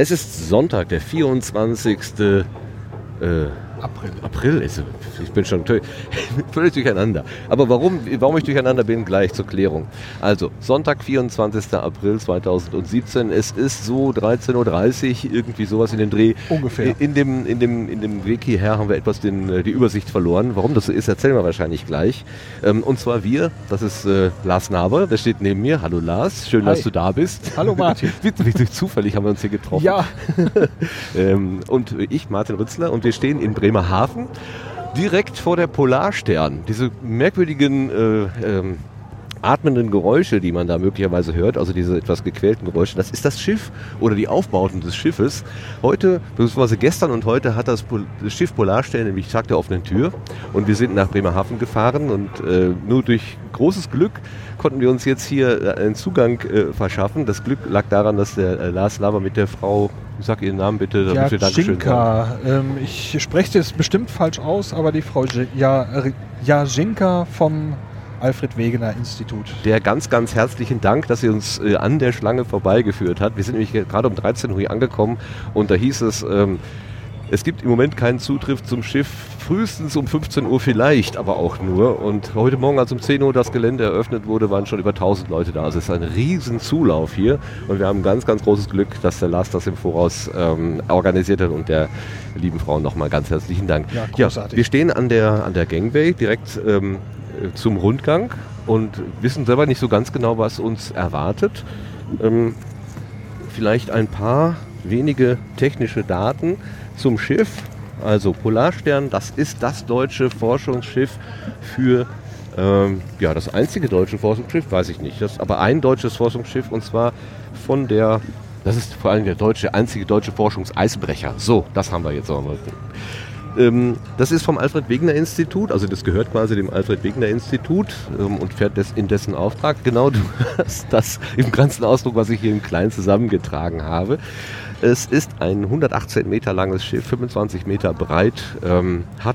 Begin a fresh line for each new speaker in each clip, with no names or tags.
Es ist Sonntag, der 24. Äh,
April.
April ist, ich bin schon völlig durcheinander. Aber warum, warum ich durcheinander bin, gleich zur Klärung. Also, Sonntag, 24. April 2017. Es ist so 13.30 Uhr, irgendwie sowas in den Dreh.
Ungefähr.
In dem, in dem, in dem Weg hierher haben wir etwas den, äh, die Übersicht verloren. Warum das so ist, erzählen wir wahrscheinlich gleich. Ähm, und zwar wir, das ist äh, Lars Naber, der steht neben mir. Hallo Lars, schön,
Hi.
dass du da bist.
Hallo Martin.
Zufällig haben wir uns hier getroffen.
Ja,
Ähm, und ich, Martin Rützler, und wir stehen in Bremerhaven, direkt vor der Polarstern. Diese merkwürdigen äh, ähm, atmenden Geräusche, die man da möglicherweise hört, also diese etwas gequälten Geräusche, das ist das Schiff oder die Aufbauten des Schiffes. Heute, beziehungsweise gestern und heute hat das, Pol das Schiff Polarstern nämlich Tag der offenen Tür und wir sind nach Bremerhaven gefahren und äh, nur durch großes Glück konnten wir uns jetzt hier äh, einen Zugang äh, verschaffen. Das Glück lag daran, dass der äh, Lars Laber mit der Frau, ich sag ihren Namen bitte, damit wir Dankeschön sagen.
Ähm, ich spreche das bestimmt falsch aus, aber die Frau J- ja, Jadzinka vom Alfred Wegener Institut.
Der ganz, ganz herzlichen Dank, dass sie uns äh, an der Schlange vorbeigeführt hat. Wir sind nämlich gerade um 13 Uhr angekommen und da hieß es, ähm, es gibt im Moment keinen Zutritt zum Schiff, frühestens um 15 Uhr vielleicht, aber auch nur. Und heute Morgen, als um 10 Uhr das Gelände eröffnet wurde, waren schon über 1000 Leute da. Also es ist ein riesen Zulauf hier und wir haben ganz, ganz großes Glück, dass der Lars das im Voraus ähm, organisiert hat und der lieben Frau nochmal ganz herzlichen Dank.
Ja, großartig.
wir stehen an der, an der Gangway direkt ähm, äh, zum Rundgang und wissen selber nicht so ganz genau, was uns erwartet. Ähm, vielleicht ein paar wenige technische Daten zum Schiff. Also Polarstern, das ist das deutsche Forschungsschiff für ähm, ja, das einzige deutsche Forschungsschiff, weiß ich nicht. Das, aber ein deutsches Forschungsschiff und zwar von der, das ist vor allem der deutsche, einzige deutsche Forschungseisbrecher. So, das haben wir jetzt auch mal. Ähm, das ist vom Alfred Wegener Institut, also das gehört quasi dem Alfred Wegener Institut ähm, und fährt des, in dessen Auftrag. Genau, du hast das im ganzen Ausdruck, was ich hier im Kleinen zusammengetragen habe. Es ist ein 118 Meter langes Schiff, 25 Meter breit, ähm, hat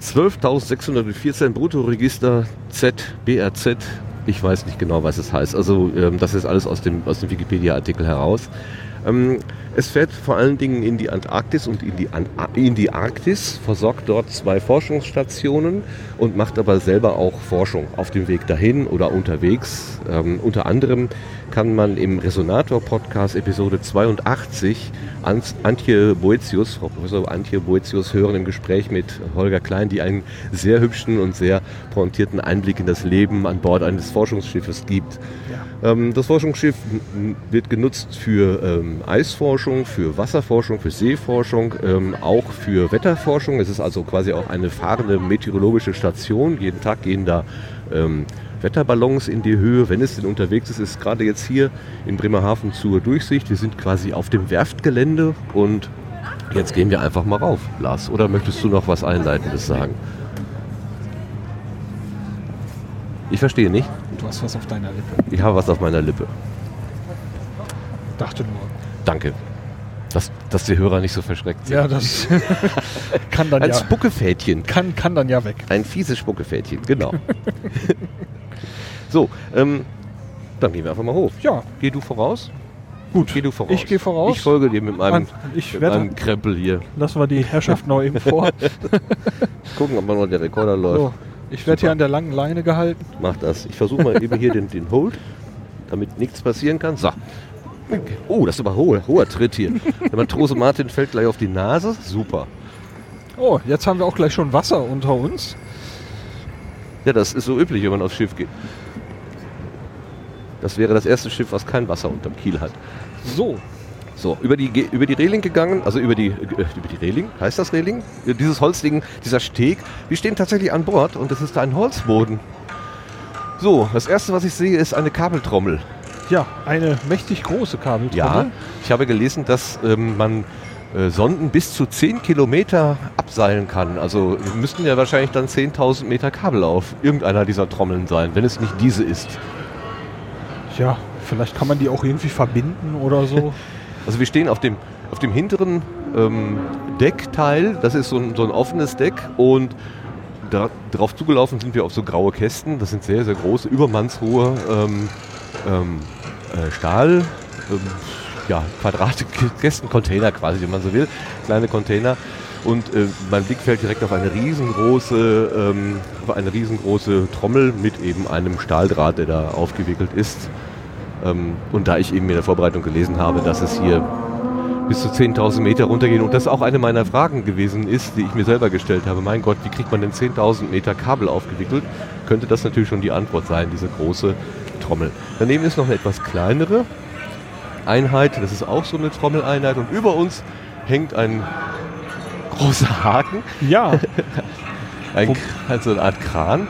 12.614 Bruttoregister Z, BRZ. Ich weiß nicht genau, was es heißt. Also ähm, das ist alles aus dem, aus dem Wikipedia-Artikel heraus. Ähm, es fährt vor allen Dingen in die Antarktis und in die, An in die Arktis, versorgt dort zwei Forschungsstationen und macht aber selber auch Forschung auf dem Weg dahin oder unterwegs. Ähm, unter anderem kann man im Resonator-Podcast Episode 82 Ans- Antje Boetius, Frau Professor Antje Boetius hören im Gespräch mit Holger Klein, die einen sehr hübschen und sehr pointierten Einblick in das Leben an Bord eines Forschungsschiffes gibt. Ähm, das Forschungsschiff wird genutzt für ähm, Eisforschung, für Wasserforschung, für Seeforschung, ähm, auch für Wetterforschung. Es ist also quasi auch eine fahrende meteorologische Station. Jeden Tag gehen da ähm, Wetterballons in die Höhe, wenn es denn unterwegs ist. Ist gerade jetzt hier in Bremerhaven zur Durchsicht. Wir sind quasi auf dem Werftgelände und jetzt gehen wir einfach mal rauf, Lars. Oder möchtest du noch was Einleitendes sagen? Ich verstehe nicht.
Du hast was auf deiner Lippe.
Ich habe was auf meiner Lippe.
Dachte nur.
Danke. Dass, dass die Hörer nicht so verschreckt sind.
Ja, das kann dann
Ein
ja,
Spuckefädchen.
kann, kann dann ja weg.
Ein fieses Spuckefädchen, genau. so, ähm, dann gehen wir einfach mal hoch.
Ja,
Geh du voraus?
gut.
Geh du voraus.
Ich gehe voraus.
Ich folge dir mit meinem,
Ich
mit
werde,
meinem Krempel hier.
lassen wir die Herrschaft noch eben vor.
Gucken, ob mal noch der Rekorder läuft.
So, ich werde hier an der langen Leine gehalten.
Mach das. Ich versuche mal eben hier den, den Hold, damit nichts passieren kann. So. Oh, das ist aber hoher, hoher Tritt hier. Der Matrose Martin fällt gleich auf die Nase. Super.
Oh, jetzt haben wir auch gleich schon Wasser unter uns.
Ja, das ist so üblich, wenn man aufs Schiff geht. Das wäre das erste Schiff, was kein Wasser unterm Kiel hat.
So,
So, über die, über die Reling gegangen, also über die, äh, über die Reling, heißt das Reling? Dieses Holzding, dieser Steg. Wir stehen tatsächlich an Bord und es ist ein Holzboden. So, das erste, was ich sehe, ist eine Kabeltrommel.
Ja, eine mächtig große Kabeltrommel.
Ja, ich habe gelesen, dass ähm, man äh, Sonden bis zu 10 Kilometer abseilen kann. Also müssten ja wahrscheinlich dann 10.000 Meter Kabel auf irgendeiner dieser Trommeln sein, wenn es nicht diese ist.
Ja, vielleicht kann man die auch irgendwie verbinden oder so.
Also wir stehen auf dem, auf dem hinteren ähm, Deckteil, das ist so ein, so ein offenes Deck und da, drauf zugelaufen sind wir auf so graue Kästen, das sind sehr, sehr große, übermannshohe ähm, ähm, äh, Stahl, ähm, ja, Quadrate, Kästen-Container quasi, wenn man so will, kleine Container. Und äh, mein Blick fällt direkt auf eine riesengroße, ähm, auf eine riesengroße Trommel mit eben einem Stahldraht, der da aufgewickelt ist. Ähm, und da ich eben in der Vorbereitung gelesen habe, dass es hier bis zu 10.000 Meter runtergehen und das auch eine meiner Fragen gewesen ist, die ich mir selber gestellt habe. Mein Gott, wie kriegt man denn 10.000 Meter Kabel aufgewickelt? Könnte das natürlich schon die Antwort sein, diese große Trommel. Daneben ist noch eine etwas kleinere Einheit, das ist auch so eine Trommeleinheit und über uns hängt ein großer Haken.
Ja.
ein, also eine Art Kran.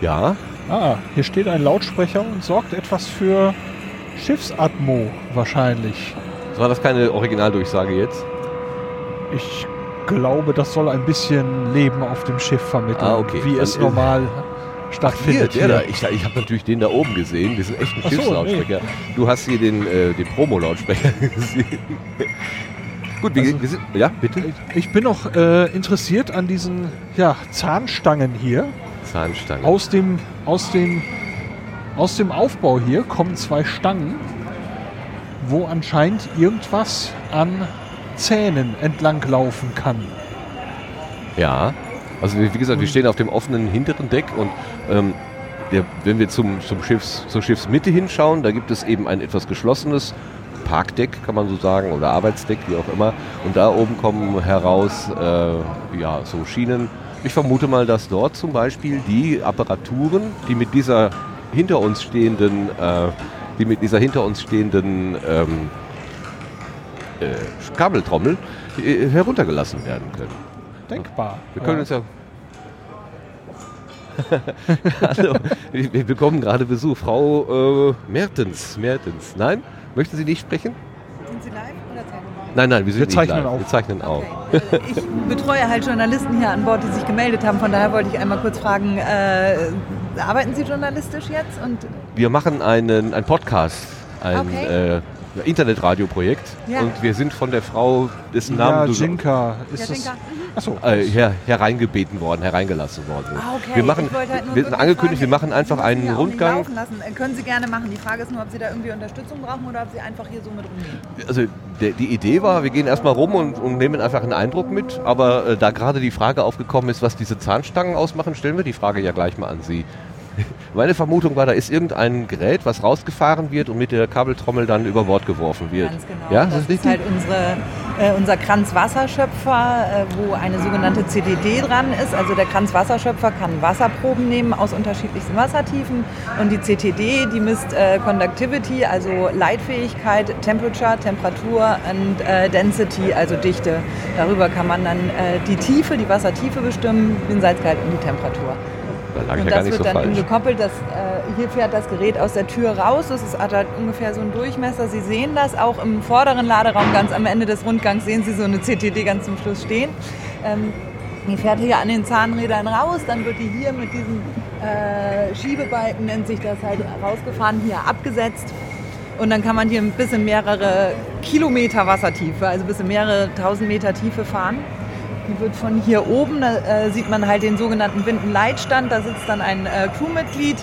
Ja.
Ah, hier steht ein Lautsprecher und sorgt etwas für Schiffsatmo wahrscheinlich.
War das keine Originaldurchsage jetzt?
Ich glaube, das soll ein bisschen Leben auf dem Schiff vermitteln,
ah, okay.
wie es normal stattfindet.
Hier, der da. Ich, ich habe natürlich den da oben gesehen, diesen echten so, Schiffslautsprecher. Nee. Du hast hier den, äh, den Promo-Lautsprecher gesehen. Gut, wie, also, sind, ja, bitte?
Ich bin noch äh, interessiert an diesen ja, Zahnstangen hier.
Zahnstangen.
Aus dem, aus, dem, aus dem Aufbau hier kommen zwei Stangen, wo anscheinend irgendwas an Zähnen entlang laufen kann.
Ja, also wie gesagt, wir stehen auf dem offenen hinteren Deck und ähm, der, wenn wir zum, zum Schiffs, zur Schiffsmitte hinschauen, da gibt es eben ein etwas geschlossenes Parkdeck, kann man so sagen, oder Arbeitsdeck, wie auch immer. Und da oben kommen heraus äh, ja, so Schienen. Ich vermute mal, dass dort zum Beispiel die Apparaturen, die mit dieser hinter uns stehenden, äh, die mit dieser hinter uns stehenden ähm, äh, Kabeltrommel äh, heruntergelassen werden können.
Denkbar.
Wir können uns ja Hallo, wir bekommen gerade Besuch. Frau äh, Mertens. Mertens. Nein? Möchten Sie nicht sprechen?
Sind Sie live oder zeichnen
Nein, nein, wir, sind
wir zeichnen
live.
auf.
Wir zeichnen
okay. auf. ich betreue halt Journalisten hier an Bord, die sich gemeldet haben. Von daher wollte ich einmal kurz fragen, äh, arbeiten Sie journalistisch jetzt? Und
wir machen einen, einen Podcast. Ein, okay. äh, Internetradioprojekt ja. und wir sind von der Frau, dessen
ja,
Namen
du Jinka.
Ist ja, Jinka. Achso. Äh, her, hereingebeten worden, hereingelassen worden.
Ah, okay.
Wir machen, halt wir sind angekündigt, wir machen einfach einen Rundgang.
Äh, können Sie gerne machen. Die Frage ist nur, ob Sie da irgendwie Unterstützung brauchen oder ob Sie einfach hier so mit rumgehen.
Also der, die Idee war, wir gehen erstmal rum und, und, nehmen einfach einen Eindruck mit. Aber äh, da gerade die Frage aufgekommen ist, was diese Zahnstangen ausmachen, stellen wir die Frage ja gleich mal an Sie. Meine Vermutung war, da ist irgendein Gerät, was rausgefahren wird und mit der Kabeltrommel dann über Bord geworfen wird.
Ganz genau. Ja, das, das ist, halt unsere, äh, unser Kranzwasserschöpfer, äh, wo eine sogenannte CDD dran ist. Also der Kranzwasserschöpfer kann Wasserproben nehmen aus unterschiedlichsten Wassertiefen und die CTD, die misst äh, Conductivity, also Leitfähigkeit, Temperature, Temperatur und äh, Density, also Dichte. Darüber kann man dann äh, die Tiefe, die Wassertiefe bestimmen, den Salzgehalt und die Temperatur.
Lag
und
ja
das wird
so
dann
falsch.
gekoppelt, dass, äh, hier fährt das Gerät aus der Tür raus. Das ist, hat halt ungefähr so einen Durchmesser. Sie sehen das auch im vorderen Laderaum, ganz am Ende des Rundgangs sehen Sie so eine CTD ganz zum Schluss stehen. Ähm, die fährt hier an den Zahnrädern raus, dann wird die hier mit diesem äh, Schiebebalken, nennt sich das halt, rausgefahren, hier abgesetzt. Und dann kann man hier bis in mehrere Kilometer Wassertiefe, also bis in mehrere tausend Meter Tiefe fahren. Die wird von hier oben, da äh, sieht man halt den sogenannten Windenleitstand, da sitzt dann ein äh, Crewmitglied,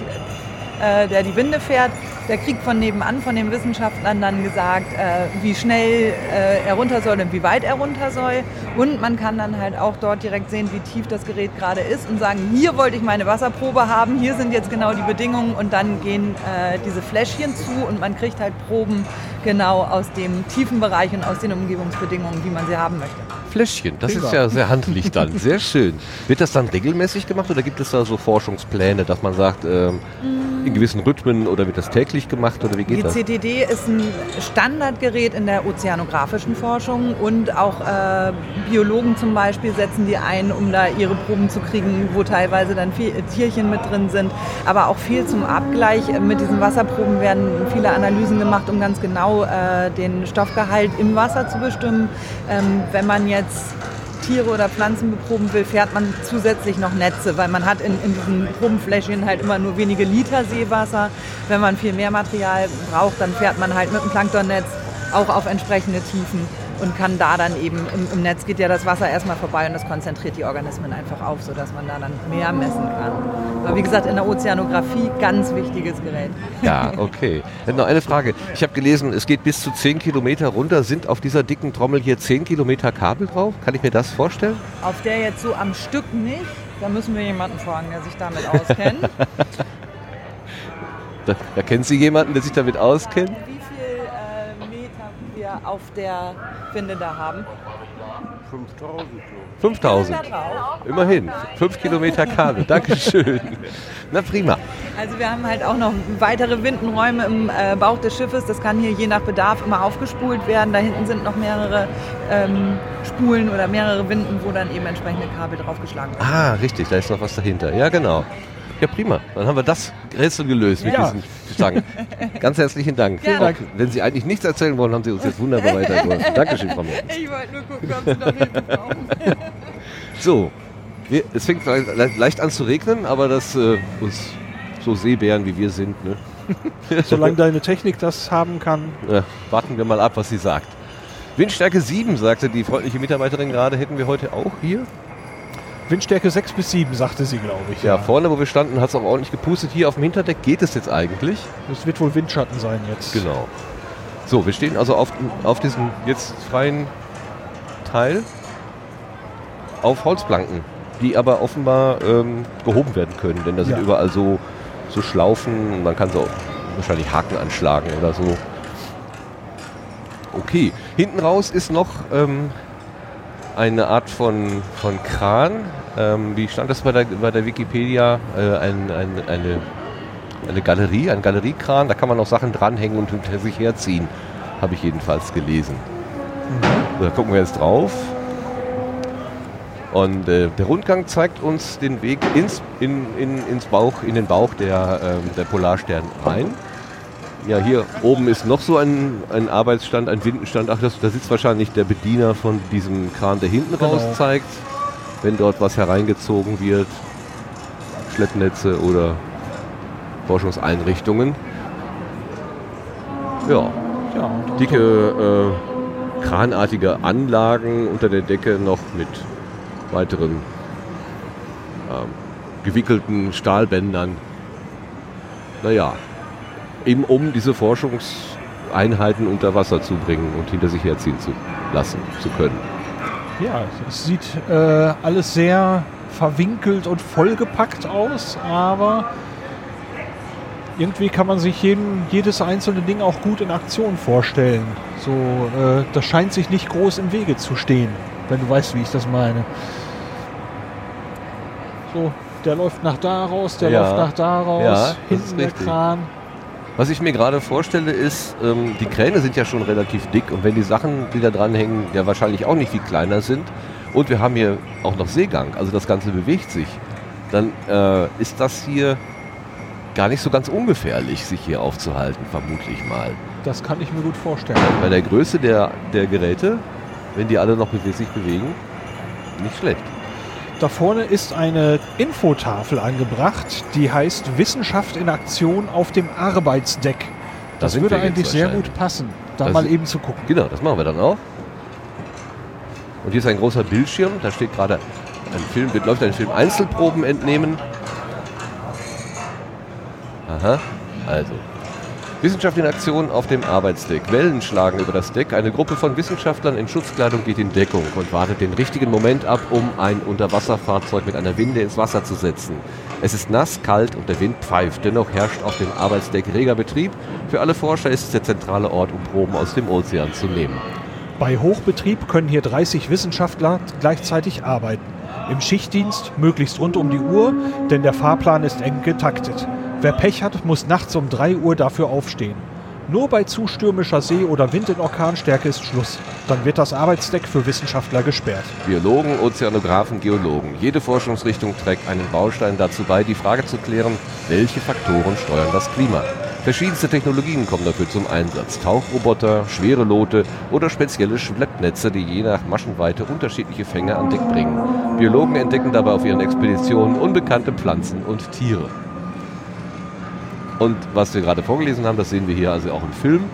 äh, der die Winde fährt. Der kriegt von nebenan von den Wissenschaftlern dann gesagt, äh, wie schnell äh, er runter soll und wie weit er runter soll. Und man kann dann halt auch dort direkt sehen, wie tief das Gerät gerade ist und sagen, hier wollte ich meine Wasserprobe haben, hier sind jetzt genau die Bedingungen und dann gehen äh, diese Fläschchen zu und man kriegt halt Proben genau aus dem tiefen Bereich und aus den Umgebungsbedingungen, wie man sie haben möchte.
Fläschchen. Das Prima. ist ja sehr handlich dann. Sehr schön. Wird das dann regelmäßig gemacht oder gibt es da so Forschungspläne, dass man sagt, ähm, in gewissen Rhythmen oder wird das täglich gemacht oder wie geht
Die
das?
Die CTD ist ein Standardgerät in der ozeanografischen Forschung und auch äh, Biologen zum Beispiel setzen die ein, um da ihre Proben zu kriegen, wo teilweise dann viel, Tierchen mit drin sind, aber auch viel zum Abgleich. Mit diesen Wasserproben werden viele Analysen gemacht, um ganz genau äh, den Stoffgehalt im Wasser zu bestimmen. Ähm, wenn man jetzt jetzt Tiere oder Pflanzen beproben will, fährt man zusätzlich noch Netze, weil man hat in, in diesen Probenfläschchen halt immer nur wenige Liter Seewasser. Wenn man viel mehr Material braucht, dann fährt man halt mit dem Planktonnetz auch auf entsprechende Tiefen. Und kann da dann eben, im, im, Netz geht ja das Wasser erstmal vorbei und das konzentriert die Organismen einfach auf, sodass man da dann mehr messen kann. Aber wie gesagt, in der Ozeanographie ganz wichtiges Gerät.
Ja, okay. Noch eine Frage. Ich habe gelesen, es geht bis zu 10 Kilometer runter. Sind auf dieser dicken Trommel hier 10 Kilometer Kabel drauf? Kann ich mir das vorstellen?
Auf der jetzt so am Stück nicht. Da müssen wir jemanden fragen, der sich damit auskennt.
da, da kennen Sie jemanden, der sich damit auskennt?
Wie viel äh, Meter wir auf der Winde da haben?
5000. 5000. Immerhin. 5 Kilometer Kabel. Dankeschön. Na prima.
Also wir haben halt auch noch weitere Windenräume im äh, Bauch des Schiffes. Das kann hier je nach Bedarf immer aufgespult werden. Da hinten sind noch mehrere ähm, Spulen oder mehrere Winden, wo dann eben entsprechende Kabel draufgeschlagen werden.
Ah, richtig. Da ist noch was dahinter. Ja, genau. Ja, prima. Dann haben wir das Rätsel gelöst mit ja. diesen Stangen. Ganz herzlichen Dank. Vielen Dank. Wenn Sie eigentlich nichts erzählen wollen, haben Sie uns jetzt wunderbar weitergeholfen. Dankeschön, Frau Mertens. Ich wollte nur gucken, ob Sie noch Hilfe brauchen. So, wir, es fängt leicht an zu regnen, aber das äh, uns so Seebären wie wir sind. Ne?
Solange deine Technik das haben kann.
Ja, warten wir mal ab, was sie sagt. Windstärke 7, sagte die freundliche Mitarbeiterin gerade, hätten wir heute auch hier.
Windstärke 6 bis 7, sagte sie, glaube ich.
Ja, ja. vorne, wo wir standen, hat es auch ordentlich gepustet. Hier auf dem Hinterdeck geht es jetzt eigentlich.
Es wird wohl Windschatten sein jetzt.
Genau. So, wir stehen also auf, auf diesem jetzt freien Teil auf Holzplanken, die aber offenbar ähm, gehoben werden können, denn da sind ja. überall so, so Schlaufen, man kann so wahrscheinlich Haken anschlagen oder so. Okay, hinten raus ist noch ähm, eine Art von, von Kran. Ähm, wie stand das bei der, bei der Wikipedia? Äh, ein, ein, eine, eine Galerie, ein Galeriekran. Da kann man noch Sachen dranhängen und hinter sich herziehen. Habe ich jedenfalls gelesen. Mhm. Da gucken wir jetzt drauf. Und äh, der Rundgang zeigt uns den Weg ins, in, in, ins Bauch, in den Bauch der, äh, der Polarstern rein. Ja, hier oben ist noch so ein, ein Arbeitsstand, ein Windenstand. Ach, das, da sitzt wahrscheinlich der Bediener von diesem Kran, der hinten genau. raus zeigt, wenn dort was hereingezogen wird. Schleppnetze oder Forschungseinrichtungen. Ja, ja dicke, äh, kranartige Anlagen unter der Decke noch mit weiteren ähm, gewickelten Stahlbändern. Naja, eben um diese Forschungseinheiten unter Wasser zu bringen und hinter sich herziehen zu lassen zu können.
Ja, es sieht äh, alles sehr verwinkelt und vollgepackt aus, aber irgendwie kann man sich jeden, jedes einzelne Ding auch gut in Aktion vorstellen. So, äh, das scheint sich nicht groß im Wege zu stehen, wenn du weißt, wie ich das meine. So, der läuft nach da raus, der ja. läuft nach da raus, ja, hinten der Kran.
Was ich mir gerade vorstelle, ist, ähm, die Kräne sind ja schon relativ dick und wenn die Sachen, die da dranhängen, ja wahrscheinlich auch nicht viel kleiner sind und wir haben hier auch noch Seegang, also das Ganze bewegt sich, dann äh, ist das hier gar nicht so ganz ungefährlich, sich hier aufzuhalten, vermutlich mal.
Das kann ich mir gut vorstellen.
Bei der Größe der, der Geräte, wenn die alle noch sich bewegen, nicht schlecht.
Da vorne ist eine Infotafel angebracht, die heißt Wissenschaft in Aktion auf dem Arbeitsdeck. Das da würde eigentlich sehr gut passen, da das mal eben zu gucken.
Genau, das machen wir dann auch. Und hier ist ein großer Bildschirm, da steht gerade ein Film, läuft ein Film Einzelproben entnehmen. Aha, also Wissenschaft in Aktion auf dem Arbeitsdeck. Wellen schlagen über das Deck. Eine Gruppe von Wissenschaftlern in Schutzkleidung geht in Deckung und wartet den richtigen Moment ab, um ein Unterwasserfahrzeug mit einer Winde ins Wasser zu setzen. Es ist nass, kalt und der Wind pfeift. Dennoch herrscht auf dem Arbeitsdeck reger Betrieb. Für alle Forscher ist es der zentrale Ort, um Proben aus dem Ozean zu nehmen.
Bei Hochbetrieb können hier 30 Wissenschaftler gleichzeitig arbeiten. Im Schichtdienst möglichst rund um die Uhr, denn der Fahrplan ist eng getaktet. Wer Pech hat, muss nachts um 3 Uhr dafür aufstehen. Nur bei zu stürmischer See oder Wind in Orkanstärke ist Schluss. Dann wird das Arbeitsdeck für Wissenschaftler gesperrt.
Biologen, Ozeanographen, Geologen. Jede Forschungsrichtung trägt einen Baustein dazu bei, die Frage zu klären, welche Faktoren steuern das Klima. Verschiedenste Technologien kommen dafür zum Einsatz. Tauchroboter, schwere Loote oder spezielle Schleppnetze, die je nach Maschenweite unterschiedliche Fänge an Deck bringen. Biologen entdecken dabei auf ihren Expeditionen unbekannte Pflanzen und Tiere. Und was wir gerade vorgelesen haben, das sehen wir hier also auch im Film.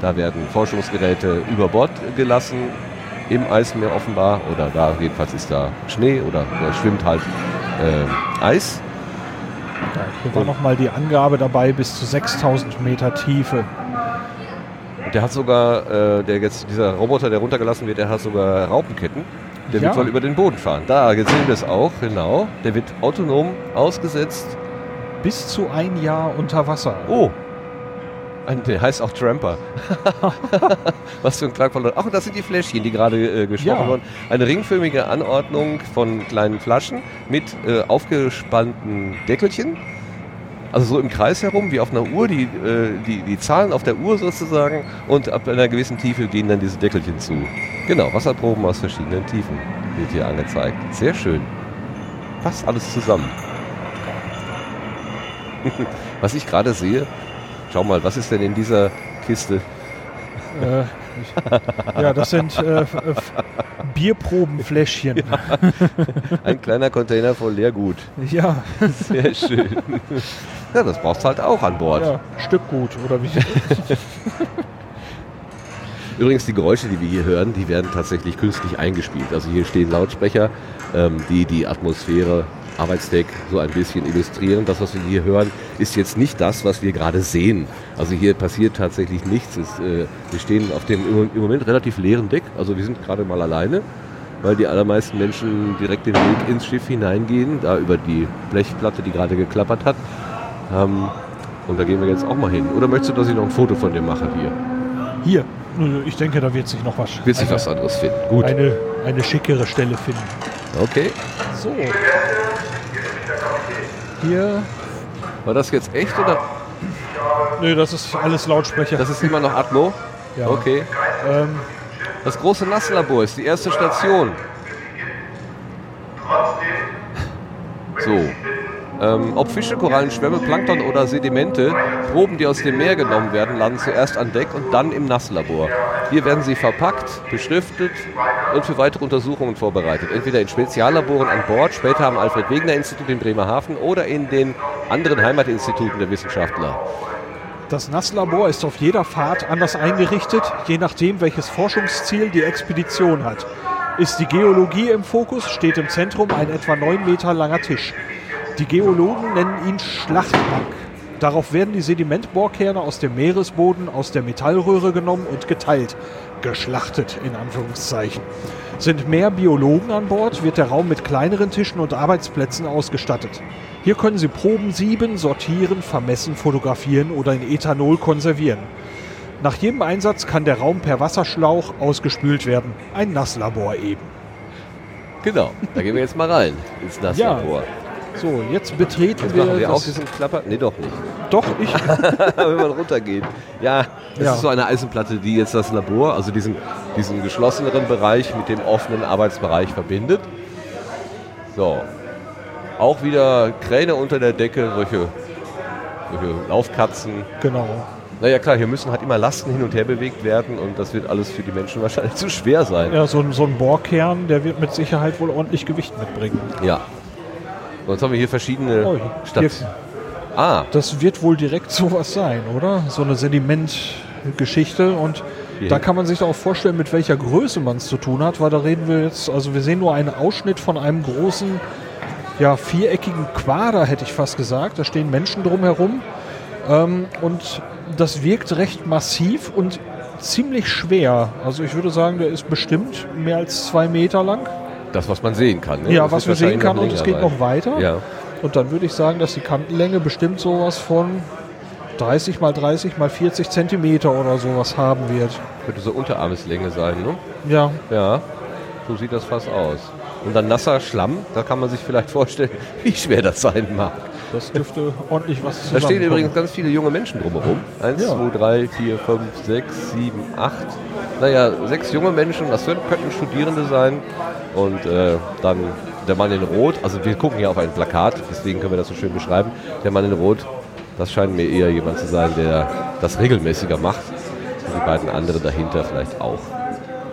Da werden Forschungsgeräte über Bord gelassen, im Eismeer offenbar, oder da jedenfalls ist da Schnee oder da schwimmt halt äh, Eis.
Ja, hier war nochmal die Angabe dabei bis zu 6000 Meter Tiefe.
Und der hat sogar, äh, der jetzt, dieser Roboter, der runtergelassen wird, der hat sogar Raupenketten. Der
Ja.
wird wohl über den Boden fahren. Da, sehen wir es auch, genau. Der wird autonom ausgesetzt.
Bis zu ein Jahr unter Wasser.
Oh, der heißt auch Tramper. Was für ein klangvoller. Ach, und das sind die Fläschchen, die gerade äh, gesprochen
Ja.
wurden. Eine ringförmige Anordnung von kleinen Flaschen mit äh, aufgespannten Deckelchen. Also so im Kreis herum, wie auf einer Uhr, die, äh, die, die Zahlen auf der Uhr sozusagen. Und ab einer gewissen Tiefe gehen dann diese Deckelchen zu. Genau, Wasserproben aus verschiedenen Tiefen wird hier angezeigt. Sehr schön. Passt alles zusammen. Was ich gerade sehe, schau mal, was ist denn in dieser Kiste?
Äh, ich, ja, das sind äh, äh, Bierprobenfläschchen.
Ein kleiner Container voll Leergut.
Ja,
Sehr schön. Ja, das brauchst du halt auch an Bord.
ja, Stückgut oder wie?
Übrigens, die Geräusche, die wir hier hören, die werden tatsächlich künstlich eingespielt. Also hier stehen Lautsprecher, ähm, die die Atmosphäre, Arbeitsdeck so ein bisschen illustrieren. Das, was wir hier hören, ist jetzt nicht das, was wir gerade sehen. Also hier passiert tatsächlich nichts. Es, äh, wir stehen auf dem im Moment relativ leeren Deck. Also wir sind gerade mal alleine, weil die allermeisten Menschen direkt den Weg ins Schiff hineingehen, da über die Blechplatte, die gerade geklappert hat. Ähm, und da gehen wir jetzt auch mal hin. Oder möchtest du, dass ich noch ein Foto von dir mache hier?
Hier, ich denke, da wird sich noch was,
Wird sich was anderes finden. Gut.
eine, eine schickere Stelle finden.
Okay.
So. Hier,
War das jetzt echt oder?
nö, das ist alles Lautsprecher.
Das ist immer noch Atmo?
ja.
Okay.
Ähm,
Das große Nasslabor ist die erste Station. So. Ähm, ob Fische, Korallen, Schwämme, Plankton oder Sedimente, Proben, die aus dem Meer genommen werden, landen zuerst an Deck und dann im Nasslabor. Hier werden sie verpackt, beschriftet und für weitere Untersuchungen vorbereitet. Entweder in Speziallaboren an Bord, später am Alfred-Wegener-Institut in Bremerhaven oder in den anderen Heimatinstituten der Wissenschaftler.
Das Nasslabor ist auf jeder Fahrt anders eingerichtet, je nachdem, welches Forschungsziel die Expedition hat. Ist die Geologie im Fokus, steht im Zentrum ein etwa 9 Meter langer Tisch. Die Geologen nennen ihn Schlachtbank. Darauf werden die Sedimentbohrkerne aus dem Meeresboden aus der Metallröhre genommen und geteilt. Geschlachtet in Anführungszeichen. Sind mehr Biologen an Bord, wird der Raum mit kleineren Tischen und Arbeitsplätzen ausgestattet. Hier können Sie Proben sieben, sortieren, vermessen, fotografieren oder in Ethanol konservieren. Nach jedem Einsatz kann der Raum per Wasserschlauch ausgespült werden. Ein Nasslabor eben.
Genau, da gehen wir jetzt mal rein ins Nasslabor.
So, jetzt betreten
Jetzt
wir,
machen wir auch diesen Klapper. Nee, doch nicht.
Doch, ich.
wenn man runtergeht. Ja, das
Ja.
ist so eine Eisenplatte, die jetzt das Labor, also diesen, diesen geschlosseneren Bereich mit dem offenen Arbeitsbereich verbindet. So. Auch wieder Kräne unter der Decke, solche, solche Laufkatzen.
genau.
Naja klar, hier müssen halt immer Lasten hin und her bewegt werden und das wird alles für die Menschen wahrscheinlich zu schwer sein.
Ja, so, ein- so ein Bohrkern, der wird mit Sicherheit wohl ordentlich Gewicht mitbringen.
Ja. Jetzt haben wir hier verschiedene
Oh,
Stationen. Ah,
Das wird wohl direkt sowas sein, oder? So eine Sedimentgeschichte und
Ja.
da kann man sich auch vorstellen, mit welcher Größe man es zu tun hat, weil da reden wir jetzt, also wir sehen nur einen Ausschnitt von einem großen, ja, viereckigen Quader, hätte ich fast gesagt. Da stehen Menschen drumherum ähm, und das wirkt recht massiv und ziemlich schwer. Also ich würde sagen, der ist bestimmt mehr als zwei Meter lang.
Das, was man sehen kann. Ne?
Ja,
Das
was wir sehen kann und es geht
sein.
noch weiter.
Ja.
Und dann würde ich sagen, dass die Kantenlänge bestimmt sowas von 30 mal 30 mal 40 Zentimeter oder sowas haben wird.
Könnte so Unterarmeslänge sein, ne?
Ja,
Ja, so sieht das fast aus. Und dann nasser Schlamm, da kann man sich vielleicht vorstellen, wie schwer das sein mag.
das dürfte ordentlich was
Da
zusammenkommen.
stehen übrigens ganz viele junge Menschen drumherum. Eins,
Ja.
zwei, drei, vier, fünf, sechs, sieben, acht. Naja, sechs junge Menschen, das könnten Studierende sein. Und äh, dann der Mann in Rot, also wir gucken hier auf ein Plakat, deswegen können wir das so schön beschreiben. Der Mann in Rot, das scheint mir eher jemand zu sein, der das regelmäßiger macht. Und die beiden anderen dahinter vielleicht auch.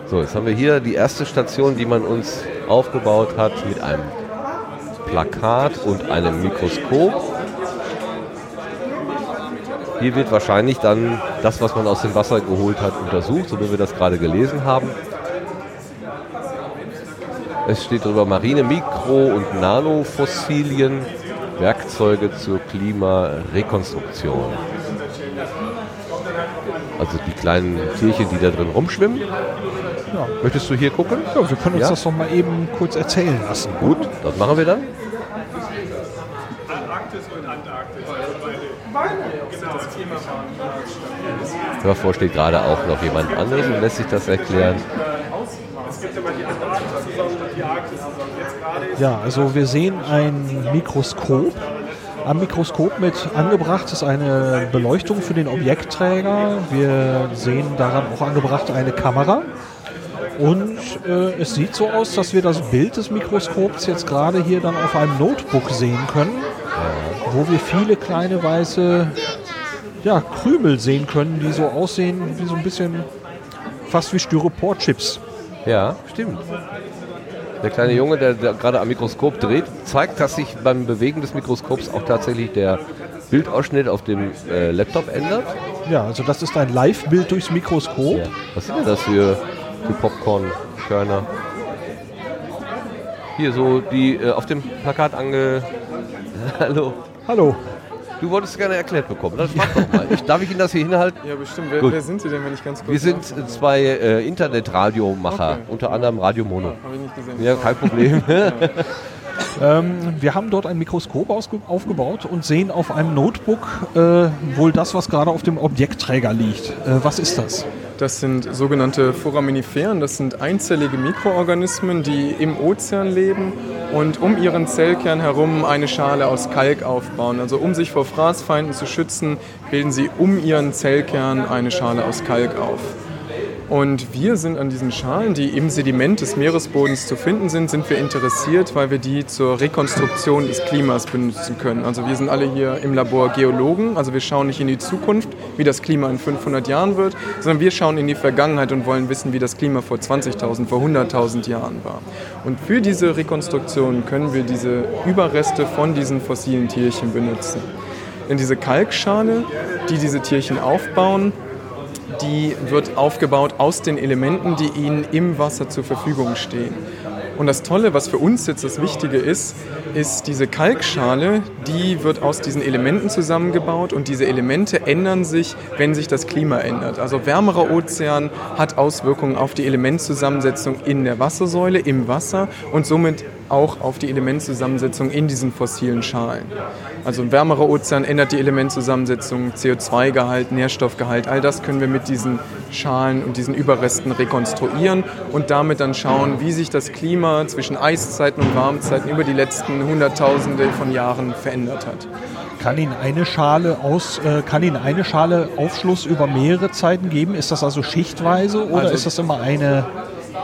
So, jetzt haben wir hier die erste Station, die man uns aufgebaut hat mit einem Plakat und einem Mikroskop. Hier wird wahrscheinlich dann das, was man aus dem Wasser geholt hat, untersucht, so wie wir das gerade gelesen haben. Es steht darüber Marine, Mikro- und Nanofossilien, Werkzeuge zur Klimarekonstruktion. Also die kleinen Tierchen, die da drin rumschwimmen.
Ja.
Möchtest du hier gucken?
Ja, wir können uns
Ja?
das doch mal eben kurz erzählen lassen.
Gut, das machen wir dann. Davor steht gerade auch noch jemand anderes und lässt sich das erklären.
Ja, also wir sehen ein Mikroskop. Am Mikroskop mit angebracht ist eine Beleuchtung für den Objektträger. Wir sehen daran auch angebracht eine Kamera. Und äh, es sieht so aus, dass wir das Bild des Mikroskops jetzt gerade hier dann auf einem Notebook sehen können, wo wir viele kleine weiße ja, Krümel sehen können, die so aussehen wie so ein bisschen fast wie Styropor-Chips.
Ja, stimmt. Der kleine Junge, der, der gerade am Mikroskop dreht, zeigt, dass sich beim Bewegen des Mikroskops auch tatsächlich der Bildausschnitt auf dem äh, Laptop ändert.
Ja, also das ist ein Live-Bild durchs Mikroskop.
Ja. Was sind denn das für, für Popcorn-Körner? Hier so die äh, auf dem Plakat ange... Hallo.
Hallo.
Du wolltest gerne erklärt bekommen. Das mach doch mal. Ich, darf ich Ihnen das hier hinhalten?
Ja, bestimmt. Wer, wer sind Sie denn, wenn ich ganz kurz
Wir sind äh, zwei äh, Internetradiomacher,
Okay.
unter anderem Radio Mono.
Habe ich nicht gesehen.
Ja, kein Problem.
Ähm, wir haben dort ein Mikroskop aufgebaut und sehen auf einem Notebook äh, wohl das, was gerade auf dem Objektträger liegt. Äh, was ist das?
Das sind sogenannte Foraminiferen. Das sind einzellige Mikroorganismen, die im Ozean leben und um ihren Zellkern herum eine Schale aus Kalk aufbauen. Also um sich vor Fraßfeinden zu schützen, bilden sie um ihren Zellkern eine Schale aus Kalk auf. Und wir sind an diesen Schalen, die im Sediment des Meeresbodens zu finden sind, sind wir interessiert, weil wir die zur Rekonstruktion des Klimas benutzen können. Also wir sind alle hier im Labor Geologen, also wir schauen nicht in die Zukunft, wie das Klima in 500 Jahren wird, sondern wir schauen in die Vergangenheit und wollen wissen, wie das Klima vor 20.000, vor 100.000 Jahren war. Und für diese Rekonstruktion können wir diese Überreste von diesen fossilen Tierchen benutzen. Denn diese Kalkschale, die diese Tierchen aufbauen, die wird aufgebaut aus den Elementen, die ihnen im Wasser zur Verfügung stehen. Und das Tolle, was für uns jetzt das Wichtige ist, ist diese Kalkschale, die wird aus diesen Elementen zusammengebaut und diese Elemente ändern sich, wenn sich das Klima ändert. Also wärmerer Ozean hat Auswirkungen auf die Elementzusammensetzung in der Wassersäule, im Wasser und somit auch auf die Elementzusammensetzung in diesen fossilen Schalen. Also ein wärmerer Ozean ändert die Elementzusammensetzung, CO2-Gehalt, Nährstoffgehalt, all das können wir mit diesen Schalen und diesen Überresten rekonstruieren und damit dann schauen, wie sich das Klima zwischen Eiszeiten und Warmzeiten über die letzten Hunderttausende von Jahren verändert hat.
Kann Ihnen eine Schale aus, äh, kann Ihnen eine Schale Aufschluss über mehrere Zeiten geben? Ist das also schichtweise oder
Also-
ist das immer eine,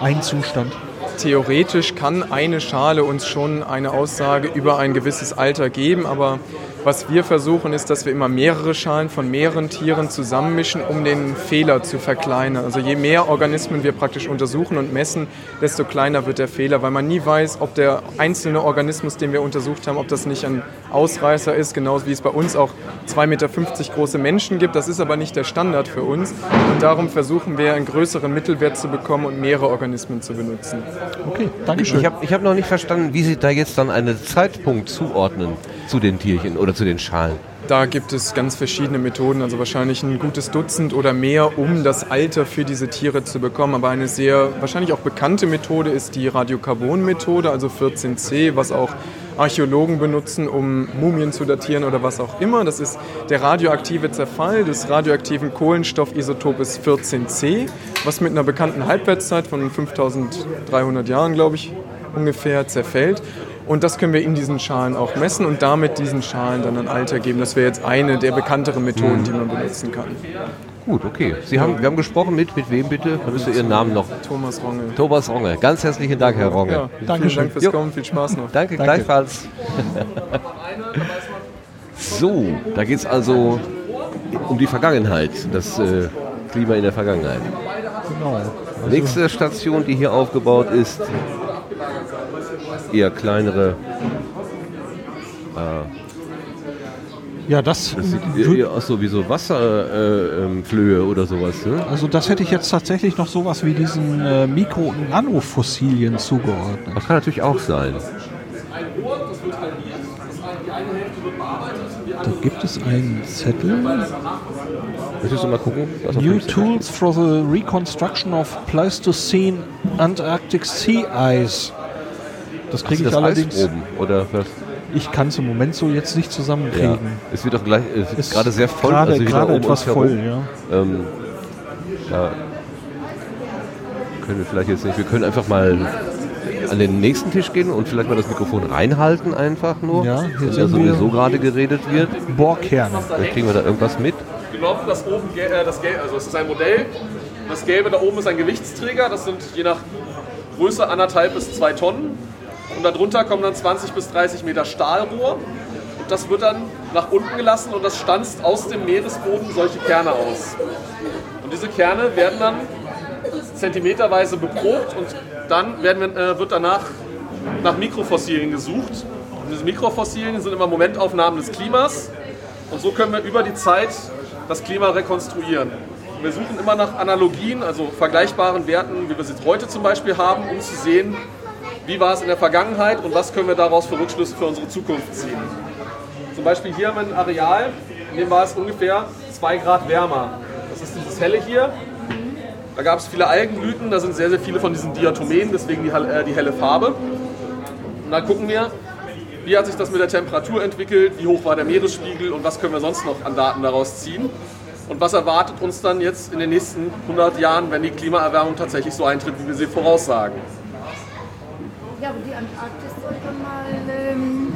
ein Zustand?
Theoretisch kann eine Schale uns schon eine Aussage über ein gewisses Alter geben, aber was wir versuchen ist, dass wir immer mehrere Schalen von mehreren Tieren zusammenmischen, um den Fehler zu verkleinern. Also je mehr Organismen wir praktisch untersuchen und messen, desto kleiner wird der Fehler, weil man nie weiß, ob der einzelne Organismus, den wir untersucht haben, ob das nicht ein Ausreißer ist, genauso wie es bei uns auch 2,50 Meter große Menschen gibt. Das ist aber nicht der Standard für uns und darum versuchen wir einen größeren Mittelwert zu bekommen und mehrere Organismen zu benutzen.
Okay, Dankeschön.
Ich habe ich hab noch nicht verstanden, wie Sie da jetzt dann einen Zeitpunkt zuordnen zu den Tierchen oder zu den Schalen.
Da gibt es ganz verschiedene Methoden, also wahrscheinlich ein gutes Dutzend oder mehr, um das Alter für diese Tiere zu bekommen. Aber eine sehr wahrscheinlich auch bekannte Methode ist die Radiokarbon-Methode, also 14C, was auch Archäologen benutzen, um Mumien zu datieren oder was auch immer. Das ist der radioaktive Zerfall des radioaktiven Kohlenstoffisotopes 14C, was mit einer bekannten Halbwertszeit von 5300 Jahren, glaube ich, ungefähr zerfällt. Und das können wir in diesen Schalen auch messen und damit diesen Schalen dann ein Alter geben. Das wäre jetzt eine der bekannteren Methoden, die man benutzen kann.
Gut, okay. Sie haben, wir haben gesprochen mit, mit wem bitte? Da müsst ihr Ihren Namen noch.
Thomas Rongel.
Thomas Ronge. Ganz herzlichen Dank, Herr Ronge.
Ja,
Dankeschön.
vielen Dank fürs
Jo.
Kommen, viel Spaß noch.
Danke, gleichfalls. so, da geht es also um die Vergangenheit, das äh, Klima in der Vergangenheit.
Genau.
Nächste Station, die hier aufgebaut ist, eher kleinere. Äh,
Ja, das,
Das eher aus so wie so Wasserflöhe äh, ähm, oder sowas. Ne?
also das hätte ich jetzt tatsächlich noch sowas wie diesen äh, Mikro- und Nanofossilien zugeordnet.
Das kann natürlich auch sein.
Da gibt es einen Zettel.
Möchtest du mal gucken?
New Tools for the Reconstruction of Pleistocene Antarctic Sea Ice. Das kriege ich
das
allerdings.
Eisproben oder was?
Ich kann es im Moment so jetzt nicht
Ja.
zusammenkriegen.
Es wird auch gleich, es ist
Ist
gerade sehr voll.
Gerade,
also wieder
gerade etwas voll, ja.
Ähm, da können wir vielleicht jetzt nicht. Wir können einfach mal an den nächsten Tisch gehen und vielleicht mal das Mikrofon reinhalten einfach nur.
Ja, hier
wenn da
sehen wir-
sowieso gerade geredet wird.
Bohrkerne.
Vielleicht kriegen wir da irgendwas mit.
genommen, das oben, äh, das Gelbe, also es ist ein Modell. Das Gelbe da oben ist ein Gewichtsträger, das sind je nach Größe anderthalb bis zwei Tonnen. Und darunter kommen dann 20 bis 30 Meter Stahlrohr. Und das wird dann nach unten gelassen und das stanzt aus dem Meeresboden solche Kerne aus. Und diese Kerne werden dann zentimeterweise beprobt und dann werden, äh, wird danach nach Mikrofossilien gesucht. Und diese Mikrofossilien sind immer Momentaufnahmen des Klimas. Und so können wir über die Zeit das Klima rekonstruieren. Wir suchen immer nach Analogien, also vergleichbaren Werten, wie wir sie heute zum Beispiel haben, um zu sehen, wie war es in der Vergangenheit und was können wir daraus für Rückschlüsse für unsere Zukunft ziehen. Zum Beispiel hier haben wir ein Areal, in dem war es ungefähr 2 Grad wärmer. Das ist dieses helle hier. Da gab es viele Algenblüten, da sind sehr, sehr viele von diesen Diatomeen, deswegen die, äh, die helle Farbe. Und dann gucken wir, wie hat sich das mit der Temperatur entwickelt, wie hoch war der Meeresspiegel und was können wir sonst noch an Daten daraus ziehen. Und was erwartet uns dann jetzt in den nächsten 100 Jahren, wenn die Klimaerwärmung tatsächlich so eintritt, wie wir sie voraussagen.
Ja, aber die Antarktis sollte mal ähm,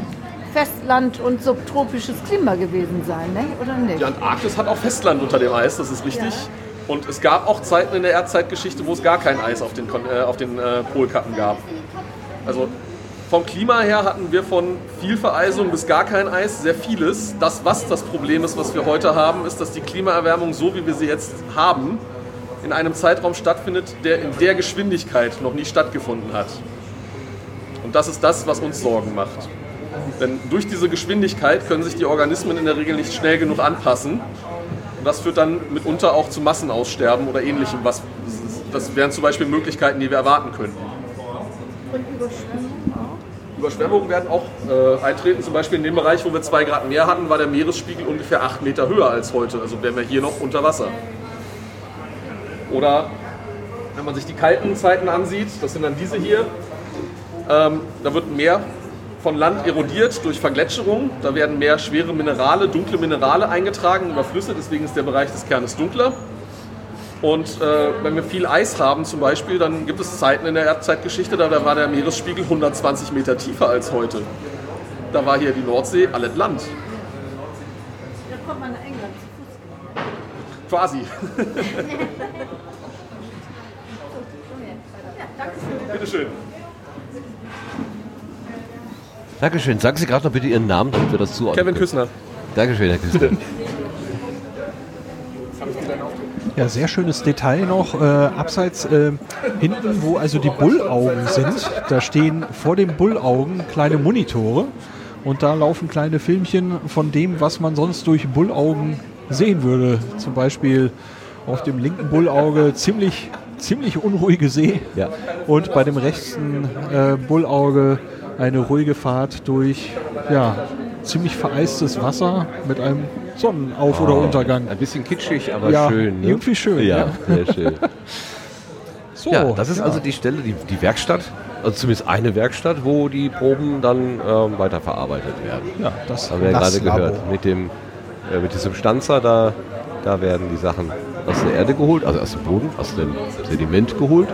Festland und subtropisches Klima gewesen sein, ne? oder nicht?
Die Antarktis hat auch Festland unter dem Eis, das ist richtig. Und es gab auch Zeiten in der Erdzeitgeschichte, wo es gar kein Eis auf den, Kon- äh, auf den äh, Polkappen gab. Also vom Klima her hatten wir von viel Vereisung bis gar kein Eis sehr vieles. Das, was das Problem ist, was wir heute haben, ist, dass die Klimaerwärmung, so wie wir sie jetzt haben, in einem Zeitraum stattfindet, der in der Geschwindigkeit noch nie stattgefunden hat. Das ist das, was uns Sorgen macht. Denn durch diese Geschwindigkeit können sich die Organismen in der Regel nicht schnell genug anpassen. Und das führt dann mitunter auch zu Massenaussterben oder ähnlichem. Was, das wären zum Beispiel Möglichkeiten, die wir erwarten könnten.
Und Überschwemmung auch?
Überschwemmungen werden auch äh, eintreten. Zum Beispiel in dem Bereich, wo wir zwei Grad mehr hatten, war der Meeresspiegel ungefähr acht Meter höher als heute. Also wären wir hier noch unter Wasser. Oder wenn man sich die kalten Zeiten ansieht, das sind dann diese hier, ähm, da wird mehr von Land erodiert durch Vergletscherung. Da werden mehr schwere Minerale, dunkle Minerale eingetragen über Flüsse. Deswegen ist der Bereich des Kernes dunkler. Und äh, wenn wir viel Eis haben zum Beispiel, dann gibt es Zeiten in der Erdzeitgeschichte, da, war der Meeresspiegel 120 Meter tiefer als heute. Da war hier die Nordsee alles Land.
Da kommt man nach England zu Fuß.
Quasi. Bitteschön.
Dankeschön. Sagen Sie gerade noch bitte Ihren Namen, damit wir das zuordnen
Kevin
können.
Küssner.
Dankeschön, Herr Küster.
Ja, sehr schönes Detail noch. Äh, abseits äh, hinten, wo also die Bullaugen sind, da stehen vor den Bullaugen kleine Monitore und da laufen kleine Filmchen von dem, was man sonst durch Bullaugen sehen würde. Zum Beispiel auf dem linken Bullauge ziemlich, ziemlich unruhige See
Ja.
und bei dem rechten äh, Bullauge eine ruhige Fahrt durch ja, ziemlich vereistes Wasser mit einem Sonnenauf- oder Untergang.
Ein bisschen kitschig, aber
Ja,
schön. Ne?
irgendwie schön,
Ja,
ja.
sehr schön.
So,
ja, das ist also die Stelle, die, die Werkstatt, also zumindest eine Werkstatt, wo die Proben dann ähm, weiterverarbeitet werden.
ja, das
Haben wir ja gerade gehört. Mit, dem, äh, mit diesem Stanzer, da, da werden die Sachen aus der Erde geholt, also aus dem Boden, aus dem Sediment geholt.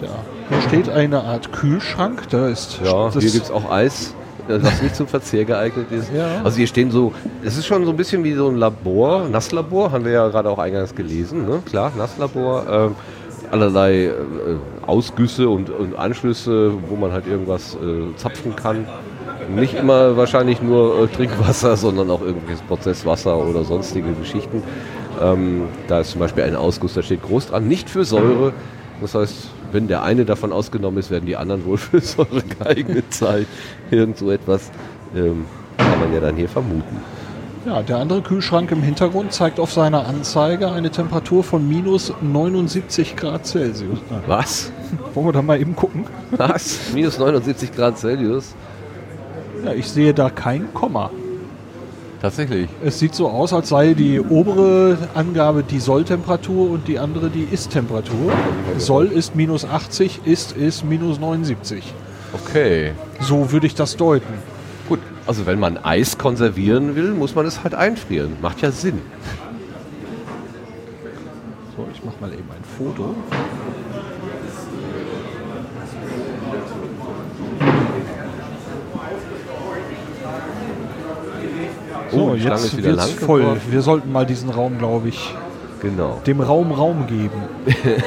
Ja. Hier steht eine Art Kühlschrank, da ist
Ja, hier gibt es auch Eis, äh, was nicht zum Verzehr geeignet ist.
Ja.
Also hier stehen so, es ist schon so ein bisschen wie so ein Labor, Nasslabor, haben wir ja gerade auch eingangs gelesen, ne? klar, Nasslabor. Ähm, allerlei äh, Ausgüsse und, und Anschlüsse, wo man halt irgendwas äh, zapfen kann. Nicht immer wahrscheinlich nur äh, Trinkwasser, sondern auch irgendwelches Prozesswasser oder sonstige Geschichten. Ähm, da ist zum Beispiel ein Ausguss, da steht groß dran, nicht für Säure. Das heißt, wenn der eine davon ausgenommen ist, werden die anderen wohl für Säure geeignet sein. Irgend so etwas ähm, kann man ja dann hier vermuten.
Ja, der andere Kühlschrank im Hintergrund zeigt auf seiner Anzeige eine Temperatur von minus 79 Grad Celsius.
Was?
wollen wir da mal eben gucken?
Was? Minus 79 Grad Celsius?
Ja, ich sehe da kein Komma.
Tatsächlich.
Es sieht so aus, als sei die obere Angabe die Solltemperatur und die andere die Ist-Temperatur. Soll ist minus 80, Ist ist minus 79.
Okay.
So würde ich das deuten.
Gut, also wenn man Eis konservieren will, muss man es halt einfrieren. Macht ja Sinn.
So, ich mache mal eben ein Foto. So,
Oh, die Schlange
jetzt
ist wieder lang
voll.
geworden.
Wir sollten mal diesen Raum, glaube ich,
Genau.
dem Raum Raum geben.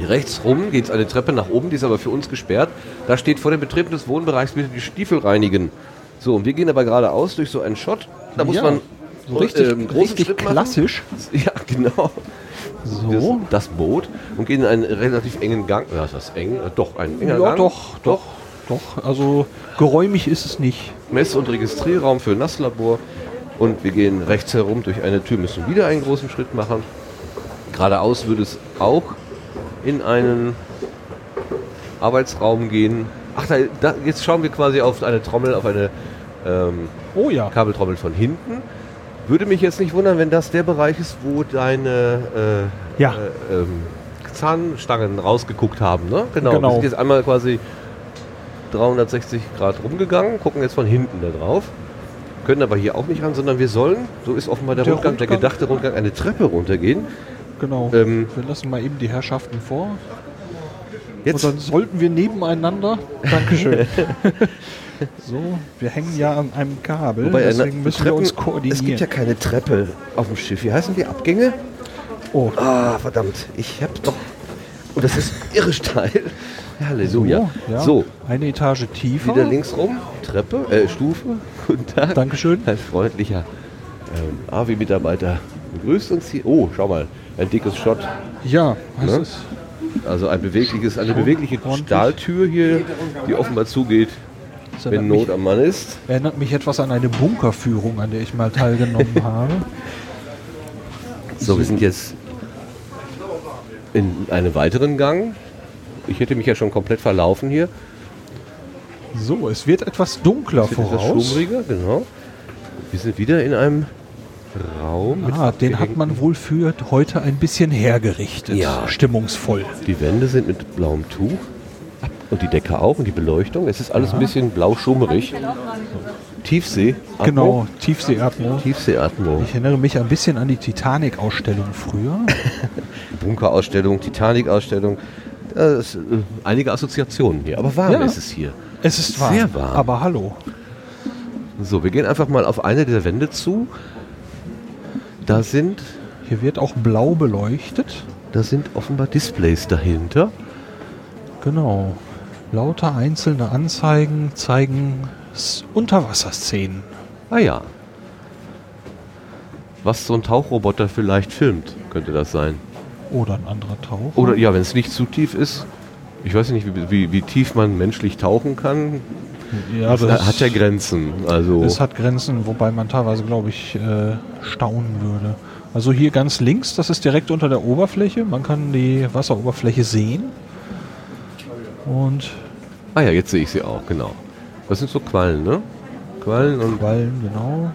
Rechts rum geht es eine Treppe nach oben, die ist aber für uns gesperrt. Da steht vor dem Betreten des Wohnbereichs bitte die Stiefel reinigen. So, und wir gehen aber geradeaus durch so einen Schott. Da muss
Ja,
man
So richtig,
äh, großen
richtig
Schritt machen.
klassisch.
Ja, genau.
So.
Das, Boot und gehen in einen relativ engen Gang. Ja, ist das eng? Doch, ein enger
Ja,
Gang.
doch, doch, doch. Also geräumig ist es nicht.
Mess- und Registrierraum für Nasslabor. Und wir gehen rechts herum durch eine Tür, müssen wieder einen großen Schritt machen. Geradeaus würde es auch in einen Arbeitsraum gehen. Ach, da, da, jetzt schauen wir quasi auf eine Trommel, auf eine ähm,
Oh ja.
Kabeltrommel von hinten. Würde mich jetzt nicht wundern, wenn das der Bereich ist, wo deine äh,
Ja.
äh, ähm, Zahnstangen rausgeguckt haben. Ne? Genau.
Genau.
Wir sind jetzt einmal quasi 360 Grad rumgegangen, gucken jetzt von hinten da drauf. Können aber hier auch nicht ran, sondern wir sollen, so ist offenbar der,
Der
Rundgang, der
Rundgang-
gedachte Rundgang, eine Treppe runtergehen.
Genau.
Ähm,
wir lassen mal eben die Herrschaften vor.
Jetzt,
Und dann sollten wir nebeneinander. Dankeschön. so, wir hängen ja an einem Kabel,
wobei, eine
deswegen müssen wir uns koordinieren.
es gibt ja keine Treppe auf dem Schiff. Wie heißen die Abgänge?
oh,
Ah, verdammt. Ich hab doch. Und das ist irre steil. Halleluja.
so, ja.
So,
eine Etage tiefer.
wieder links rum. Treppe, äh, Stufe. Guten Tag.
Dankeschön.
Ein freundlicher ähm, AWI-Mitarbeiter begrüßt uns hier. Oh, schau mal. Ein dickes Shot.
Ja, das
Ne?
ist
Also ein bewegliches, eine bewegliche. Stahltür hier, die offenbar zugeht, wenn Not
mich,
am Mann ist.
erinnert mich etwas an eine Bunkerführung, an der ich mal teilgenommen habe.
So, wir sind jetzt in einem weiteren Gang. Ich hätte mich ja schon komplett verlaufen hier.
So, es wird etwas dunkler
Es wird etwas
voraus.
schummriger, genau. Wir sind wieder in einem Raum.
Ah, den hat man wohl für heute ein bisschen hergerichtet.
Ja.
Stimmungsvoll.
Die Wände sind mit blauem Tuch. Und die Decke auch und die Beleuchtung. Es ist alles ein bisschen blau-schummerig. Tiefsee. Atmo.
Genau, Tiefseeatmo.
Tiefseeatmo.
Ich erinnere mich ein bisschen an die Titanic-Ausstellung früher.
Bunkerausstellung, Titanic-Ausstellung. Das, äh, einige Assoziationen hier. Aber warm
Ja.
ist es hier.
Es ist warm,
Sehr warm.
aber hallo.
So, wir gehen einfach mal auf eine der Wände zu. Da sind,
Hier wird auch blau beleuchtet.
da sind offenbar Displays dahinter.
Genau. Lauter einzelne Anzeigen zeigen Unterwasserszenen.
Ah ja. Was so ein Tauchroboter vielleicht filmt, könnte das sein.
Oder ein anderer Tauch.
Oder ja, wenn es nicht zu tief ist. Ich weiß nicht, wie, wie, wie tief man menschlich tauchen kann.
ja,
das hat ja Grenzen. Also
Es hat Grenzen, wobei man teilweise, glaube ich, äh, staunen würde. Also hier ganz links, das ist direkt unter der Oberfläche. Man kann die Wasseroberfläche sehen. Und
ah ja, jetzt sehe ich sie auch, genau. Das sind so Quallen, ne? Quallen und
Quallen, genau.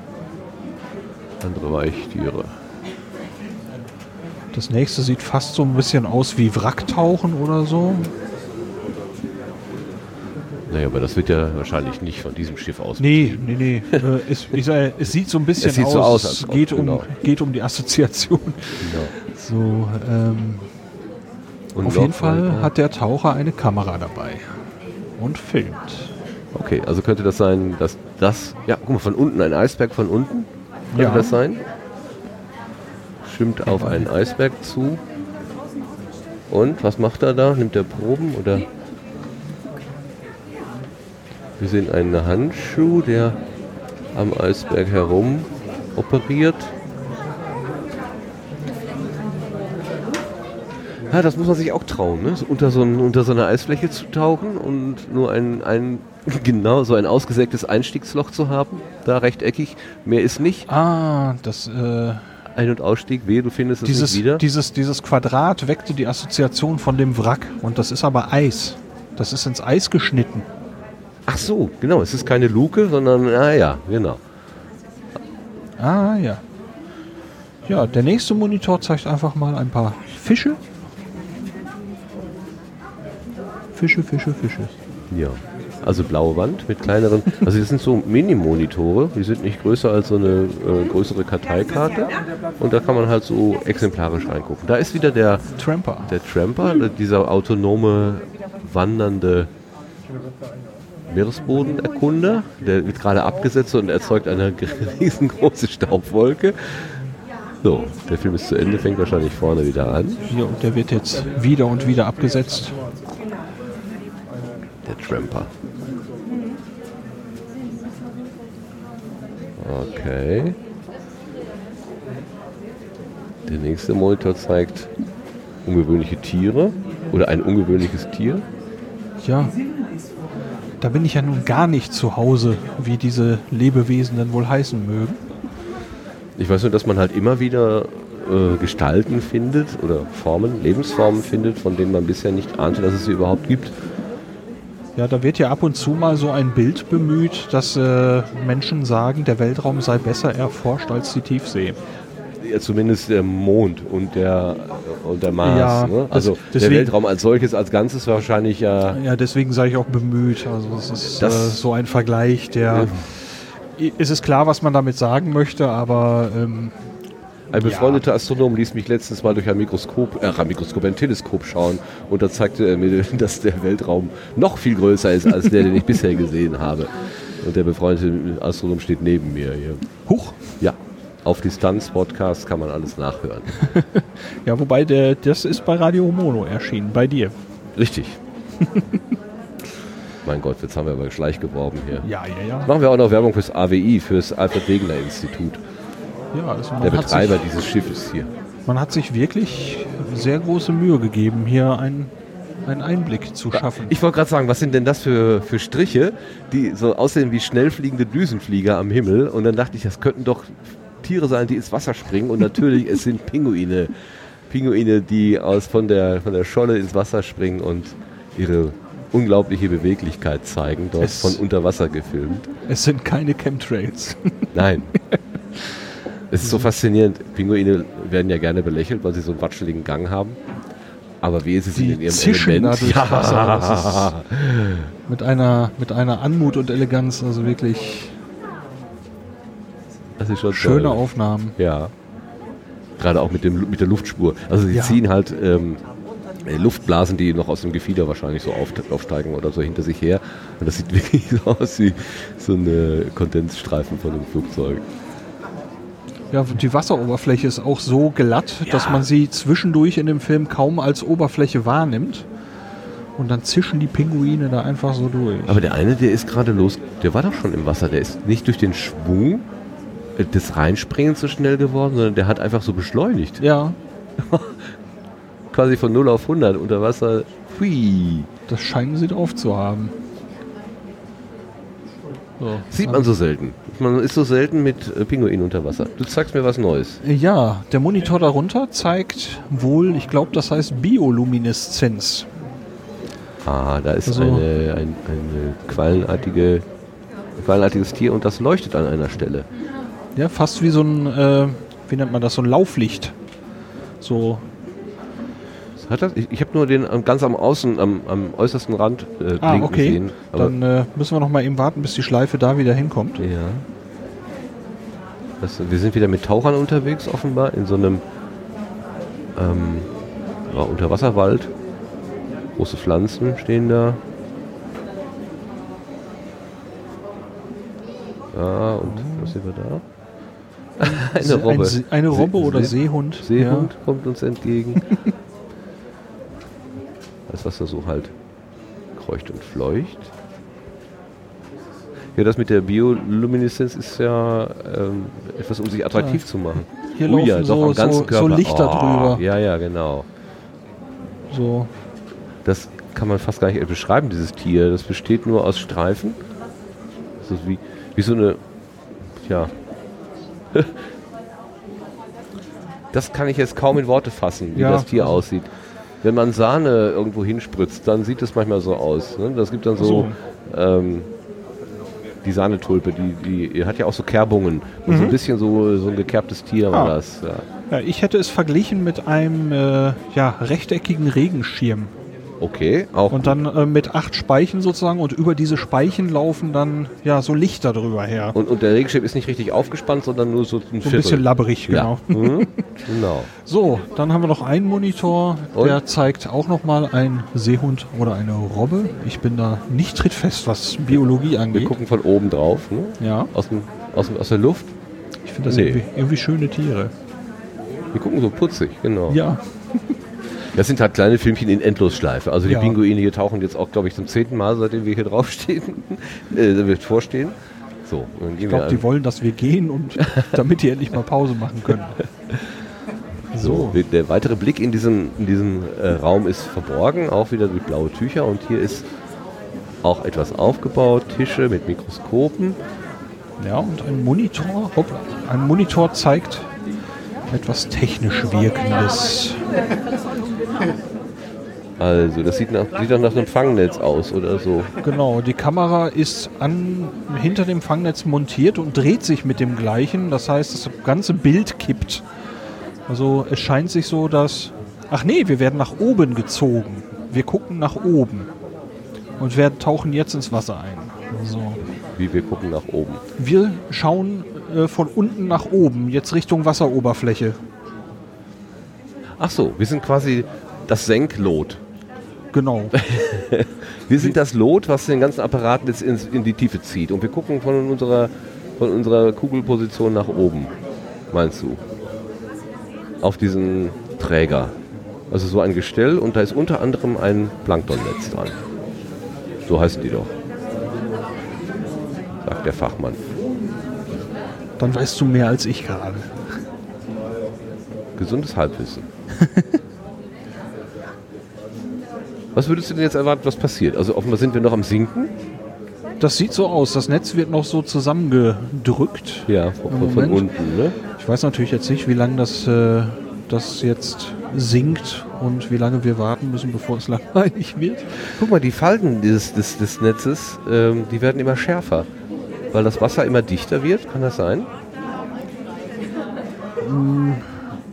andere Weichtiere.
Das nächste sieht fast so ein bisschen aus wie Wracktauchen oder so.
Naja, aber das wird ja wahrscheinlich nicht von diesem Schiff aus.
Nee, nee, nee. äh, es, ich sag, es sieht so ein bisschen
Es sieht
aus.
so aus,
es
als
geht, um,
genau.
geht um die Assoziation.
Genau.
So, ähm,
Und
auf jeden Fall hat der Taucher eine Kamera dabei und filmt.
Okay, also könnte das sein, dass das. Ja, guck mal, von unten ein Eisberg von unten. Könnte
Ja.
das sein? Schwimmt auf einen Eisberg zu. Und was macht er da? Nimmt er Proben oder? Wir sehen einen Handschuh, der am Eisberg herum operiert. Ja, das muss man sich auch trauen, ne? So unter, so ein, unter so eine Eisfläche zu tauchen und nur ein, ein genau so ein ausgesägtes Einstiegsloch zu haben, da rechteckig. Mehr ist nicht.
Ah, das, äh,
Ein- und Ausstieg, wehe, du findest es
dieses,
nicht wieder.
dieses, dieses Quadrat weckte die Assoziation von dem Wrack. Und das ist aber Eis. Das ist ins Eis geschnitten.
Ach so, genau, es ist keine Luke, sondern, ah ja, genau.
Ah, ja. Ja, der nächste Monitor zeigt einfach mal ein paar Fische. Fische, Fische, Fische.
Ja. Also blaue Wand mit kleineren, also das sind so Mini-Monitore, die sind nicht größer als so eine äh, größere Karteikarte und da kann man halt so exemplarisch reingucken. Da ist wieder der,
Tramper.
der Tramper, dieser autonome wandernde Meeresbodenerkunder, der wird gerade abgesetzt und erzeugt eine riesengroße Staubwolke. So, der Film ist zu Ende, fängt wahrscheinlich vorne wieder an.
Hier, und der wird jetzt wieder und wieder abgesetzt.
Der Tramper. Okay. Der nächste Monitor zeigt ungewöhnliche Tiere oder ein ungewöhnliches Tier.
Ja. Da bin ich ja nun gar nicht zu Hause, wie diese Lebewesen denn wohl heißen mögen.
Ich weiß nur, dass man halt immer wieder äh, Gestalten findet oder Formen, Lebensformen findet, von denen man bisher nicht ahnte, dass es sie überhaupt gibt.
Ja, da wird ja ab und zu mal so ein Bild bemüht, dass äh, Menschen sagen, der Weltraum sei besser erforscht als die Tiefsee.
Ja, zumindest der Mond und der, und der Mars.
Ja,
ne? Also
deswegen-
der Weltraum als solches, als Ganzes wahrscheinlich ja.
Ja, deswegen sage ich auch bemüht. Also es ist
Das-
äh, so ein Vergleich, der... Es ist klar, was man damit sagen möchte, aber ähm,
Ein befreundeter Astronom ließ mich letztens mal durch ein Mikroskop, äh, ein Mikroskop, ein Teleskop schauen und da zeigte er mir, dass der Weltraum noch viel größer ist als der, den ich bisher gesehen habe. Und der befreundete Astronom steht neben mir hier.
huch.
Ja, auf Distanz-Podcast kann man alles nachhören.
Ja, wobei der, das ist bei Radio Mono erschienen, bei dir.
Richtig. mein Gott, jetzt haben wir aber Schleich geworben hier.
Ja, ja, ja.
Machen wir auch noch Werbung fürs AWI, fürs Alfred Wegener Institut.
Ja also
Der Betreiber
sich,
dieses Schiffes hier.
man hat sich wirklich sehr große Mühe gegeben, hier einen, einen Einblick zu schaffen.
Ich wollte gerade sagen, was sind denn das für, für Striche, die so aussehen wie schnell fliegende Düsenflieger am Himmel? Und dann dachte ich, das könnten doch Tiere sein, die ins Wasser springen. Und natürlich, es sind Pinguine. Pinguine, die aus, von, der, von der Scholle ins Wasser springen und ihre unglaubliche Beweglichkeit zeigen, dort
Es-
von unter Wasser gefilmt.
Es sind keine Chemtrails.
Nein. Es ist so faszinierend. Pinguine werden ja gerne belächelt, weil sie so einen watscheligen Gang haben. Aber wie ist es in ihrem
zischen
Element?
das mit, einer, mit einer Anmut und Eleganz, also wirklich schöne
toll.
Aufnahmen.
Ja. Gerade auch mit, dem, mit der Luftspur. Also sie
Ja.
ziehen halt ähm, äh, Luftblasen, die noch aus dem Gefieder wahrscheinlich so auf, aufsteigen oder so hinter sich her. Und das sieht wirklich so aus wie so eine Kondensstreifen von einem Flugzeug.
Ja, die Wasseroberfläche ist auch so glatt, dass man sie zwischendurch in dem Film kaum als Oberfläche wahrnimmt. Und dann zischen die Pinguine da einfach so durch.
Aber der eine, der ist gerade los, der war doch schon im Wasser. Der ist nicht durch den Schwung äh, des Reinspringens so schnell geworden, sondern der hat einfach so beschleunigt.
ja,
Quasi von 0 auf 100 unter Wasser. Hui.
das scheinen sie drauf zu haben. So,
Sieht man so selten. Man ist so selten mit äh, Pinguinen unter Wasser. Du zeigst mir was Neues.
Ja, der Monitor darunter zeigt wohl, ich glaube, das heißt Biolumineszenz.
Ah, da ist
Also-
eine, ein eine quallenartige, ein quallenartiges Tier und das leuchtet an einer Stelle.
Ja, fast wie so ein, äh, wie nennt man das, so ein Lauflicht. So,
Hat das? Ich, ich habe nur den am- ganz am Außen, am, am äußersten Rand äh,
ah, okay.
sehen. Aber,
Dann äh, müssen wir noch mal eben warten, bis die Schleife da wieder hinkommt.
ja. Das, wir sind wieder mit Tauchern unterwegs, offenbar, in so einem ähm, ja, Unterwasserwald. Große Pflanzen stehen da. Ja, und was sehen wir da? Eine Robbe.
Ein eine Robbe oder
Se-
Seehund.
Seehund kommt uns entgegen. das, was da so halt kreucht und fleucht. Ja, das mit der Biolumineszenz ist ja ähm, etwas, um sich attraktiv zu machen.
Hier
Ui,
laufen
ja,
so, so, so. Lichter
Oh,
drüber.
Ja, ja, genau.
So,
Das kann man fast gar nicht beschreiben, dieses Tier. Das besteht nur aus Streifen. Das ist wie, wie so eine. Tja. Das kann ich jetzt kaum in Worte fassen, wie
Ja,
das Tier
also-
aussieht. Wenn man Sahne irgendwo hinspritzt, dann sieht es manchmal so aus. Ne? Das gibt dann so, ähm, die Sahnetulpe, die, die hat ja auch so Kerbungen. Und so ein bisschen so, so ein gekerbtes Tier war
Mhm. Ah.
das. Ja.
ja, ich hätte es verglichen mit einem äh, ja, rechteckigen Regenschirm.
Okay, auch
Und dann äh, mit acht Speichen sozusagen und über diese Speichen laufen dann ja so Lichter drüber her.
Und, und der Regenschirm ist nicht richtig aufgespannt, sondern nur so ein
so ein bisschen labberig, genau.
Ja. Mhm. genau.
So, dann haben wir noch einen Monitor,
Und?
der zeigt auch nochmal einen Seehund oder eine Robbe. Ich bin da nicht trittfest, was Biologie
Wir
angeht.
gucken von oben drauf, ne?
Ja,
aus, dem, aus, dem, aus der Luft.
ich finde das
Nee.
irgendwie, irgendwie schöne Tiere.
Wir gucken so putzig, genau.
Ja,
Das sind halt kleine Filmchen in Endlosschleife. Also die
Ja.
Pinguine hier tauchen jetzt auch, glaube ich, zum zehnten Mal, seitdem wir hier draufstehen, äh, vorstehen. So,
ich glaube, die wollen, dass wir gehen und damit die endlich mal Pause machen können.
So, der- der weitere Blick in diesem, in diesem äh, Raum ist verborgen, auch wieder durch blaue Tücher. Und hier ist auch etwas aufgebaut, Tische mit Mikroskopen.
Ja, und ein Monitor, hoppla, ein Monitor zeigt etwas technisch Wirkendes.
Also, das sieht, nach, sieht doch nach einem Fangnetz aus oder so.
Genau, die Kamera ist an, hinter dem Fangnetz montiert und dreht sich mit dem gleichen. Das heißt, das ganze Bild kippt. Also es scheint sich so, dass... Ach nee, wir werden nach oben gezogen. Wir gucken nach oben. Und werden, tauchen jetzt ins Wasser ein. So.
Wie wir gucken nach oben.
Wir schauen äh, von unten nach oben, jetzt Richtung Wasseroberfläche.
Ach so, wir sind quasi das Senklot.
Genau.
Wir sind das Lot, was den ganzen Apparat jetzt in die Tiefe zieht. Und wir gucken von unserer, von unserer Kugelposition nach oben, meinst du? Auf diesen Träger. Also so ein Gestell und da ist unter anderem ein Planktonnetz dran. So heißen die doch. Sagt der Fachmann.
Dann weißt du mehr als ich gerade.
Gesundes Halbwissen. was würdest du denn jetzt erwarten, was passiert? Also offenbar sind wir noch am Sinken.
Das sieht so aus. Das Netz wird noch so zusammengedrückt.
Ja, von, von, unten. Ne?
Ich weiß natürlich jetzt nicht, wie lange das, äh, das jetzt sinkt und wie lange wir warten müssen, bevor es langweilig wird.
Guck mal, die Falten des, des, des Netzes, ähm, die werden immer schärfer. Weil das Wasser immer dichter wird, kann das sein?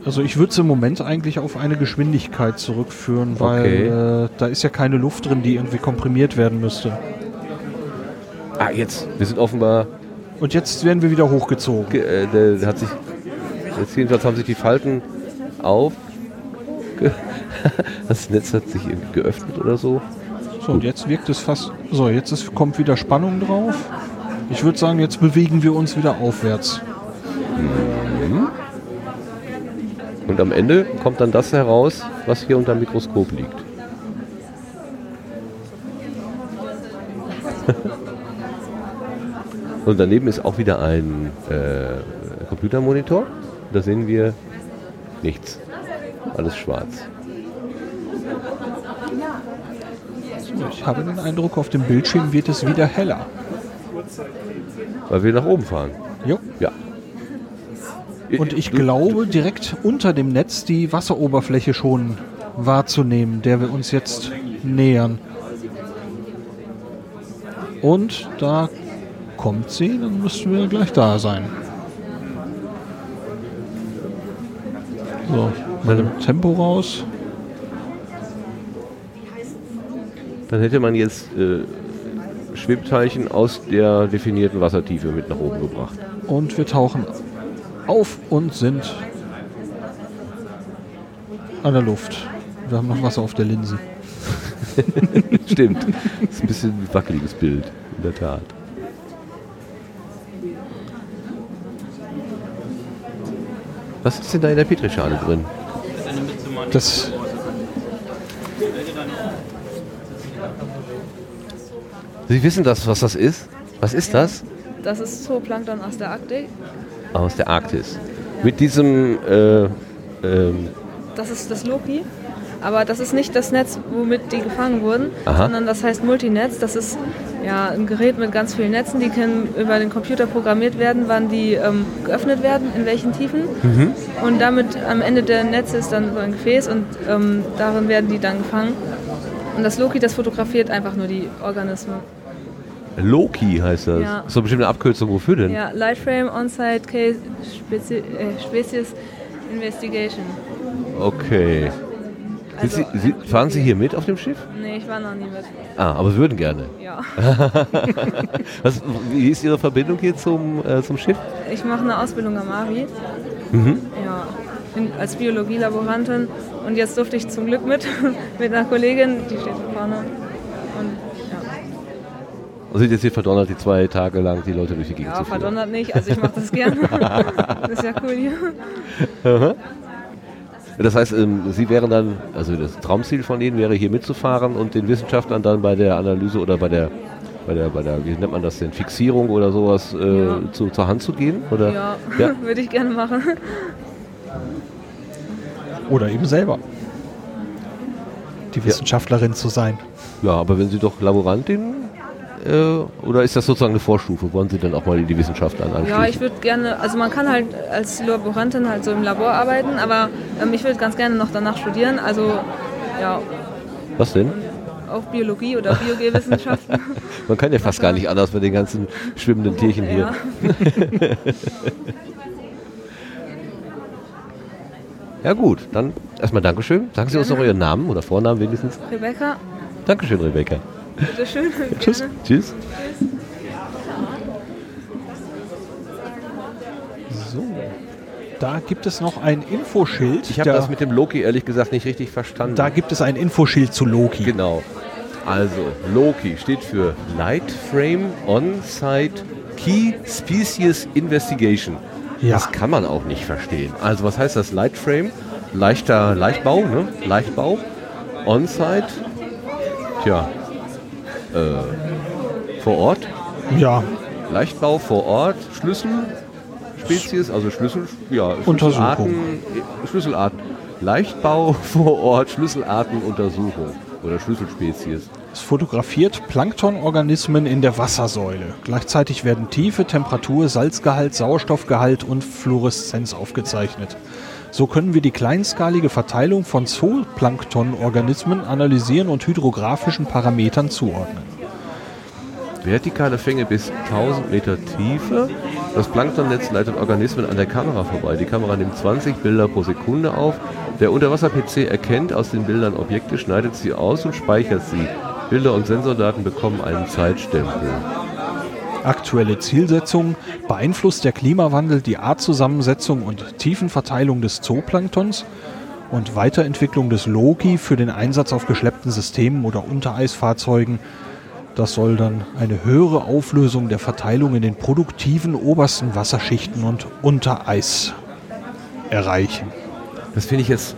Also ich würde es im Moment eigentlich auf eine Geschwindigkeit zurückführen, weil
Okay.
äh, da ist ja keine Luft drin, die irgendwie komprimiert werden müsste.
Ah, jetzt. Wir sind offenbar,
Und jetzt werden wir wieder hochgezogen.
ge- äh, hat sich, jetzt jedenfalls haben sich die Falten auf. Das Netz hat sich irgendwie geöffnet oder so.
So, und jetzt wirkt es fast. So, jetzt ist, kommt wieder Spannung drauf. Ich würde sagen, jetzt bewegen wir uns wieder aufwärts.
Und am Ende kommt dann das heraus, was hier unter dem Mikroskop liegt. Und daneben ist auch wieder ein äh, Computermonitor. Da sehen wir nichts. Alles schwarz.
Ich habe den Eindruck, auf dem Bildschirm wird es wieder heller.
Weil wir nach oben fahren.
Jo.
Ja.
Und ich glaube, direkt unter dem Netz die Wasseroberfläche schon wahrzunehmen, der wir uns jetzt nähern. Und da kommt sie, dann müssten wir gleich da sein. So, mal dem Tempo raus.
Dann hätte man jetzt äh, Schwebteilchen aus der definierten Wassertiefe mit nach oben gebracht.
Und wir tauchen auf und sind an der Luft. Wir haben noch Wasser auf der Linse.
Stimmt. Das ist ein bisschen ein wackeliges Bild, in der Tat. Was ist denn da in der Petrischale drin?
Das
Sie wissen das, was das ist? Was ist das?
Das ist Zooplankton aus der Arktik.
Aus der Arktis. Mit diesem, äh, ähm,
Das ist das Loki.
Aber das ist nicht das Netz, womit die gefangen wurden,
Aha.
sondern das heißt Multinetz. Das ist ja, ein Gerät mit ganz vielen Netzen, die können über den Computer programmiert werden, wann die ähm, geöffnet werden, in welchen Tiefen. Und damit am Ende der Netze ist dann so ein Gefäß und ähm, darin werden die dann gefangen. Und das Loki, das fotografiert einfach nur die Organismen.
Loki heißt das.
Ja.
Ist doch bestimmt eine Abkürzung. Wofür denn?
Ja, Lightframe On-Site Case Spezi äh, Species Investigation.
Okay.
Also,
Sie, Sie, fahren Sie hier mit auf dem Schiff?
Nee, ich war noch nie mit.
Ah, aber Sie würden gerne.
Ja.
Was, wie ist Ihre Verbindung hier zum, äh, zum Schiff?
Ich mache eine Ausbildung am AVI.
Mhm.
Ja, bin als Biologielaborantin und jetzt durfte ich zum Glück mit, mit einer Kollegin, die steht da vorne. Und ja,
Und sind jetzt hier verdonnert, die zwei Tage lang die Leute durch die Gegend
ja
zu führen?
verdonnert nicht, also ich mache das gerne. das ist ja cool hier.
Das heißt, ähm, Sie wären dann, also das Traumziel von Ihnen wäre hier mitzufahren und den Wissenschaftlern dann bei der Analyse oder bei der, bei der, bei der wie nennt man das denn, Fixierung oder sowas äh,
Ja.
zu, zur Hand zu gehen? Oder?
Ja,
Ja.
würde ich gerne machen.
Oder eben selber. Die Wissenschaftlerin zu sein.
Ja, aber wenn Sie doch Laborantin äh, oder ist das sozusagen eine Vorstufe? Wollen Sie dann auch mal in die Wissenschaft an
Ja, ich würde gerne, also man kann halt als Laborantin halt so im Labor arbeiten, aber ähm, ich würde ganz gerne noch danach studieren, also ja,
Was denn?
auch Biologie oder Biogeowissenschaften.
Man kann ja fast gar nicht anders mit den ganzen schwimmenden Tierchen hier.
ja.
Ja gut, dann erstmal Dankeschön. Sagen Sie uns noch Ihren Namen oder Vornamen wenigstens.
Rebecca,
Dankeschön, Rebecca.
Bitteschön.
Tschüss.
Gerne.
Tschüss.
So. Da gibt es noch ein Infoschild.
Ich habe
da,
das mit dem Loki ehrlich gesagt nicht richtig verstanden.
da gibt es ein Infoschild zu Loki.
Genau. Also, Loki steht für Light Frame On-Site Key Species Investigation.
Ja.
Das kann man auch nicht verstehen. Also, was heißt das Light Frame? Leichter Leichtbau, ne? Leichtbau. On-Site. Tja. Äh, vor Ort.
Ja,
Leichtbau vor Ort. Schlüssel. Spezies, also Schlüssel, ja,
Untersuchung.
Schlüsselarten, Schlüsselart, Leichtbau vor Ort, Schlüsselartenuntersuchung oder Schlüsselspezies.
es fotografiert Planktonorganismen in der Wassersäule. Gleichzeitig werden Tiefe, Temperatur, Salzgehalt, Sauerstoffgehalt und Fluoreszenz aufgezeichnet. So können wir die kleinskalige Verteilung von Zooplanktonorganismen analysieren und hydrographischen Parametern zuordnen.
Vertikale Fänge bis 1000 Meter Tiefe. Das Planktonnetz leitet Organismen an der Kamera vorbei. Die Kamera nimmt 20 Bilder pro Sekunde auf. Der Unterwasser-PC erkennt aus den Bildern Objekte, schneidet sie aus und speichert sie. Bilder und Sensordaten bekommen einen Zeitstempel.
Aktuelle Zielsetzung beeinflusst der Klimawandel die Artzusammensetzung und Tiefenverteilung des Zooplanktons und Weiterentwicklung des Loki für den Einsatz auf geschleppten Systemen oder Untereisfahrzeugen. Das soll dann eine höhere Auflösung der Verteilung in den produktiven obersten Wasserschichten und Untereis erreichen.
Das finde ich jetzt,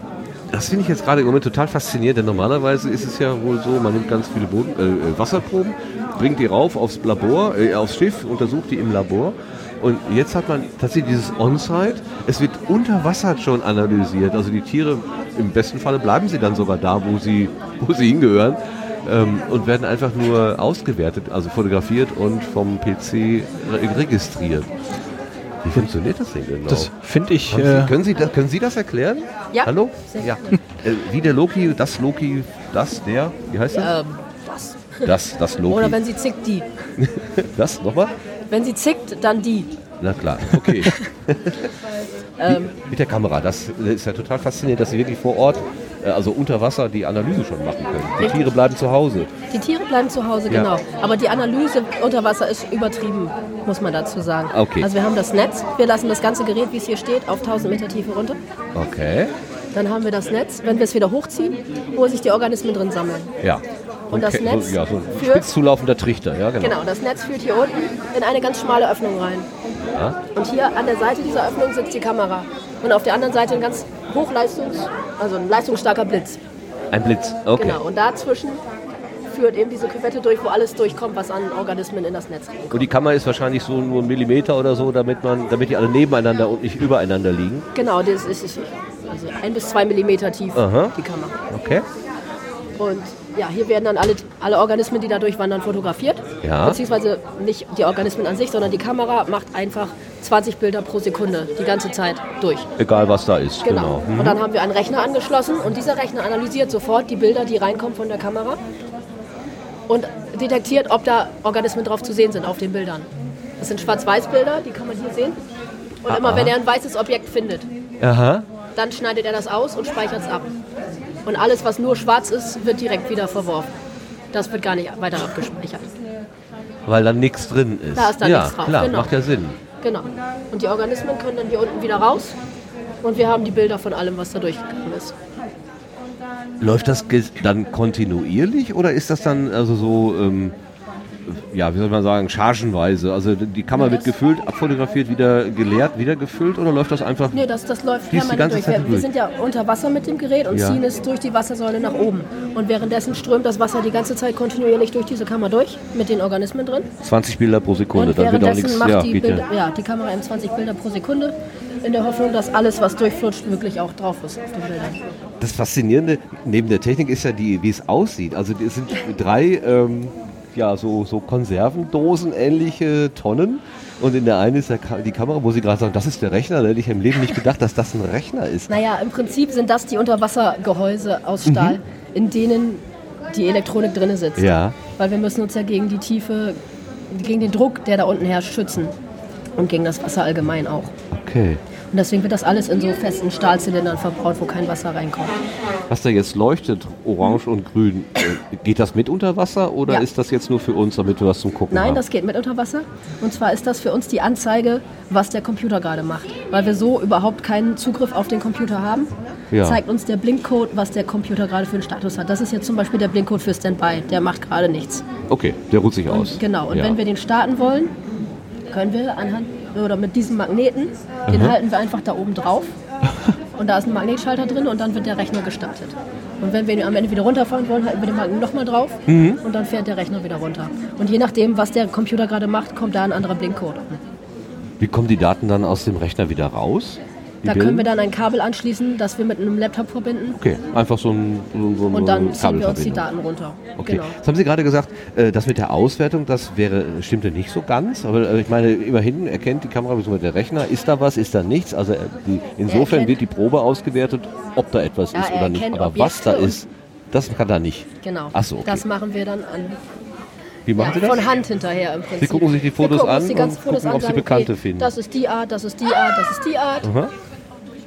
das finde ich jetzt gerade im Moment total faszinierend, denn normalerweise ist es ja wohl so, man nimmt ganz viele Boden, äh, äh, Wasserproben, bringt die rauf aufs Labor, äh, aufs Schiff, untersucht die im Labor. Und jetzt hat man tatsächlich dieses On-Site. Es wird unter Wasser schon analysiert. Also die Tiere, im besten Falle bleiben sie dann sogar da, wo sie, wo sie hingehören. Ähm, und werden einfach nur ausgewertet, also fotografiert und vom PC re registriert. Wie funktioniert das denn genau?
Das finde ich.
Haben
Äh,
Sie, können, Sie das, können Sie das erklären?
Ja,
Hallo?
sehr
Ja. Äh, wie der Loki, das Loki, das, der, wie heißt das?
Ähm, das.
Das, Loki.
Oder wenn sie zickt, die.
das, nochmal?
Wenn sie zickt, dann die.
Na klar, okay.
Ähm,
Mit der Kamera, das ist ja total faszinierend, dass Sie wirklich vor Ort, äh, also unter Wasser, die Analyse schon machen können. Die. Tiere bleiben zu Hause.
die Tiere bleiben zu Hause,
Ja.
genau. Aber die Analyse unter Wasser ist übertrieben, muss man dazu sagen.
Okay.
Also wir haben das Netz, wir lassen das ganze Gerät, wie es hier steht, auf 1000 Meter Tiefe runter.
Okay.
Dann haben wir das Netz, wenn wir es wieder hochziehen, wo sich die Organismen drin sammeln.
Ja.
Und das
Okay,
Netz
So, ja, so ein
führt-
spitz zulaufender Trichter, ja genau.
Genau, das Netz führt hier unten in eine ganz schmale Öffnung rein.
Ja.
Und hier an der Seite dieser Öffnung sitzt die Kamera. Und auf der anderen Seite ein ganz hochleistungs-, also ein leistungsstarker Blitz.
Ein Blitz, okay.
Genau, und dazwischen führt eben diese Küvette durch, wo alles durchkommt, was an Organismen in das Netz reinkommt.
Und die Kammer ist wahrscheinlich so nur ein Millimeter oder so, damit man, damit die alle nebeneinander und nicht übereinander liegen.
Genau, das ist ist- also ein bis zwei Millimeter tief,
Aha.
die Kammer.
Okay.
Und ja, hier werden dann alle, alle Organismen, die da durchwandern, fotografiert.
Ja.
Beziehungsweise nicht die Organismen an sich, sondern die Kamera macht einfach 20 Bilder pro Sekunde die ganze Zeit durch.
Egal was da ist.
Genau.
Genau.
Und dann haben wir einen Rechner angeschlossen und dieser Rechner analysiert sofort die Bilder, die reinkommen von der Kamera und detektiert, ob da Organismen drauf zu sehen sind auf den Bildern. Das sind Schwarz-Weiß-Bilder, die kann man hier sehen. Und immer wenn er ein weißes Objekt findet,
Aha.
dann schneidet er das aus und speichert es ab. Und alles, was nur schwarz ist, wird direkt wieder verworfen. Das wird gar nicht weiter abgespeichert.
Weil dann nichts drin ist.
Da ist dann
ja,
nichts drauf,
klar,
genau.
macht ja Sinn.
Genau. Und die Organismen können dann hier unten wieder raus. Und wir haben die Bilder von allem, was da durchgegangen ist.
Läuft das dann kontinuierlich oder ist das dann also so, ähm, ja, wie soll man sagen, chargenweise? Also die Kammer wird gefüllt, abfotografiert, wieder geleert, wieder gefüllt oder läuft das einfach?
Nee, das, das läuft
ist die
permanent
ganze
durch.
Zeit
Wir, wir
durch.
sind ja unter Wasser mit dem Gerät und
Ja.
ziehen es durch die Wassersäule nach oben. Und währenddessen strömt das Wasser die ganze Zeit kontinuierlich durch diese Kammer durch, mit den Organismen drin.
20 Bilder pro Sekunde,
und
dann wird auch
währenddessen
nichts.
macht
Ja,
die,
geht
Bilder,
ja.
ja, die Kamera eben 20 Bilder pro Sekunde, in der Hoffnung, dass alles, was durchflutscht, wirklich auch drauf ist auf den Bildern.
Das Faszinierende neben der Technik ist ja, die, wie es aussieht. Also es sind drei ähm, ja, so, so Konservendosen ähnliche Tonnen. Und in der einen ist die Kamera, wo Sie gerade sagen, das ist der Rechner. Da hätte ich im Leben nicht gedacht, dass das ein Rechner ist.
Naja, im Prinzip sind das die Unterwassergehäuse aus Stahl, in denen die Elektronik drin sitzt.
Mhm. Ja.
Weil wir müssen uns ja gegen die Tiefe, gegen den Druck, der da unten herrscht, schützen. Und gegen das Wasser allgemein auch.
Okay.
Und deswegen wird das alles in so festen Stahlzylindern verbaut, wo kein Wasser reinkommt.
Was da jetzt leuchtet, orange und grün, äh, geht das mit unter Wasser oder
Ja.
ist das jetzt nur für uns, damit wir was zum Gucken
Nein,
haben?
das geht mit unter Wasser. Und zwar ist das für uns die Anzeige, was der Computer gerade macht. Weil wir so überhaupt keinen Zugriff auf den Computer haben,
Ja.
zeigt uns der Blinkcode, was der Computer gerade für einen Status hat. Das ist jetzt zum Beispiel der Blinkcode für Standby. Der macht gerade nichts.
Okay, der ruht sich aus.
Und, genau. Und
ja.
wenn wir den starten wollen, können wir anhand oder mit diesem Magneten, den halten wir einfach da oben drauf. Und da ist ein Magnetschalter drin und dann wird der Rechner gestartet. Und wenn wir ihn am Ende wieder runterfahren wollen, halten wir den Magnet nochmal drauf
Mhm.
und dann fährt der Rechner wieder runter. Und je nachdem, was der Computer gerade macht, kommt da ein anderer Blinkcode.
Wie kommen die Daten dann aus dem Rechner wieder raus?
Da können wir dann ein Kabel anschließen, das wir mit einem Laptop verbinden
Okay, einfach so ein, so, so
und dann ziehen wir uns die. Daten runter.
Okay.
Genau.
Jetzt haben Sie gerade gesagt, äh, das mit der Auswertung, das wäre, stimmte nicht so ganz. Aber äh, ich meine, immerhin erkennt die Kamera bzw. der Rechner, ist da was, ist da nichts. Also äh, die, insofern
erkennt-
wird die Probe ausgewertet, ob da etwas
Ja,
ist
er
oder nicht. Aber was da
Objekte
ist, das kann da nicht.
Genau.
Ach so, okay.
Das machen wir dann an,
Wie machen
ja,
Sie das?
von Hand hinterher im Prinzip.
Sie gucken sich die Fotos an und gucken, ob Sie Bekannte
okay,
finden.
Das ist die Art, das ist die Art, das ist die Art.
Aha.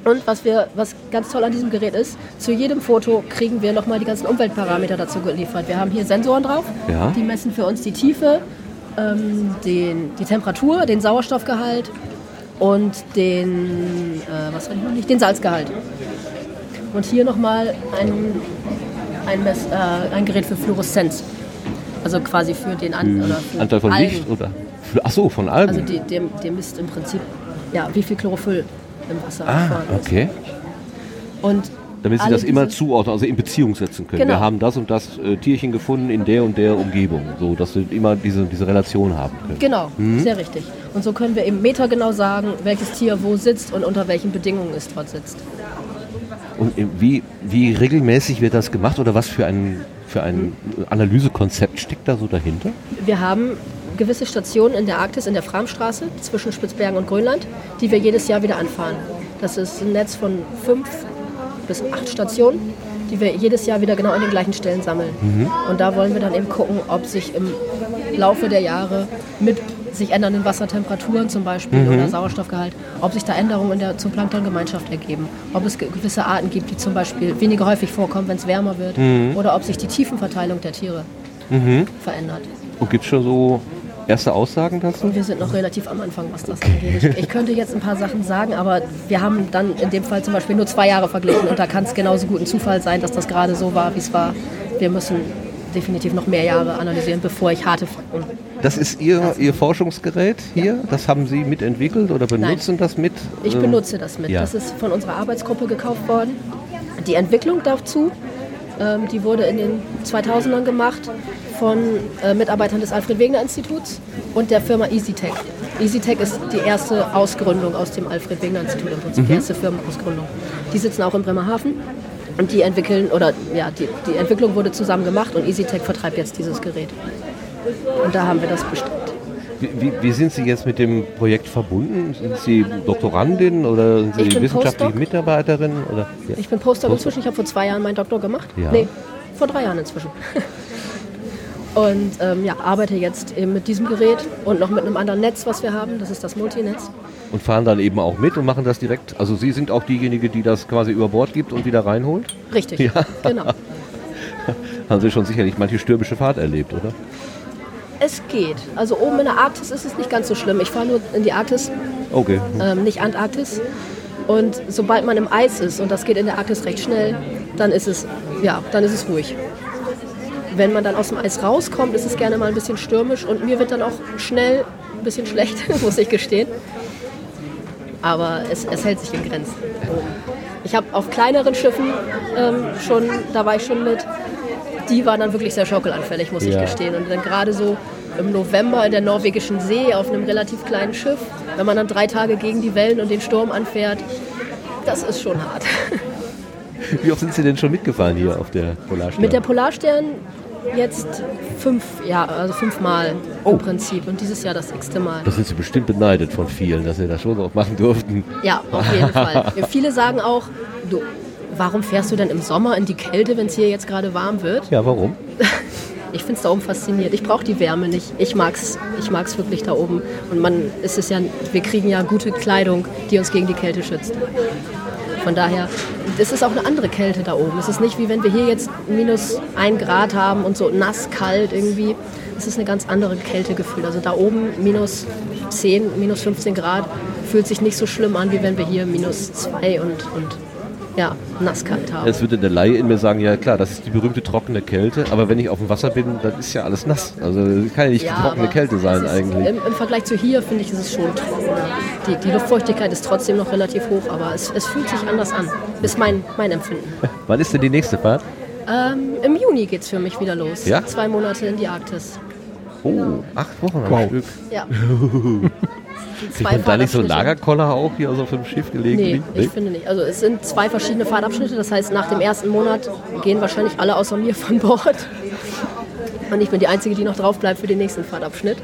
Und was, wir, was ganz toll an diesem Gerät ist, zu jedem Foto kriegen wir nochmal die ganzen Umweltparameter dazu geliefert. Wir haben hier Sensoren drauf,
Ja.
die messen für uns die Tiefe, ähm, den, die Temperatur, den Sauerstoffgehalt und den, äh, was ich noch nicht, den Salzgehalt. Und hier nochmal ein, ein, Mess, äh, ein Gerät für Fluoreszenz. Also quasi für den An für.
Anteil von
Algen.
Licht oder? Ach so, von Algen.
Also der misst im Prinzip, ja, wie viel Chlorophyll im Wasser
ah, okay.
Und
Damit Sie das immer zuordnen, also in Beziehung setzen können.
Genau.
Wir haben das und das äh, Tierchen gefunden in der und der Umgebung, so dass Sie immer diese, diese Relation haben können.
Genau,
Mhm.
sehr richtig. Und so können wir eben metergenau sagen, welches Tier wo sitzt und unter welchen Bedingungen es dort sitzt.
Und äh, wie, wie regelmäßig wird das gemacht oder was für ein, für ein Analysekonzept steckt da so dahinter?
Wir haben gewisse Stationen in der Arktis, in der Framstraße zwischen Spitzbergen und Grönland, die wir jedes Jahr wieder anfahren. Das ist ein Netz von fünf bis acht Stationen, die wir jedes Jahr wieder genau an den gleichen Stellen sammeln. Und da wollen wir dann eben gucken, ob sich im Laufe der Jahre mit sich ändernden Wassertemperaturen zum Beispiel oder Sauerstoffgehalt, ob sich da Änderungen in der Zooplankton-Gemeinschaft ergeben, ob es ge- gewisse Arten gibt, die zum Beispiel weniger häufig vorkommen, wenn es wärmer wird, oder ob sich die Tiefenverteilung der Tiere verändert.
Und gibt es schon so erste Aussagen dazu?
Wir sind noch relativ am Anfang, was das angeht. Ich, ich könnte jetzt ein paar Sachen sagen, aber wir haben dann in dem Fall zum Beispiel nur zwei Jahre verglichen und da kann es genauso gut ein Zufall sein, dass das gerade so war, wie es war. Wir müssen definitiv noch mehr Jahre analysieren, bevor ich harte Fakten.
Das ist Ihr, Ihr Forschungsgerät hier? Das haben Sie mitentwickelt oder benutzen das mit?
Ich
Ähm,
benutze das mit.
ja.
Das ist von unserer Arbeitsgruppe gekauft worden. Die Entwicklung dazu Ähm, die wurde in den 2000ern gemacht von äh, Mitarbeitern des Alfred-Wegener-Instituts und der Firma EasyTech. EasyTech ist die erste Ausgründung aus dem Alfred-Wegener-Institut im Prinzip, die erste Firmenausgründung. Die sitzen auch in Bremerhaven und die entwickeln, oder ja, die, die Entwicklung wurde zusammen gemacht und EasyTech vertreibt jetzt dieses Gerät. Und da haben wir das bestellt.
Wie, wie, wie sind Sie jetzt mit dem Projekt verbunden? Sind Sie Doktorandin oder sind Sie wissenschaftliche
Postdoc.
Mitarbeiterin? Oder? Ja.
Ich bin Postdoc inzwischen, ich habe vor zwei Jahren meinen Doktor gemacht.
Ja.
Nee, vor drei Jahren inzwischen. Und ähm, ja, arbeite jetzt eben mit diesem Gerät und noch mit einem anderen Netz, was wir haben. Das ist das Multinetz.
Und fahren dann eben auch mit und machen das direkt. Also Sie sind auch diejenige, die das quasi über Bord gibt und wieder reinholt?
Richtig,
Ja.
genau.
Haben Sie schon sicherlich manche stürmische Fahrt erlebt, oder?
Es geht. Also oben in der Arktis ist es nicht ganz so schlimm. Ich fahre nur in die Arktis,
Okay.
ähm, nicht Antarktis. Und sobald man im Eis ist, und das geht in der Arktis recht schnell, dann ist es, ja, dann ist es ruhig. Wenn man dann aus dem Eis rauskommt, ist es gerne mal ein bisschen stürmisch und mir wird dann auch schnell ein bisschen schlecht, muss ich gestehen. Aber es, es hält sich in Grenzen. Ich habe auf kleineren Schiffen ähm, schon, da war ich schon mit, die waren dann wirklich sehr schaukelanfällig, muss ich
Ja.
gestehen. Und dann gerade so im November in der norwegischen See auf einem relativ kleinen Schiff, wenn man dann drei Tage gegen die Wellen und den Sturm anfährt, das ist schon hart.
Wie oft sind Sie denn schon mitgefahren hier auf der Polarstern?
Mit der Polarstern jetzt fünf, ja, also fünfmal im Prinzip und dieses Jahr das sechste Mal.
da sind Sie bestimmt beneidet von vielen, dass Sie das schon auch machen durften.
Ja, auf jeden Fall. Ja, viele sagen auch, du, warum fährst du denn im Sommer in die Kälte, wenn es hier jetzt gerade warm wird?
Ja, warum?
Ich finde es da oben faszinierend. Ich brauche die Wärme nicht. Ich mag's, ich mag's wirklich da oben. Und man ist es ja, wir kriegen ja gute Kleidung, die uns gegen die Kälte schützt. Von daher, das ist auch eine andere Kälte da oben. Es ist nicht wie wenn wir hier jetzt minus ein Grad haben und so nass, kalt irgendwie. Es ist eine ganz andere Kältegefühl. Also da oben minus 10, minus 15 Grad fühlt sich nicht so schlimm an, wie wenn wir hier minus 2 und, und ja, nasskalt haben.
Jetzt würde der Laie in mir sagen, ja klar, das ist die berühmte trockene Kälte, aber wenn ich auf dem Wasser bin, dann ist ja alles nass. Also kann ja nicht trockene
aber
Kälte sein
es ist,
eigentlich.
Im, Im Vergleich zu hier finde ich, ist es schon trockener. Die, die Luftfeuchtigkeit ist trotzdem noch relativ hoch, aber es, es fühlt sich anders an. Ist mein, mein Empfinden.
Wann ist denn die nächste Fahrt?
Ähm, Im Juni geht es für mich wieder los.
Ja?
Zwei Monate in die Arktis.
Oh, acht Wochen am
Wow.
Stück.
Ja.
Kriegt man da nicht so Lagerkoller auch hier so auf dem Schiff gelegen?
Nee, ich finde nicht. Also es sind zwei verschiedene Fahrtabschnitte. Das heißt, nach dem ersten Monat gehen wahrscheinlich alle außer mir von Bord. Und ich bin die Einzige, die noch drauf bleibt für den nächsten Fahrtabschnitt.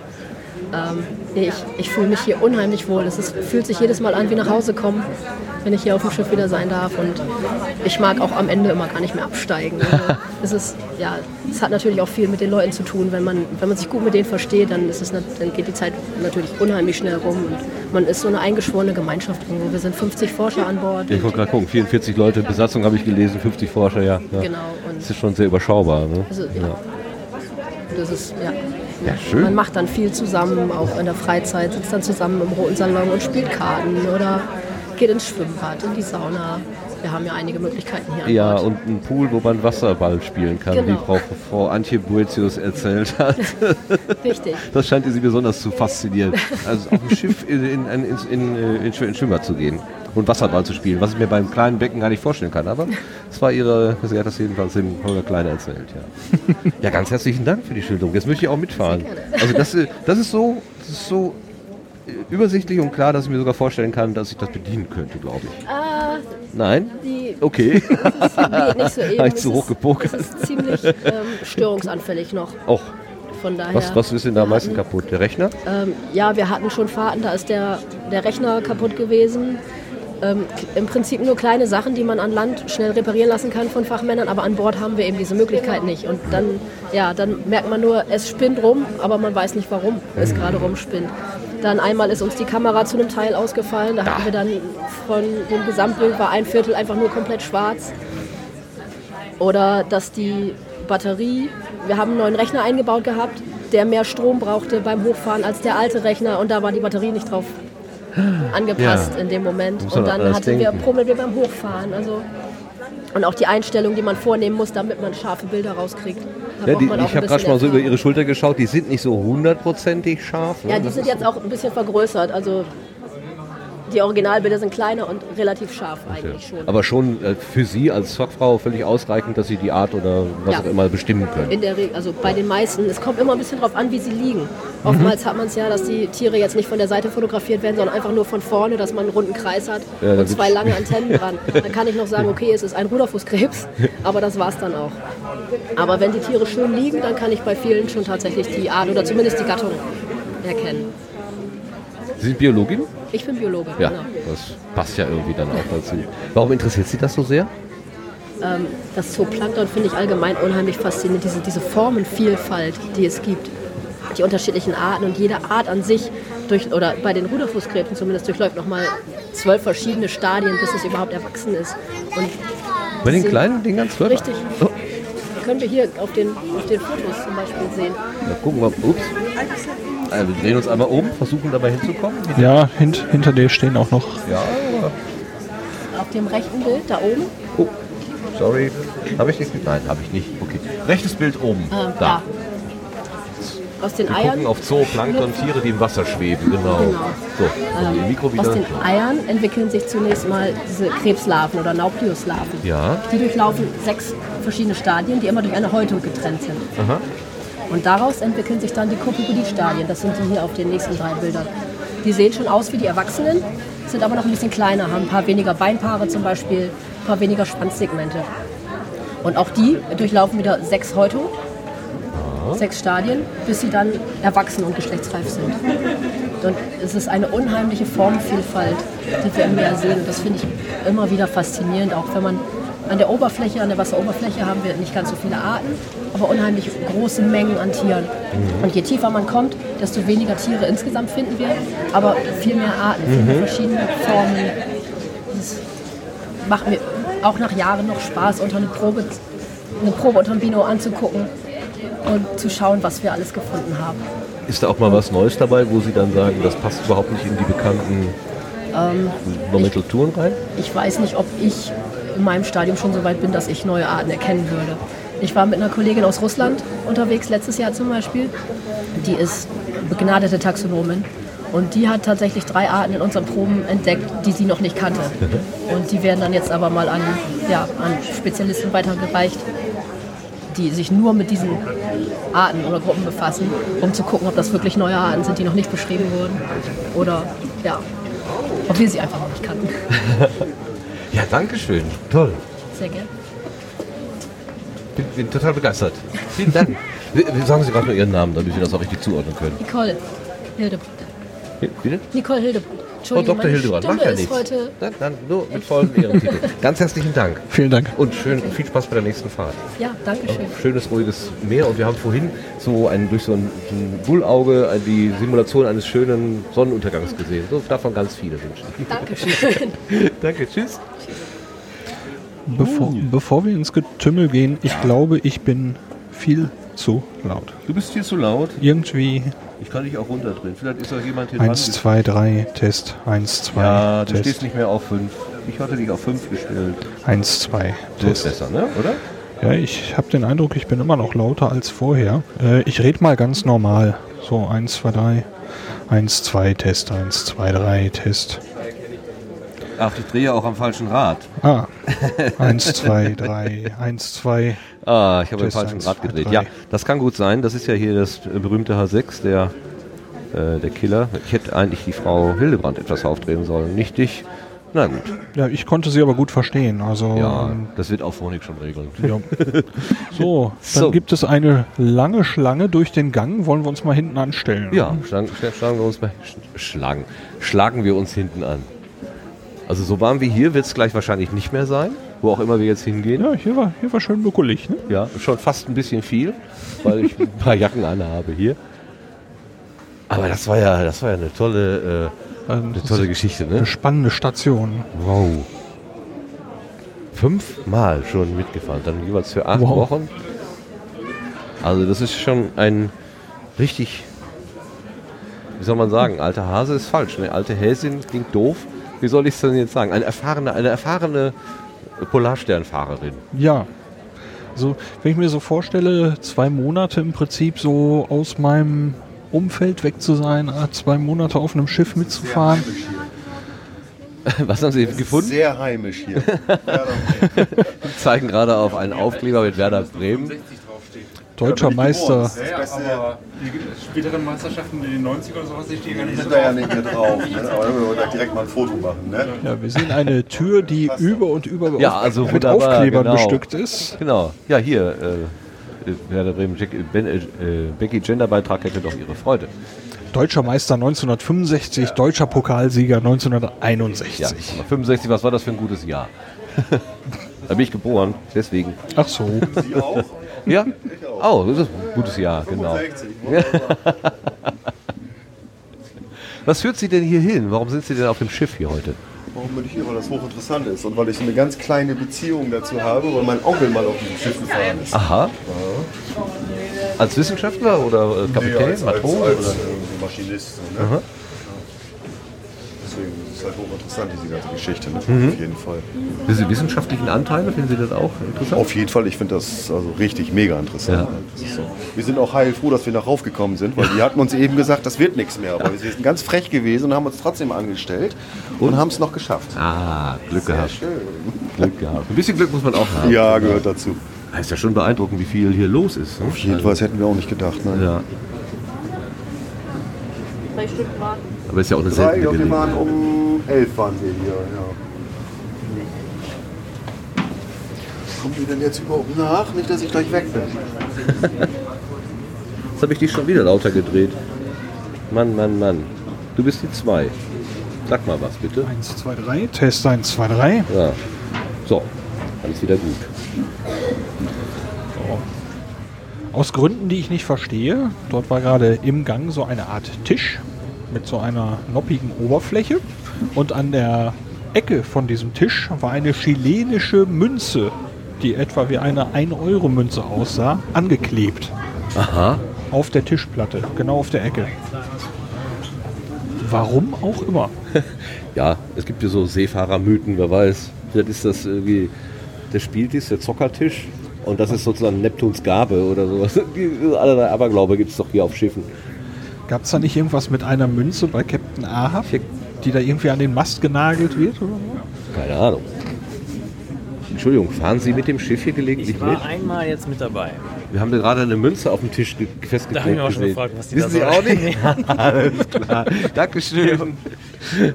Ähm, ich, ich fühle mich hier unheimlich wohl. Es ist, fühlt sich jedes Mal an wie nach Hause kommen, wenn ich hier auf dem Schiff wieder sein darf. Und ich mag auch am Ende immer gar nicht mehr absteigen. Also es, ist, ja, es hat natürlich auch viel mit den Leuten zu tun. Wenn man, wenn man sich gut mit denen versteht, dann, ist es, dann geht die Zeit natürlich unheimlich schnell rum. Und man ist so eine eingeschworene Gemeinschaft irgendwo. Wir sind 50 Forscher an Bord.
Ich wollte gerade gucken, 44 Leute, Besatzung habe ich gelesen, 50 Forscher, ja. ja.
Genau. Und
Das ist schon sehr überschaubar. Ne?
also, ja. Das ist, ja.
Ja,
Man
schön.
macht dann viel zusammen, auch in der Freizeit, sitzt dann zusammen im roten Salon und spielt Karten oder geht ins Schwimmbad, in die Sauna. Wir haben ja einige Möglichkeiten hier
Ja, und ein Pool, wo man Wasserball spielen kann,
Genau.
wie Frau, Frau Antje Boetius erzählt hat.
Richtig.
Das scheint sie besonders zu faszinieren. Also auf dem Schiff in, in, in, in, in, in Schw- in Schwimmer zu gehen und Wasserball zu spielen, was ich mir beim kleinen Becken gar nicht vorstellen kann. Aber es war ihre, sie hat das jedenfalls dem Holger Kleine erzählt. Ja. ja, ganz herzlichen Dank für die Schilderung. Jetzt möchte ich auch mitfahren. Also das, äh, das ist so, das ist so äh, übersichtlich und klar, dass ich mir sogar vorstellen kann, dass ich das bedienen könnte, glaube ich.
Ah,
Nein?
die
Okay.
geht nicht so eben.
Habe ich zu
ist-
hoch gepokert.
Es ist ziemlich ähm, störungsanfällig noch.
Och,
Von daher.
was, was ist denn da am meisten kaputt? Der Rechner?
Ähm, ja, wir hatten schon Fahrten, da ist der, der Rechner kaputt gewesen. Ähm, Im Prinzip nur kleine Sachen, die man an Land schnell reparieren lassen kann von Fachmännern, aber an Bord haben wir eben diese Möglichkeit nicht. Und dann, ja, dann merkt man nur, es spinnt rum, aber man weiß nicht, warum es gerade rumspinnt. Dann einmal ist uns die Kamera zu einem Teil ausgefallen, da hatten wir dann von dem Gesamtbild war ein Viertel einfach nur komplett schwarz. Oder dass die Batterie, wir haben einen neuen Rechner eingebaut gehabt, der mehr Strom brauchte beim Hochfahren als der alte Rechner und da war die Batterie nicht drauf angepasst
Ja.
in dem Moment. Und dann hatten wir
denken.
Probleme beim Hochfahren. Also und auch die Einstellung, die man vornehmen muss, damit man scharfe Bilder rauskriegt.
Ja, die, ich habe gerade schon mal so über ihre Schulter geschaut, die sind nicht so hundertprozentig scharf. Ne?
Ja, die
Das
sind jetzt auch ein bisschen vergrößert. Also die Originalbilder sind kleiner und relativ scharf eigentlich schon.
Aber schon äh, für Sie als Fachfrau völlig ausreichend, dass Sie die Art oder was
Ja.
auch immer bestimmen können.
In der Regel, also bei den meisten, es kommt immer ein bisschen drauf an, wie sie liegen. Oftmals hat man es ja, dass die Tiere jetzt nicht von der Seite fotografiert werden, sondern einfach nur von vorne, dass man einen runden Kreis hat
Ja,
und zwei lange Antennen dran. Dann kann ich noch sagen, okay, es ist ein Ruderfußkrebs, aber das war's dann auch. Aber wenn die Tiere schön liegen, dann kann ich bei vielen schon tatsächlich die Art oder zumindest die Gattung erkennen.
Sie sind Biologin?
Ich bin Biologe,
Ja,
genau.
das passt ja irgendwie dann auch dazu. Warum interessiert Sie das so sehr?
Ähm, das Zooplankton finde ich allgemein unheimlich faszinierend, diese, diese Formenvielfalt, die es gibt. Die unterschiedlichen Arten und jede Art an sich, durch, oder bei den Ruderfußkrebsen zumindest, durchläuft nochmal zwölf verschiedene Stadien, bis es überhaupt erwachsen ist. Und
Bei den kleinen Dingern zwölf?
Richtig.
Oh,
können wir hier auf den, auf den Fotos zum Beispiel sehen.
na, gucken wir. Ups. Äh, wir drehen uns einmal um, versuchen dabei hinzukommen.
Ja, hint, hinter dir stehen auch noch.
Ja.
Auf dem rechten Bild, da oben,
Oh, sorry. Habe ich nicht? Nein, habe ich nicht. Okay. Rechtes Bild oben.
äh,
da.
da. Aus den
Wir
Eiern.
gucken auf Zooplankton, Tiere, die im Wasser schweben. Genau.
Genau.
So, Ihr Mikro wieder.
Aus den Eiern entwickeln sich zunächst mal diese Krebslarven oder Naupliuslarven.
Ja.
Die durchlaufen sechs verschiedene Stadien, die immer durch eine Häutung getrennt sind.
Aha.
Und daraus entwickeln sich dann die Kopipodie-Stadien. Das sind die hier auf den nächsten drei Bildern. Die sehen schon aus wie die Erwachsenen, sind aber noch ein bisschen kleiner, haben ein paar weniger Beinpaare zum Beispiel, ein paar weniger Schwanzsegmente. Und auch die durchlaufen wieder sechs Häutungen, sechs Stadien, bis sie dann erwachsen und geschlechtsreif sind. Und es ist eine unheimliche Formvielfalt, die wir im Meer sehen. Und das finde ich immer wieder faszinierend, auch wenn man an der Oberfläche, an der Wasseroberfläche haben wir nicht ganz so viele Arten, aber unheimlich große Mengen an Tieren. Und je tiefer man kommt, desto weniger Tiere insgesamt finden wir, aber viel mehr Arten, viel mehr verschiedene Formen. Das macht mir auch nach Jahren noch Spaß, unter eine Probe, eine Probe unter dem Bino anzugucken und zu schauen, was wir alles gefunden haben.
Ist da auch mal was Neues dabei, wo Sie dann sagen, das passt überhaupt nicht in die bekannten
Ähm,
Nomenklaturen rein?
Ich weiß nicht, ob ich in meinem Stadium schon so weit bin, dass ich neue Arten erkennen würde. Ich war mit einer Kollegin aus Russland unterwegs, letztes Jahr zum Beispiel. Die ist begnadete Taxonomin. Und die hat tatsächlich drei Arten in unseren Proben entdeckt, die sie noch nicht kannte. Und die werden dann jetzt aber mal an, ja, an Spezialisten weitergereicht, die sich nur mit diesen Arten oder Gruppen befassen, um zu gucken, ob das wirklich neue Arten sind, die noch nicht beschrieben wurden. Oder ja, ob wir sie einfach noch nicht kannten.
Ja, danke schön. Toll.
Sehr gerne.
Bin, bin total begeistert. Vielen Dank. Sagen Sie gerade nur Ihren Namen, damit wir das auch richtig zuordnen können.
Nicole Hildebrand.
Bitte?
Nicole Hildebrand.
Oh,
Entschuldigung,
Dr. Hildebrand, macht ja nichts.
heute.
Dann, dann nur mit vollem Ehrentitel. Ganz herzlichen Dank.
Vielen Dank.
Und schön, viel Spaß bei der nächsten Fahrt.
Ja, danke schön.
Schönes, ruhiges Meer. Und wir haben vorhin so ein, durch so ein, so ein Bullauge die Simulation eines schönen Sonnenuntergangs gesehen. So, davon ganz viele wünsche ich.
Danke schön.
Danke, tschüss.
Bevor, bevor wir ins Getümmel gehen, ich glaube, ich bin viel zu laut.
Du bist hier zu laut.
Irgendwie
Ich kann dich auch runterdrehen. Vielleicht ist auch jemand hier
1,
dran.
2, 3, Test, 1, 2,
Ja, du
Test,
stehst nicht mehr auf 5. Ich hatte dich auf 5 gestellt.
1, 2,
So ist
Test.
besser, ne? Oder?
Ja, ich habe den Eindruck, ich bin immer noch lauter als vorher. Äh, ich rede mal ganz normal. So, 1, 2, 3, 1, 2, Test, 1, 2, 3, Test.
Ach, ich drehe auch am falschen Rad.
Ah, 1, 2, 3, 1, 2.
Ah, ich habe den
Test
falschen
eins,
Rad
zwei,
gedreht.
drei.
Ja, das kann gut sein. Das ist ja hier das berühmte H6, der, äh, der Killer. Ich hätte eigentlich die Frau Hildebrand etwas aufdrehen sollen, nicht dich. Na gut.
Ja, ich konnte sie aber gut verstehen. Also,
Ja,
ähm,
das wird auch Phonik schon regeln.
ja. So, dann
So.
gibt es eine lange Schlange durch den Gang. Wollen wir uns mal hinten anstellen?
Ja, schlagen, schlagen- wir uns mal, sch- schlagen, schlagen wir uns hinten an. Also so warm wie hier wird es gleich wahrscheinlich nicht mehr sein, wo auch immer wir jetzt hingehen.
Ja, hier war, hier war schön buckelig. Ne?
Ja, schon fast ein bisschen viel, weil ich ein paar Jacken anhabe hier. Aber das war ja, das war ja eine tolle, äh,
Ähm,
eine tolle Geschichte,
Eine
ne?
spannende Station.
Wow. Fünfmal schon mitgefahren, dann jeweils für acht
Wow.
Wochen. Also das ist schon ein richtig, wie soll man sagen, alter Hase ist falsch. Ne? Alte Häsin klingt doof. Wie soll ich es denn jetzt sagen? Eine erfahrene, eine erfahrene Polarsternfahrerin.
Ja. Also, wenn ich mir so vorstelle, zwei Monate im Prinzip so aus meinem Umfeld weg zu sein, äh, zwei Monate auf einem Schiff mitzufahren.
Was haben Sie gefunden?
Sehr heimisch hier.
Zeigen gerade auf einen Aufkleber mit Werder Bremen.
Deutscher Meister.
Beste,
aber die späteren Meisterschaften in den 90 oder sowas, die stehen gar
die
nicht
sind
mehr
da ja
drauf.
nicht mehr drauf. Ne? Aber dann wollen wir direkt mal ein Foto machen. Ne?
Ja, wir sehen eine Tür, die über und über
Ja, also
mit
wunderbar,
Aufklebern
genau.
bestückt ist.
Genau. Ja, hier. Äh, Werder Bremen, Jack, ben, äh, Becky Genderbeitrag hätte doch ihre Freude.
Deutscher Meister 1965, deutscher Pokalsieger 1961.
Ja, 65, was war das für ein gutes Jahr? da bin ich geboren, deswegen.
Ach so.
Sie auch?
Ja? Oh, das ist ein gutes Jahr, genau.
65. Wunderbar.
Was führt Sie denn hier hin? Warum sind Sie denn auf dem Schiff hier heute?
Warum bin ich hier? Weil das hochinteressant ist und weil ich eine ganz kleine Beziehung dazu habe, weil mein Onkel mal auf diesem Schiff gefahren ist.
Aha. Als Wissenschaftler oder äh, Kapitän,
Nee, als, als,
Matrose?
als,
oder?
äh, Maschinist. So, ne? Deswegen ist halt hochinteressant, diese ganze Geschichte. Ne?
Mhm.
Auf jeden Fall.
Diese wissenschaftlichen Anteile, finden Sie das auch interessant?
Auf jeden Fall, ich finde das also richtig mega interessant.
Ja.
Das so. Wir sind auch heilfroh, dass wir nach raufgekommen sind, weil die hatten uns eben gesagt, das wird nichts mehr. Aber wir sind ganz frech gewesen und haben uns trotzdem angestellt und haben es noch geschafft.
Ah, Glück
Sehr
gehabt.
schön.
Glück gehabt. Ein bisschen Glück muss man auch haben.
Ja, gehört dazu.
Das ist ja schon beeindruckend, wie viel hier los ist. Ne?
Jedenfalls hätten wir auch nicht gedacht. Ne?
Ja,
Drei Stück warten.
aber ist ja auch eine
Drei,
seltene
ja, wir waren
Gelegenheit.
um elf waren wir hier. Ja. Kommt ihr denn jetzt überhaupt nach? Nicht, dass ich gleich weg bin.
Jetzt habe ich dich schon wieder lauter gedreht. Mann, Mann, Mann. Du bist die zwei. Sag mal was, bitte.
1, 2, 3. Test 1, 2, 3.
Ja. So, alles wieder gut.
Aus Gründen, die ich nicht verstehe, dort war gerade im Gang so eine Art Tisch mit so einer noppigen Oberfläche und an der Ecke von diesem Tisch war eine chilenische Münze, die etwa wie eine 1-Euro-Münze aussah, angeklebt.
Aha.
Auf der Tischplatte, genau auf der Ecke. Warum auch immer.
Ja, es gibt ja so Seefahrermythen, wer weiß. Vielleicht ist das irgendwie der Spieltisch, der Zockertisch. Und das ist sozusagen Neptuns Gabe oder sowas. Allerlei Aberglaube gibt es doch hier auf Schiffen.
Gab es da nicht irgendwas mit einer Münze bei Captain Ahab, die da irgendwie an den Mast genagelt wird? Oder so?
Keine Ahnung. Entschuldigung, fahren Sie mit dem Schiff hier gelegentlich
Ich
mit?
war einmal jetzt mit dabei.
Wir haben da gerade eine Münze auf dem Tisch ge-
Da
festgeklebt
habe ich mich auch schon gefragt, was die
Wissen
da
Sie
soll.
auch nicht? Alles klar. Dankeschön.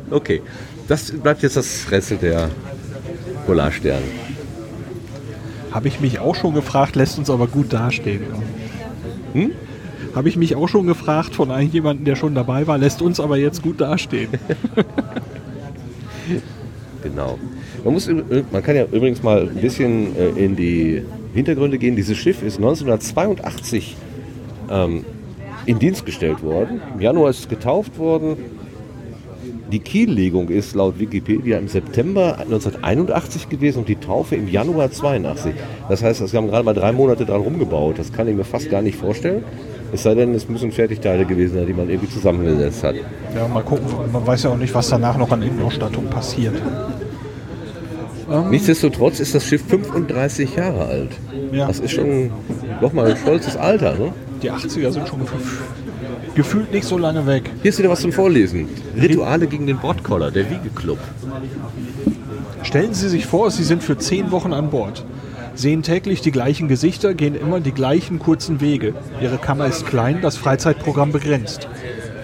Okay, das bleibt jetzt das Rätsel der Polarstern.
Habe ich mich auch schon gefragt, lässt uns aber gut dastehen.
Hm?
Habe ich mich auch schon gefragt von jemandem, der schon dabei war, lässt uns aber jetzt gut dastehen.
Genau. Man, muss, man kann ja übrigens mal ein bisschen äh, in die Hintergründe gehen. Dieses Schiff ist 1982 ähm, in Dienst gestellt worden. Im Januar ist es getauft worden. Die Kiellegung ist laut Wikipedia im September 1981 gewesen und die Taufe im Januar 82. Das heißt, sie haben gerade mal drei Monate dran rumgebaut. Das kann ich mir fast gar nicht vorstellen. Es sei denn, es müssen Fertigteile gewesen sein, die man irgendwie zusammengesetzt hat.
Ja, mal gucken. Man weiß ja auch nicht, was danach noch an Innenausstattung passiert. Ähm,
Nichtsdestotrotz ist das Schiff 35 Jahre alt.
Ja.
Das ist schon doch mal ein stolzes Alter. Ne?
Die 80er sind schon gef- gefühlt nicht so lange weg.
Hier ist wieder was zum Vorlesen. Rituale gegen den Bordkoller, der Wiegeclub.
Stellen Sie sich vor, Sie sind für zehn Wochen an Bord. Sehen täglich die gleichen Gesichter, gehen immer die gleichen kurzen Wege. Ihre Kammer ist klein, das Freizeitprogramm begrenzt.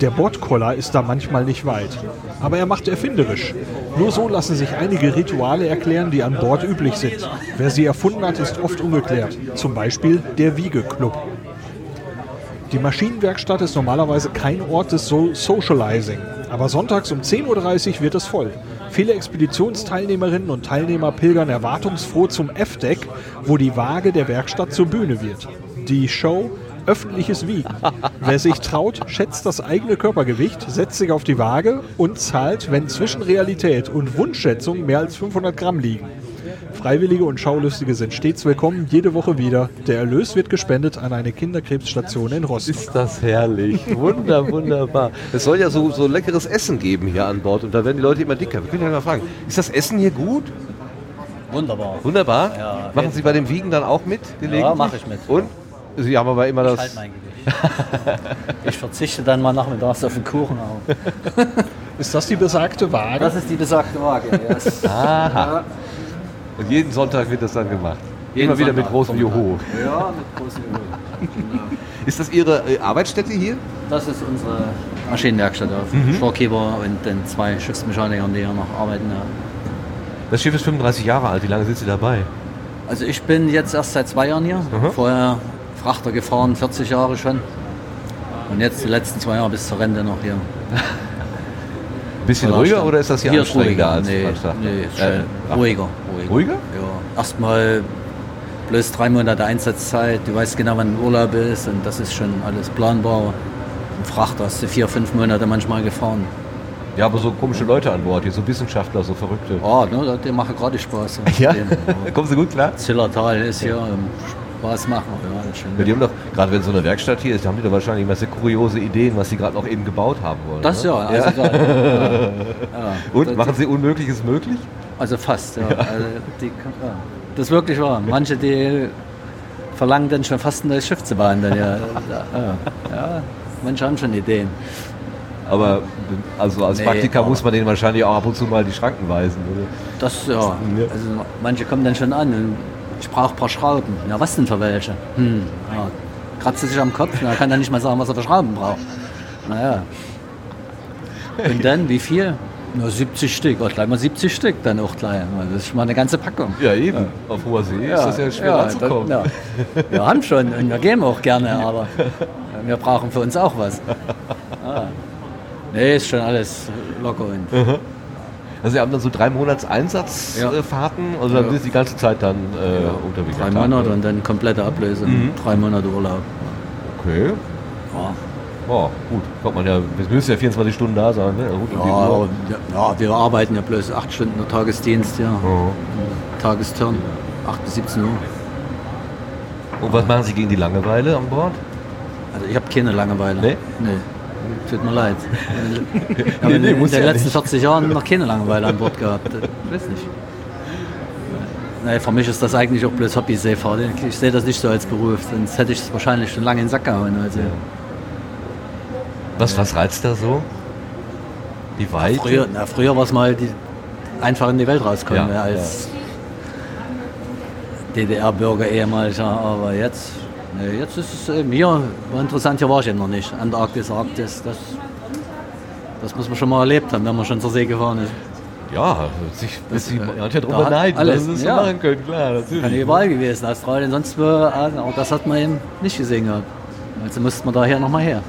Der Bordkoller ist da manchmal nicht weit. Aber er macht erfinderisch. Nur so lassen sich einige Rituale erklären, die an Bord üblich sind. Wer sie erfunden hat, ist oft ungeklärt. Zum Beispiel der Wiegeclub. Die Maschinenwerkstatt ist normalerweise kein Ort des so Socializing. Aber sonntags um 10.30 Uhr wird es voll. Viele Expeditionsteilnehmerinnen und Teilnehmer pilgern erwartungsfroh zum F-Deck, wo die Waage der Werkstatt zur Bühne wird. Die Show Öffentliches Wiegen. Wer sich traut, schätzt das eigene Körpergewicht, setzt sich auf die Waage und zahlt, wenn zwischen Realität und Wunschschätzung mehr als 500 Gramm liegen. Freiwillige und Schaulustige sind stets willkommen, jede Woche wieder. Der Erlös wird gespendet an eine Kinderkrebsstation in Rostock.
Ist das herrlich. Wunder, wunderbar. Es soll ja so, so leckeres Essen geben hier an Bord und da werden die Leute immer dicker. Wir können ja mal fragen, ist das Essen hier gut?
Wunderbar.
Wunderbar.
Ja,
Machen Sie bei dem Wiegen dann auch mit? gelegentlich?
mache ich mit.
Und? Sie haben aber immer
Ich
das...
halte mein Gewicht. ich verzichte dann mal nachmittags auf den Kuchen auf.
Ist das die besagte Waage?
Das ist die besagte Waage. Yes.
Aha. Und jeden Sonntag wird das dann gemacht.
Jeden
Immer wieder mit
Sonntag
großem
Vormittag.
Juhu.
Ja, mit großem Juhu.
Ist das Ihre äh, Arbeitsstätte hier?
Das ist unsere Maschinenwerkstatt auf
Mhm.
Storekeeper und den zwei Schiffsmechanikern, die hier noch arbeiten. Ja.
Das Schiff ist 35 Jahre alt. Wie lange sind Sie dabei?
Also ich bin jetzt erst seit zwei Jahren hier.
Mhm.
Vorher Frachter gefahren, 40 Jahre schon. Und jetzt die letzten zwei Jahre bis zur Rente noch hier.
Ein bisschen ruhiger oder ist das hier,
Hier ist
anstrengender
ruhiger.
als
Nee, nee, ist
Äh,
ruhiger, ruhiger.
Ruhiger?
Ja. Erstmal bloß drei Monate Einsatzzeit. Du weißt genau, wann Urlaub ist und das ist schon alles planbar. Im Frachter hast du vier, fünf Monate manchmal gefahren.
Ja, aber so komische Leute an Bord, hier so Wissenschaftler, so Verrückte.
Oh, ne, die machen gerade Spaß.
Ja? Kommen Sie gut klar?
Zillertal ist hier ähm, Spaß machen. Ja, schön.
Ja, die haben doch, gerade wenn so eine Werkstatt hier ist, haben die da wahrscheinlich immer sehr kuriose Ideen, was sie gerade noch eben gebaut haben wollen.
Das
ne?
ja, also da- ja, ja.
Und
Das-
machen sie Unmögliches möglich?
Also fast, ja. Also die, ja. Das ist wirklich wahr. Manche, die verlangen dann schon fast ein neues Schiff zu bauen. Dann, ja. Ja. ja, manche haben schon Ideen.
Aber also als
Nee,
Praktiker muss man denen wahrscheinlich auch ab und zu mal die Schranken weisen. Oder?
Das ja. Also manche kommen dann schon an und ich brauche ein paar Schrauben. Ja, was denn für welche? Hm, ja. Kratzt sich am Kopf, na, kann er nicht mal sagen, was er für Schrauben braucht. Naja. Und dann, wie viel? Nur 70 Stück. Oh, gleich mal 70 Stück dann auch gleich. Das ist schon mal eine ganze Packung.
Ja, eben. Auf hoher See ist das ja schwer
ja,
ranzukommen.
das- ja. Wir haben schon und wir geben auch gerne, aber wir brauchen für uns auch was. Ah. Nee, ist schon alles locker und
Mhm. Also Sie haben dann so drei Monats Einsatzfahrten, also dann
Ja.
sind Sie die ganze Zeit dann äh,
Ja,
unterwegs.
drei Monate und dann komplette Ablöse.
Mhm.
Drei Monate Urlaub.
Okay.
Ja.
Oh, gut. Kommt man ja, wir müssen ja 24 Stunden da sein, ne? Die
Ja, ja, wir arbeiten ja bloß acht Stunden der Tagesdienst, ja. Tagesturn, 8 bis 17 Uhr.
Und was machen Sie gegen die Langeweile an Bord?
Also ich habe keine Langeweile.
Nee?
Nee. Tut mir leid. Ich
Nee,
habe
nee,
in,
muss
in den
ja
letzten
nicht.
40 Jahren noch keine Langeweile an Bord gehabt. Ich weiß nicht. Nee, für mich ist das eigentlich auch bloß Hobby-Seefahrt. Ich sehe das nicht so als Beruf, sonst hätte ich es wahrscheinlich schon lange in den Sack gehauen. Also,
Was, was reizt da so? Die Weite?
früher na, früher war es mal die, einfach in die Welt rauskommen
Ja,
ja, als DDR-Bürger ehemaliger. Aber jetzt, nee, jetzt ist es eben hier, war interessant, hier war ich eben noch nicht. Antarktis, Arktis, das, das muss man schon mal erlebt haben, wenn man schon zur See gefahren ist.
Ja, sich, das, Sie
äh,
manche
da
drüber
hat alles,
dass es
ja.
machen können, klar, natürlich.
Kann überall gewesen, Australien, sonst wo, aber das hat man eben nicht gesehen gehabt. Also musste man daher nochmal her.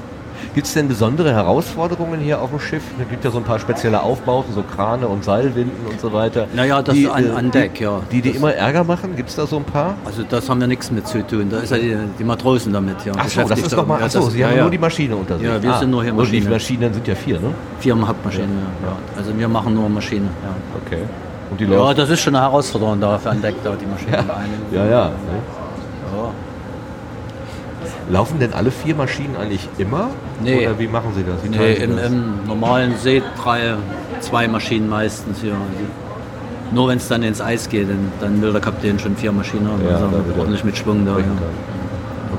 Gibt es denn besondere Herausforderungen hier auf dem Schiff? Es gibt ja so ein paar spezielle Aufbauten, so Krane und Seilwinden und so weiter.
Naja, das
die,
an,
äh,
an Deck, ja.
Die, die immer Ärger machen? Gibt es da so ein paar?
Also das haben wir nichts mit zu tun. Da ist ja die, die Matrosen damit. Ja,
Ach so, das ist doch mal,
ja,
ach so,
das-
Sie
ja,
haben
ja.
nur die Maschine unter sich.
Ja, wir
Ah,
sind nur hier
Und die
Maschine.
Maschinen sind ja vier, ne?
Vier Hauptmaschinen, ja. ja. Also wir machen nur Maschine. Ja.
Okay. Und die
Ja,
läuft?
das ist schon eine Herausforderung da für ein Deck, da die Maschine eine.
Ja, ja. ne? Laufen denn alle vier Maschinen eigentlich immer?
Nee.
Oder wie machen Sie das? Wie
Nee, im,
das?
im normalen See drei, zwei Maschinen meistens. Ja. Also nur wenn es dann ins Eis geht, dann, dann will der Kapitän schon vier Maschinen haben.
Ja,
also ordentlich mit Schwung da. Ja.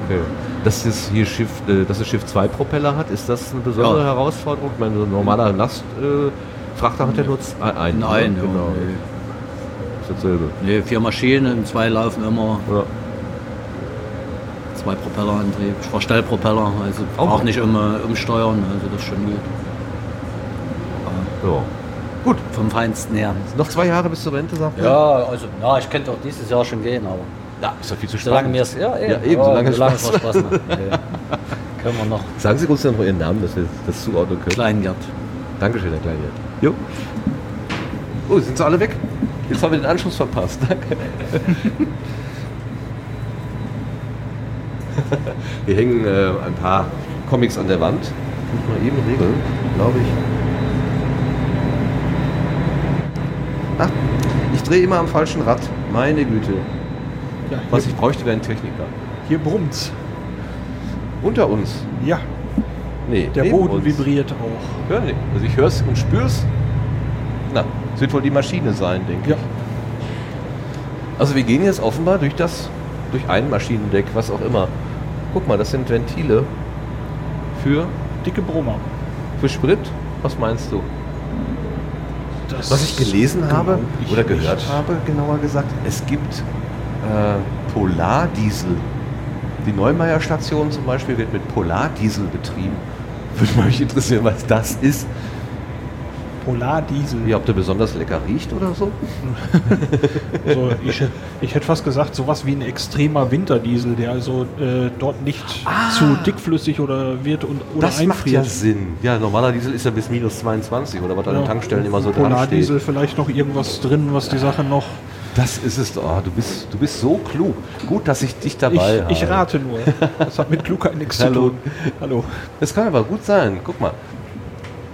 Okay. Dass das hier Schiff, äh, dass das Schiff zwei Propeller hat, ist das eine besondere
Ja.
Herausforderung? Ich meine, so ein normaler Lastfrachter äh, hat ja nur einen.
Nein,
ne? genau.
nee.
Ist dasselbe.
Nee, vier Maschinen, zwei laufen immer.
Ja.
Zwei Propellerantrieb, Verstellpropeller, also
Auch.
auch nicht immer umsteuern, also das ist schon gut.
Ja. Gut.
Vom Feinsten her.
Noch zwei Jahre bis zur Rente, sagt man?
Ja, also ja, ich könnte auch dieses Jahr schon gehen, aber.
Ja, ist doch viel zu
Solange
spannend.
mir es. Ja, eben,
Ja, eben, solange es Spaß
Spaß macht. Ja. Können wir noch.
Sagen Sie uns dann noch Ihren Namen, dass wir das zuordnen können.
Kleingert.
Dankeschön, Herr Kleingert. Jo. Oh, sind sie alle weg? Jetzt haben wir den Anschluss verpasst. Danke. Hier hängen äh, ein paar Comics an der Wand. Muss mal eben regeln, glaube ich. Ach, ich drehe immer am falschen Rad. Meine Güte.
Ja,
Was ich bräuchte, wäre ein Techniker.
hier brummt's.
Unter uns.
Ja,
Nee,
der Boden
uns.
vibriert auch.
Ja, nee. Also ich höre es und spüre es. Na, es wird wohl die Maschine sein, denke
Ja.
ich. Also wir gehen jetzt offenbar durch das, durch ein Maschinendeck, was auch immer. Guck mal, das sind Ventile für,
Dicke Brummer.
für Sprit. Was meinst du?
Das-
Was ich gelesen habe
genau, ich
oder
nicht.
gehört habe, genauer gesagt, es gibt äh, Polardiesel. Die Neumeier Station zum Beispiel wird mit Polardiesel betrieben. Würde mich interessieren, was das ist.
Polardiesel.
Ja, ob der besonders lecker riecht oder so?
Also ich, ich hätte fast gesagt, sowas wie ein extremer Winterdiesel, der also äh, dort nicht zu dickflüssig oder wird und oder
Ah. das macht ja
einfriert.
Sinn. Ja, normaler Diesel ist ja bis minus 22 oder was an den. Tankstellen immer so dran
Polardiesel vielleicht noch irgendwas drin, was die Sache noch.
Das ist es. Oh, du, bist, du bist so klug. Gut, dass ich dich dabei habe.
Ich, ich rate nur. Das hat mit Klugheit nichts zu
Hallo.
tun. Hallo.
Das kann aber gut sein. Guck mal.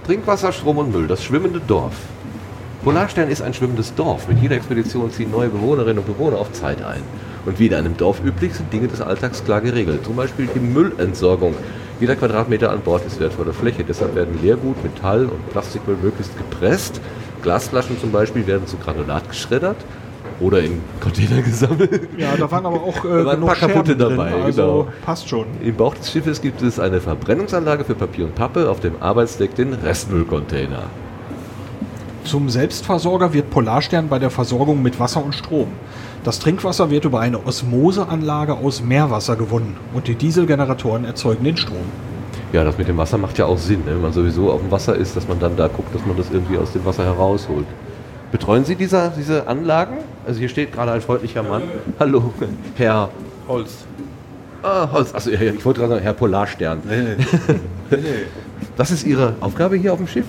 Trinkwasser, Strom und Müll, das schwimmende Dorf. Polarstern ist ein schwimmendes Dorf. Mit jeder Expedition ziehen neue Bewohnerinnen und Bewohner auf Zeit ein. Und wie in einem Dorf üblich sind Dinge des Alltags klar geregelt. Zum Beispiel die Müllentsorgung. Jeder Quadratmeter an Bord ist wertvolle Fläche. Deshalb werden Leergut, Metall und Plastikmüll möglichst gepresst. Glasflaschen zum Beispiel werden zu Granulat geschreddert oder in Container gesammelt.
Ja, da waren aber auch äh,
Da waren ein paar kaputte
Scherben drin,
dabei,
also
genau.
passt schon.
Im Bauch des Schiffes gibt es eine Verbrennungsanlage für Papier und Pappe, auf dem Arbeitsdeck den Restmüllcontainer.
Zum Selbstversorger wird Polarstern bei der Versorgung mit Wasser und Strom. Das Trinkwasser wird über eine Osmoseanlage aus Meerwasser gewonnen und die Dieselgeneratoren erzeugen den Strom.
Ja, das mit dem Wasser macht ja auch Sinn, ne? wenn man sowieso auf dem Wasser ist, dass man dann da guckt, dass man das irgendwie aus dem Wasser herausholt. Betreuen Sie dieser, diese Anlagen? Also hier steht gerade ein freundlicher Mann. Hallo, Herr
Holz.
Ah, Holz. Achso, ja, ja, ich wollte gerade sagen, Herr Polarstern. Das ist Ihre Aufgabe hier auf dem Schiff?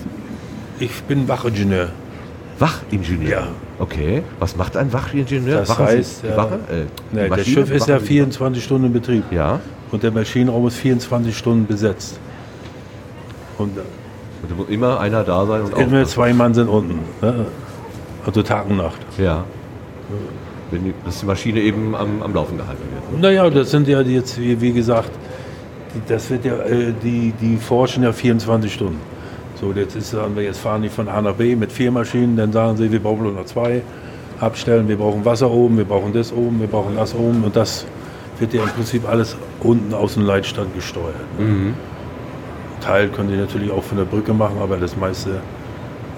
Ich bin Wachingenieur.
Wachingenieur?
Ja.
Okay. Was macht ein Wachingenieur?
Das
Wachen Sie
heißt,
die
ja,
Wache? Äh, die
nee, das? Schiff ist ja
Wachen Sie die
24 Stunden in Betrieb.
Ja.
Und der Maschinenraum ist 24 Stunden besetzt. Und?
Und da muss immer einer da sein und
immer zwei Mann sind unten. Ne? Also Tag und Nacht.
Ja. Wenn die, dass die Maschine eben am, am Laufen gehalten wird.
Naja, das sind ja jetzt, wie, wie gesagt, die, das wird ja, äh, die, die forschen ja 24 Stunden. So, jetzt ist, sagen wir, jetzt fahren die von A nach B mit vier Maschinen, dann sagen sie, wir brauchen nur noch zwei abstellen, wir brauchen Wasser oben, wir brauchen das oben, wir brauchen das oben und das wird ja im Prinzip alles unten aus dem Leitstand gesteuert.
Mhm.
Teil können die natürlich auch von der Brücke machen, aber das meiste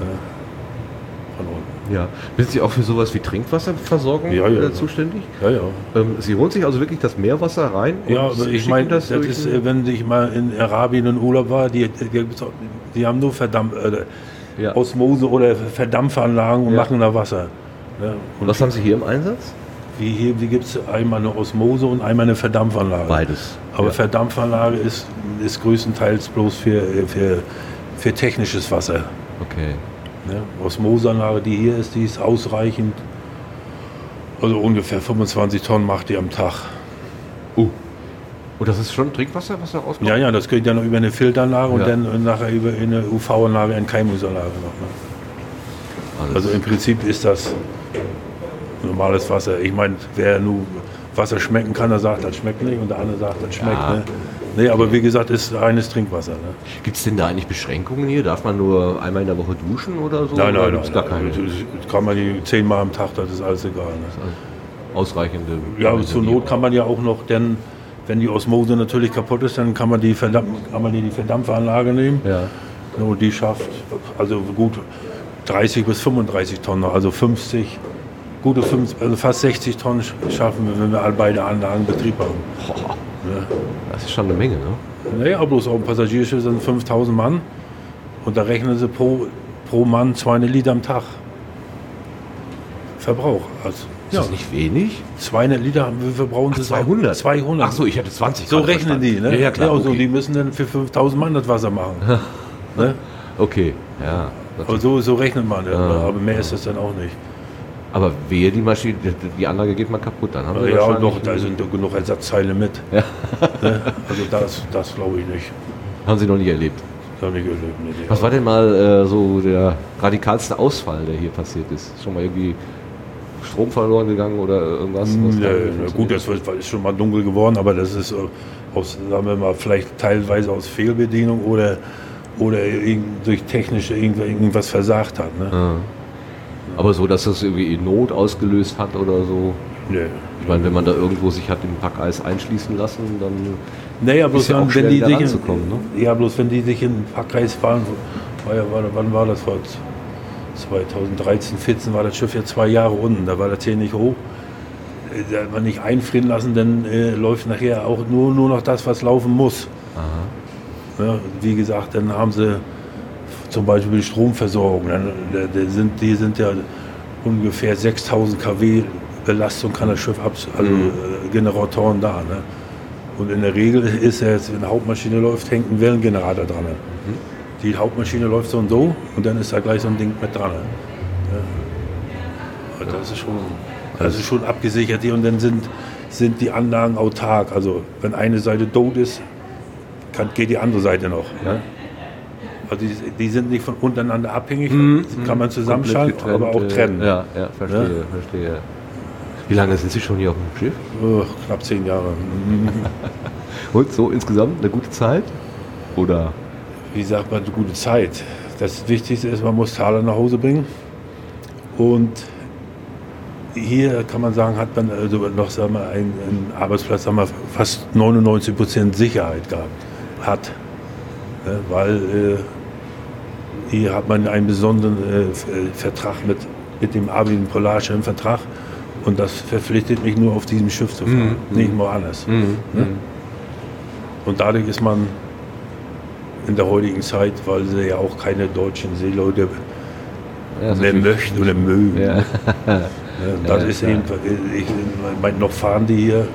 unten.
Ja. Sind Sie auch für sowas wie Trinkwasserversorgung
Ja, ja.
äh, zuständig?
Ja, ja.
Ähm, Sie holen sich also wirklich das Meerwasser rein?
Ja, aber ich meine, das,
durch
ist, wenn ich mal in Arabien in Urlaub war, die, die, die haben nur Verdampf, äh. Osmose oder Verdampfanlagen und machen da Wasser. Und
Was haben Sie hier im Einsatz?
wie hier gibt es einmal eine Osmose und einmal eine Verdampfanlage.
Beides.
Aber. Verdampfanlage ist, ist größtenteils bloß für, für, für technisches Wasser.
Okay.
Ne? Osmoseanlage, die hier ist, die ist ausreichend. Also ungefähr 25 Tonnen macht die am Tag.
Uh. Und das ist schon Trinkwasser, was da rauskommt?
Ja, ja, das geht ja noch über eine Filteranlage und
Ja.
dann nachher über eine UV-Anlage, eine Keimungsanlage noch. Ne? Also im Prinzip ist das normales Wasser. Ich meine, wer nur Wasser schmecken kann, der sagt, das schmeckt nicht und der andere sagt, das schmeckt.
Ja.
Ne? Nee, aber wie gesagt, ist reines Trinkwasser. Ne?
Gibt es denn da eigentlich Beschränkungen hier? Darf man nur einmal in der Woche duschen oder so?
Nein,
Oder
nein,
gibt's
nein.
gar keine
Das das kann man die zehnmal am Tag, das ist alles egal. Ne?
ausreichende.
Ja, aber zur Not kann man ja auch noch, denn wenn die Osmose natürlich kaputt ist, dann kann man die, Verdampf kann man die, Verdampferanlage nehmen.
Ja.
Und die schafft also gut 30 bis 35 Tonnen, also 50, gute 50, also fast 60 Tonnen sch- schaffen wir, wenn wir beide Anlagen Betrieb haben. Ja.
Das ist schon eine Menge, ne?
Naja, bloß auf dem Passagierschiff sind 5000 Mann und da rechnen sie pro, pro Mann 200 Liter am Tag. Verbrauch. Also,
Ist das nicht wenig?
200 Liter verbrauchen
Ach,
sie
200?
200.
Ach so, ich hätte 20
So rechnen die,
verstanden.
ne?
Ja, ja, klar.
also
okay.
die müssen dann für 5000 Mann das Wasser machen. ne?
okay, ja.
Aber so, so rechnet man, ja.
Ah.
aber mehr ist das dann auch nicht.
Aber wehe, die Maschine, die, Anlage geht mal kaputt, dann haben wir
Ja, noch, da sind doch genug Ersatzteile mit.
Ja.
Ne? Also das, das glaube ich nicht.
Haben Sie noch nicht erlebt.
Habe ich erlebt. Nee.
Was war denn mal äh, so der radikalste Ausfall, der hier passiert ist? Schon mal irgendwie Strom verloren gegangen oder irgendwas? was
Ja, ja,
funktioniert?
gut, das ist schon mal dunkel geworden, aber das ist äh, aus, sagen wir mal, vielleicht teilweise aus Fehlbedienung oder, oder durch technische irgend- irgendwas versagt hat. Ne?
Ja. Aber so, dass das irgendwie in Not ausgelöst hat oder so?
Nee.
Ich meine, wenn man da irgendwo sich hat im Packeis einschließen lassen, dann
Naja, bloß
ist ja auch
wenn, die sich
ranzukommen. Ne?
in, ja, bloß wenn die sich in den Packkreis fahren, war ja, war, wann war das vor 2013, 14 war das Schiff ja zwei Jahre unten, da war das hier nicht hoch. Äh, Da hat man nicht einfrieren lassen, dann äh, läuft nachher auch nur, nur noch das, was laufen muss. Ja, wie gesagt, dann haben sie zum Beispiel die Stromversorgung. Dann, da, da sind, die sind ja ungefähr 6000 kW Belastung kann das Schiff ab, also
Mhm.
äh, Generatoren da. Ne? Und in der Regel ist ja jetzt, wenn eine Hauptmaschine läuft, hängt ein Wellengenerator dran.
Mhm.
Die Hauptmaschine läuft so und so und dann ist da gleich so ein Ding mit dran. Ja. Und Das ist schon, das ist schon abgesichert hier und dann sind, sind die Anlagen autark. Also wenn eine Seite tot ist, kann, geht die andere Seite noch. Ne? Also die, die sind nicht von untereinander abhängig, kann man zusammenschalten,
Mhm. Komplett
aber auch
getrennt,
trennen.
äh, Ja, ja, verstehe,
Ja?
verstehe. Wie lange sind Sie schon hier auf dem Schiff?
Oh, knapp zehn Jahre.
Und so insgesamt eine gute Zeit? Oder?
Wie sagt man, eine gute Zeit. Das Wichtigste ist, man muss Taler nach Hause bringen. Und hier kann man sagen, hat man also noch sagen wir, einen, einen Arbeitsplatz, sagen wir, fast 99 Prozent Sicherheit gehabt. Hat. Ne, weil äh, hier hat man einen besonderen äh, äh, Vertrag mit, mit dem Abel Polarschirm Vertrag. Und das verpflichtet mich nur auf diesem Schiff zu fahren,
Mhm.
nicht nur anders.
Mhm.
Ne? Und dadurch ist man in der heutigen Zeit, weil sie ja auch keine deutschen Seeleute
Ja,
mehr möchten oder mögen.
Ja.
Ne, das
Ja,
ist eben, ich meine, noch fahren die hier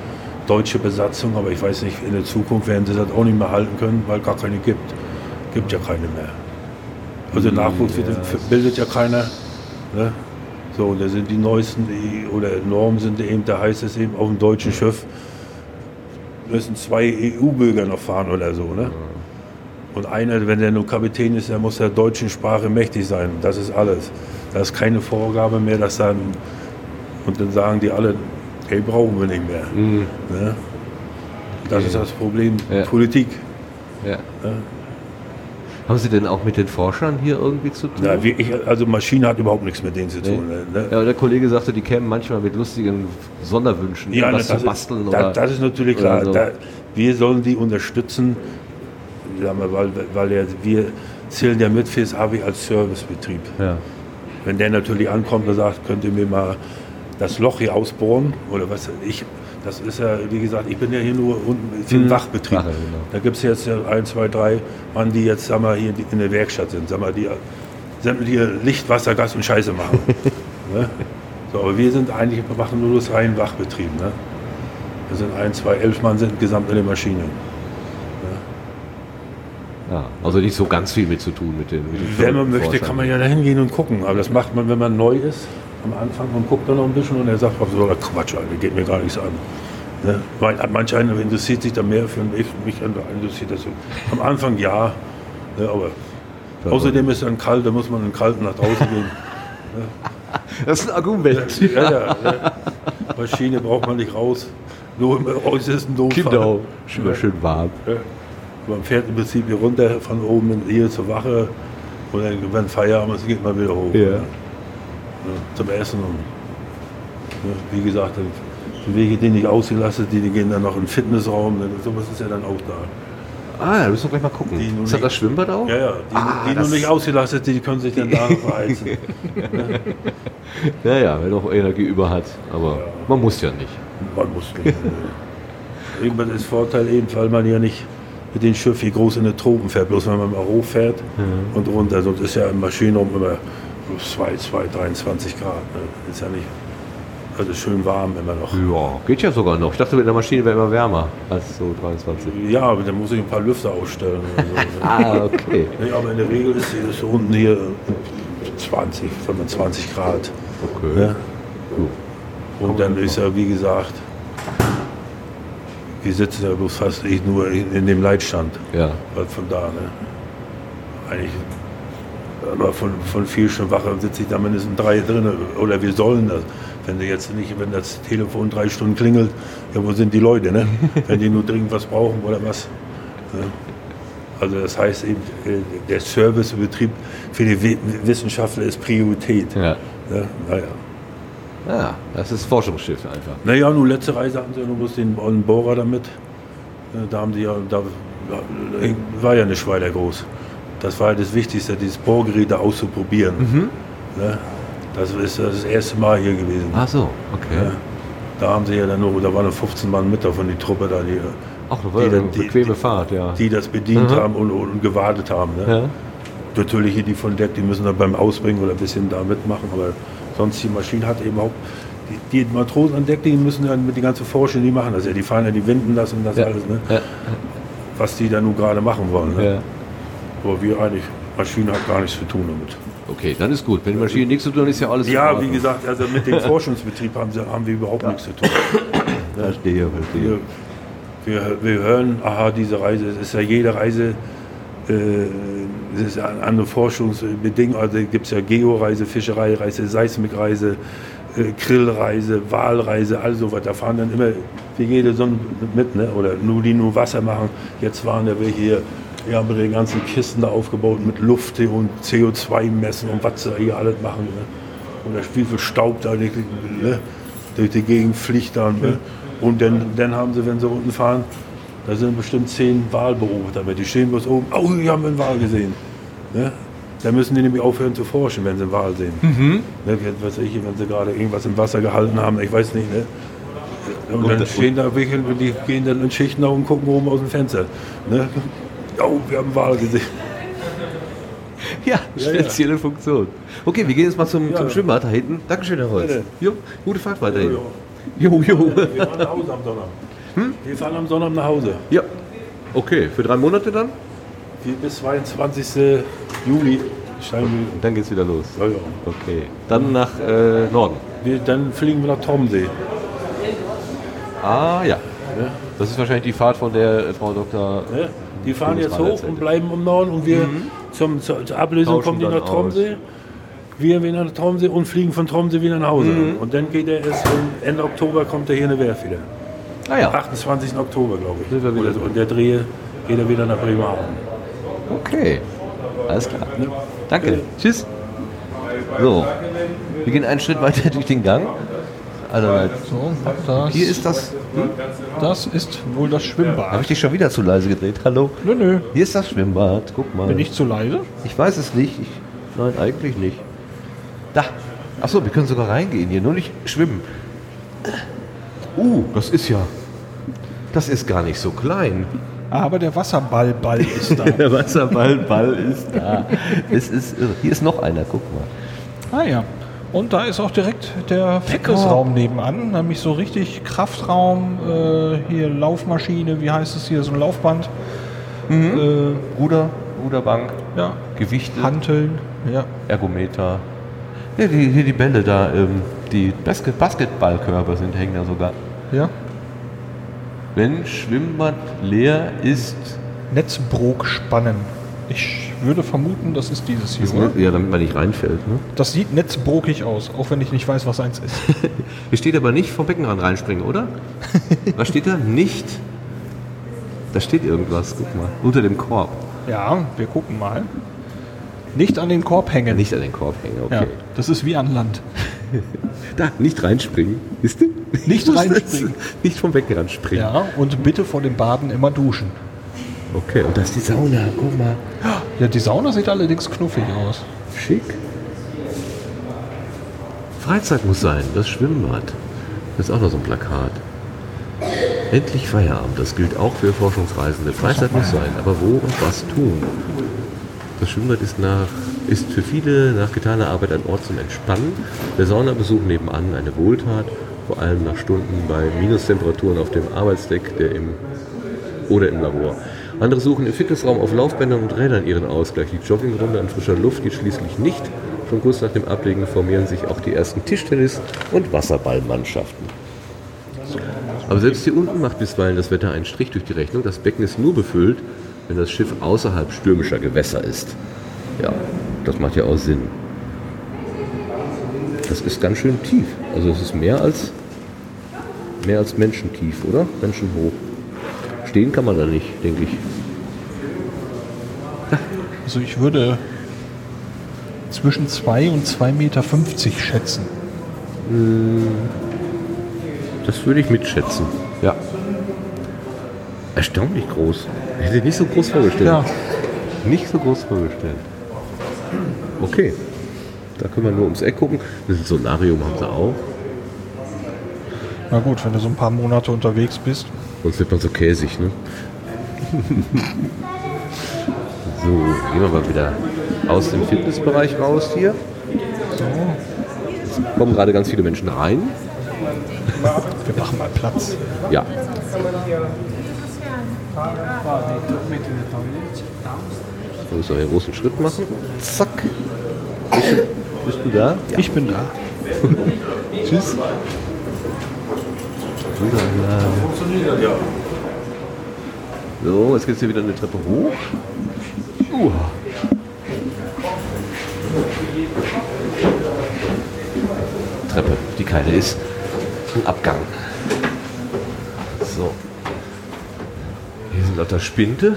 deutsche Besatzung, aber ich weiß nicht, in der Zukunft werden sie das auch nicht mehr halten können, weil gar keine gibt. Gibt ja keine mehr. Also Nachwuchs bildet ja keiner. Ne? So, und da sind die neuesten die, oder Normen sind eben, da heißt es eben auf dem deutschen Schiff müssen zwei EU-Bürger noch fahren oder so. Ne? Und einer, wenn der nur Kapitän ist, der muss der deutschen Sprache mächtig sein. Das ist alles. Da ist keine Vorgabe mehr, dass dann und dann sagen die alle, hey, brauchen wir nicht mehr.
Mhm.
Ne? Das ist das Problem
Ja.
Politik.
Ja.
Ne?
Haben Sie denn auch mit den Forschern hier irgendwie zu tun?
Ja, wie ich, also Maschine hat überhaupt nichts mit denen zu tun. Ne?
Ja, der Kollege sagte, die kämen manchmal mit lustigen Sonderwünschen,
Ja,
was
das,
zu basteln
ist,
oder.
das, das ist natürlich klar.
so.
Da, wir sollen die unterstützen, wir, weil, weil ja, wir zählen ja mit fürs AWI als Servicebetrieb.
Ja.
Wenn der natürlich ankommt und sagt, könnt ihr mir mal das Loch hier ausbohren oder was ich. Das ist ja, wie gesagt, ich bin ja hier nur unten für den
Mhm.
Wachbetrieb.
Wache, genau.
Da gibt es jetzt ein, zwei, drei Mann, die jetzt sag mal, hier in der Werkstatt sind, sag mal, die sämtliche Licht, Wasser, Gas und Scheiße machen. ne? so, aber wir sind eigentlich, wir machen nur das rein Wachbetrieb. Ne? Wir sind ein, zwei, elf Mann sind gesamt in der Maschine.
Ja, also nicht so ganz viel mit zu tun mit den. Mit den
Wenn man möchte, kann man ja da hingehen und gucken. Aber das macht man, wenn man neu ist, am Anfang und guckt dann noch ein bisschen und er sagt, der Quatsch, Alter, geht mir gar nichts an. Ne? Weil Manch einer interessiert sich da mehr für mich, mich interessiert das so. Am Anfang ja, ne, aber außerdem ist es dann kalt, da muss man in kalt nach draußen gehen.
Das ist ein Argument.
Ja, ja, ja. Maschine braucht man nicht raus. Nur im äußersten Notfall.
Genau, immer schön warm.
Ja. Man fährt im Prinzip hier runter von oben in- hier zur Wache und dann, wenn Feierabend ist, geht man wieder hoch.
Ja.
Ja, zum Essen. Und, ja, wie gesagt, die Wege, die nicht ausgelastet, die, die gehen dann noch in den Fitnessraum. dann- Sowas ist ja dann auch da.
Ah, da müssen wir gleich mal gucken.
Die
Ist das
nicht-
das Schwimmbad auch?
Ja, ja. Die,
Ah,
die nur nicht ausgelastet, die können sich dann da noch verheizen.
Ja, ja, wer noch Energie über hat. Aber man muss ja nicht.
Man muss nicht. äh, Eben das Vorteil eben, weil man ja nicht mit dem Schiff hier groß in den Tropen fährt, bloß wenn man mal hochfährt
Mhm.
und runter. Sonst ist ja im Maschinenraum immer 2, 2, 23 Grad. Ne? Ist ja nicht, also schön warm immer noch.
Ja, geht ja sogar noch. Ich dachte, mit der Maschine wäre immer wärmer als so 23.
Ja, aber dann muss ich ein paar Lüfter ausstellen. So.
Ah, okay.
Nee, aber in der Regel ist so unten hier 20, 25 Grad.
Okay.
Ja. Und dann ist ja, wie gesagt, wir sitzen ja bloß fast ich nur in, in dem Leitstand.
Ja.
Weil von da, ne? Eigentlich, aber von, von vier Stunden Wache sitze ich da mindestens drei drin. Oder wir sollen das. Wenn du jetzt nicht, wenn das Telefon drei Stunden klingelt, ja, wo sind die Leute, ne? Wenn die nur dringend was brauchen oder was. Ne? Also das heißt eben, äh, der Servicebetrieb für die Wi- Wissenschaftler ist Priorität.
Ja.
Ne? Naja.
Ja, das ist Forschungsschiff einfach.
Naja, nur letzte Reise hatten sie ja nur bloß den Bohrer damit. Äh, Da haben sie ja, da war ja nicht weiter groß. Das war ja das Wichtigste, dieses Bohrgerät da auszuprobieren. Ne? Das ist das erste Mal hier gewesen.
Ach so, okay.
Ja. Da haben sie ja dann nur, da waren noch 15 Mann mit davon, die Truppe da, die,
Ach, war ja eine bequeme Fahrt, ja.
die das bedient
Mhm.
haben und, und, und gewartet haben. Ne?
Ja.
Natürlich hier die von Deck, die müssen dann beim Ausbringen oder ein bisschen da mitmachen, aber sonst die Maschine hat eben auch. Die, die Matrosen an Deck, die müssen dann mit die ganze Forschung, die machen das ja. Die fahren ja die Winden das und das
Ja.
alles, ne?
Ja.
was die da nun gerade machen wollen. Ne?
Ja.
Aber wir eigentlich, Maschine hat gar nichts zu tun damit.
Okay, dann ist gut. Wenn die Maschine nichts zu tun hat, ist ja alles
Ja, wie gesagt, also mit dem Forschungsbetrieb haben, sie, haben wir überhaupt nichts zu tun.
Verstehe, verstehe.
Wir, wir, wir hören, aha, diese Reise, es ist ja jede Reise, äh, es ist ja eine andere Forschungsbedingung, also gibt es ja Georeise, Fischereireise, Seismikreise, äh, Grillreise, Walreise, all sowas. Da fahren dann immer für jede Sonne mit, ne? oder nur die nur Wasser machen. Jetzt waren ja welche hier, wir haben die ganzen Kisten da aufgebaut mit Luft und CO2 messen und was sie hier alles machen. Ne? Und da wie viel Staub da ne? durch die Gegend fliegt dann. Ne? Und dann, dann haben sie, wenn sie unten fahren, da sind bestimmt zehn Wahlberufe damit. Die stehen bloß oben, oh, hier haben wir einen Wal gesehen. Ne? Da müssen die nämlich aufhören zu forschen, wenn sie einen Wal sehen.
Mhm.
Ne, was ich, wenn sie gerade irgendwas im Wasser gehalten haben, ich weiß nicht. Ne? Und, dann
da-
stehen da welche, die gehen dann in Schichten auf und gucken oben aus dem Fenster. Ne? Oh, wir haben Wal gesehen.
Ja,
Ja,
spezielle Funktion. Okay, wir gehen jetzt mal zum,
Ja.
zum Schwimmbad da hinten. Dankeschön, Herr Holz. Jo, gute Fahrt weiterhin.
Jo,
Jo, jo.
Wir fahren nach Hause am Sonnabend.
Hm?
Wir fahren am Sonnabend nach Hause.
Ja. Okay, für drei Monate dann?
Bis 22. Juli.
Und dann geht's wieder los.
Ja, ja.
Okay. Dann nach äh, Norden.
Wir, dann fliegen wir nach Tromsee.
Ah, ja. Das ist wahrscheinlich die Fahrt, von der äh, Frau Dr.
Ne? Die fahren jetzt hoch
erzählte.
und bleiben im Norden und wir
Mhm.
zum, zur, zur Ablösung
Tauschen
kommen die nach Tromsee. Wir wieder nach Tromsee und fliegen von Tromsee wieder nach Hause.
Mhm.
Und dann geht er erst Ende Oktober kommt er hier in der Werft wieder.
Ah ja.
28. Oktober, glaube ich. So. Und der Dreh geht er wieder nach Bremerhaven.
Okay. Alles klar. Danke. Tschüss. So. Wir gehen einen Schritt weiter durch den Gang. Also,
So, das,
hier ist das. Hm?
das ist wohl das Schwimmbad.
Habe ich dich schon wieder zu leise gedreht? Hallo?
Nö, nö.
Hier ist das Schwimmbad. Guck mal.
Bin ich zu leise?
Ich weiß es nicht. Ich, nein, eigentlich nicht. Da. Achso, wir können sogar reingehen hier, nur nicht schwimmen. Uh, das ist ja. Das ist gar nicht so klein.
Aber der Wasserballball ist da.
Der Wasserballball ist da. Es ist. Hier ist noch einer, guck mal.
ah ja. Und da ist auch direkt der Fitnessraum nebenan, nämlich so richtig Kraftraum, äh, hier Laufmaschine, wie heißt es hier, so ein Laufband. Äh,
Ruder, Ruderbank,
ja,
Gewichte,
Hanteln, ja.
Ergometer. Ja, die, hier die Bälle da, ähm, die Basket Basketballkörper sind, hängen da sogar.
Ja.
Wenn Schwimmbad leer ist,
Netzbrook spannen. Ich würde vermuten, das ist dieses hier. oder?
ja, damit man nicht reinfällt. Ne?
Das sieht netzbrokig aus, auch wenn ich nicht weiß, was eins ist.
Hier steht aber nicht vom Beckenrand reinspringen, oder? Was steht da? Nicht. Da steht irgendwas, guck mal. Unter dem Korb.
Ja, wir gucken mal. Nicht an den Korb hängen.
Nicht an den Korb hängen,
Ja,
okay.
das ist wie an Land.
Da, nicht reinspringen. Wisst ihr?
Nicht reinspringen.
Nicht vom Beckenrand springen.
Ja, und bitte vor dem Baden immer duschen.
Okay, und da ist die Sauna, guck mal.
Ja, die Sauna sieht allerdings knuffig aus.
Schick. Freizeit muss sein, das Schwimmbad. Das ist auch noch so ein Plakat. Endlich Feierabend, das gilt auch für Forschungsreisende. Freizeit muss sein, aber wo und was tun? Das Schwimmbad ist, nach, ist für viele nach getaner Arbeit ein Ort zum Entspannen. Der Saunabesuch nebenan eine Wohltat, vor allem nach Stunden bei Minustemperaturen auf dem Arbeitsdeck der im, oder im Labor. Andere suchen im Fitnessraum auf Laufbändern und Rädern ihren Ausgleich. Die Joggingrunde an frischer Luft geht schließlich nicht. Schon kurz nach dem Ablegen formieren sich auch die ersten Tischtennis- und Wasserballmannschaften. Aber selbst hier unten macht bisweilen das Wetter einen Strich durch die Rechnung. Das Becken ist nur befüllt, wenn das Schiff außerhalb stürmischer Gewässer ist. Ja, das macht ja auch Sinn. Das ist ganz schön tief. Also es ist mehr als mehr als menschentief, oder? Menschenhoch. Stehen kann man da nicht, denke ich.
Also ich würde zwischen 2 und 2,50 Meter schätzen.
Das würde ich mitschätzen. Ja. Erstaunlich groß. Ich hätte nicht so groß vorgestellt.
Ja.
Nicht so groß vorgestellt. Okay. Da können wir nur ums Eck gucken. Das Solarium haben sie auch.
Na gut, wenn du so ein paar Monate unterwegs bist.
Sonst wird man so käsig, ne? so, gehen wir mal wieder aus dem Fitnessbereich raus hier.
So.
Es kommen gerade ganz viele Menschen rein.
Wir machen mal Platz.
Ja. So, müssen wir hier einen großen Schritt machen. Zack. Bist du, bist du da? Ja.
Ich bin da.
Tschüss. So, jetzt geht es hier wieder eine Treppe hoch. Uh. Treppe, die keine ist. Ein Abgang. So. Hier sind lauter Spinte.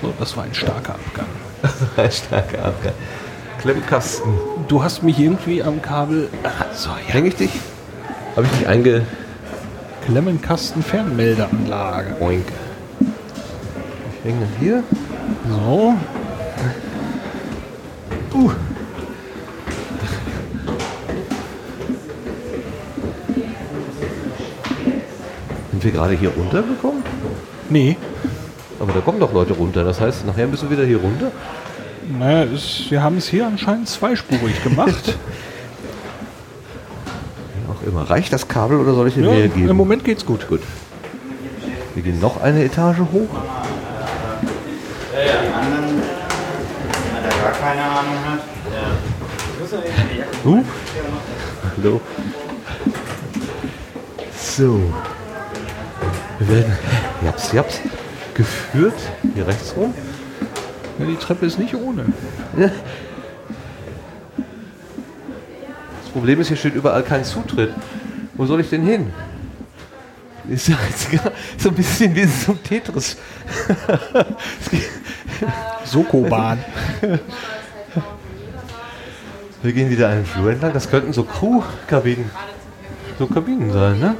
So, das war ein starker Abgang.
ein starker Abgang. Klemmkasten.
Du hast mich irgendwie am Kabel. So, ja.
Häng ich dich? Habe ich dich einge...
Klemmenkasten Fernmeldeanlage.
Oink. Ich hänge hier.
So.
Uh. Sind wir gerade hier runtergekommen?
Nee.
Aber da kommen doch Leute runter. Das heißt, nachher müssen wir wieder hier runter.
Naja, es, wir haben es hier anscheinend zweispurig gemacht.
Immer. Reicht das Kabel oder soll ich dir
ja,
mehr geben?
Im Moment geht's gut.
Gut. Wir gehen noch eine Etage hoch. Uh. Hallo. So. Wir werden japs, japs geführt. Hier rechts rum.
Ja, die Treppe ist nicht ohne.
Problem ist, hier steht überall kein Zutritt. Wo soll ich denn hin? Ist ja so ein bisschen wie so ein Tetris.
Sokobahn.
Wir gehen wieder einen Flur entlang. Das könnten so Crew-Kabinen so Kabinen sein, ne?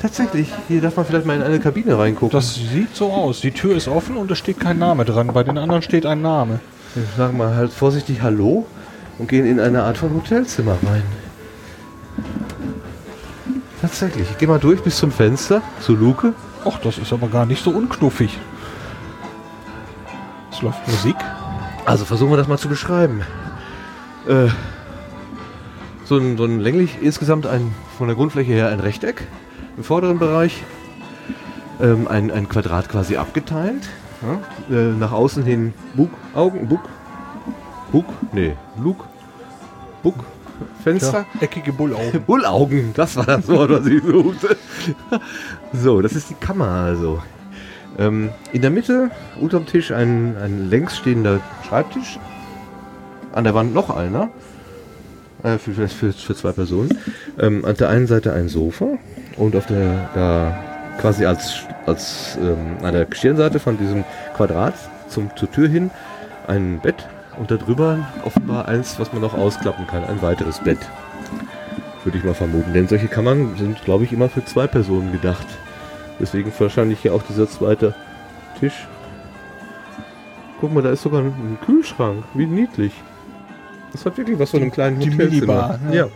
Tatsächlich. Hier darf man vielleicht mal in eine Kabine reingucken.
Das sieht so aus. Die Tür ist offen und es steht kein Name dran. Bei den anderen steht ein Name.
Wir sagen mal halt vorsichtig Hallo und gehen in eine Art von Hotelzimmer rein. Tatsächlich. Ich gehe mal durch bis zum Fenster, zur Luke.
Ach, das ist aber gar nicht so unknuffig. Es läuft Musik.
Also versuchen wir das mal zu beschreiben. Äh, so, ein, so ein länglich, insgesamt ein, von der Grundfläche her ein Rechteck im vorderen Bereich. Ähm, ein, ein Quadrat quasi abgeteilt. Ja? Äh, nach außen hin Bug, Augen, Bug, Bug, nee, Luke, Bug, Fenster.
Ja, eckige Bullaugen.
Bullaugen, das war das Wort, was ich suchte. so, das ist die Kammer also. Ähm, in der Mitte, unterm Tisch, ein, ein längs stehender Schreibtisch. An der Wand noch einer. Äh, für, für, für, für zwei Personen. Ähm, an der einen Seite ein Sofa und auf der, da quasi als, als ähm, an der Stirnseite von diesem Quadrat zum, zur Tür hin ein Bett und darüber offenbar eins, was man noch ausklappen kann, ein weiteres Bett. Würde ich mal vermuten. Denn solche Kammern sind, glaube ich, immer für zwei Personen gedacht. Deswegen wahrscheinlich hier auch dieser zweite Tisch. Guck mal, da ist sogar ein, Kühlschrank. Wie niedlich. Das hat wirklich was von einem kleinen
Die
Hotelzimmer.
Minibar.
Ja.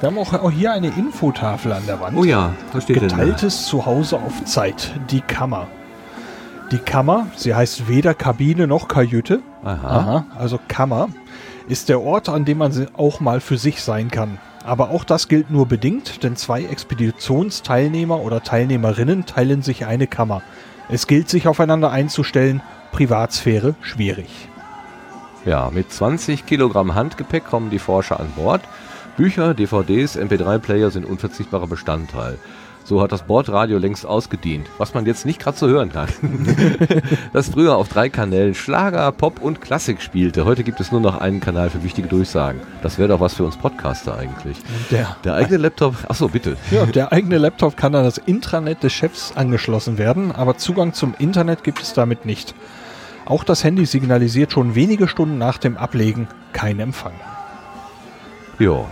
Wir haben auch, auch hier eine Infotafel an der Wand.
Oh ja, was steht da?
Geteiltes Zuhause auf Zeit. Die Kammer. Die Kammer, sie heißt weder Kabine noch Kajüte.
Aha.
Also Kammer ist der Ort, an dem man auch mal für sich sein kann. Aber auch das gilt nur bedingt, denn zwei Expeditionsteilnehmer oder Teilnehmerinnen teilen sich eine Kammer. Es gilt, sich aufeinander einzustellen. Privatsphäre schwierig.
Ja, mit 20 Kilogramm Handgepäck kommen die Forscher an Bord. Bücher, DVDs, MP3-Player sind unverzichtbarer Bestandteil. So hat das Bordradio längst ausgedient, was man jetzt nicht gerade so hören kann. das früher auf drei Kanälen Schlager, Pop und Klassik spielte. Heute gibt es nur noch einen Kanal für wichtige Durchsagen. Das wäre doch was für uns Podcaster eigentlich.
Der,
Der eigene Laptop, achso, bitte.
ja, der eigene Laptop kann an das Intranet des Chefs angeschlossen werden, aber Zugang zum Internet gibt es damit nicht. Auch das Handy signalisiert schon wenige Stunden nach dem Ablegen kein Empfang.
Ja.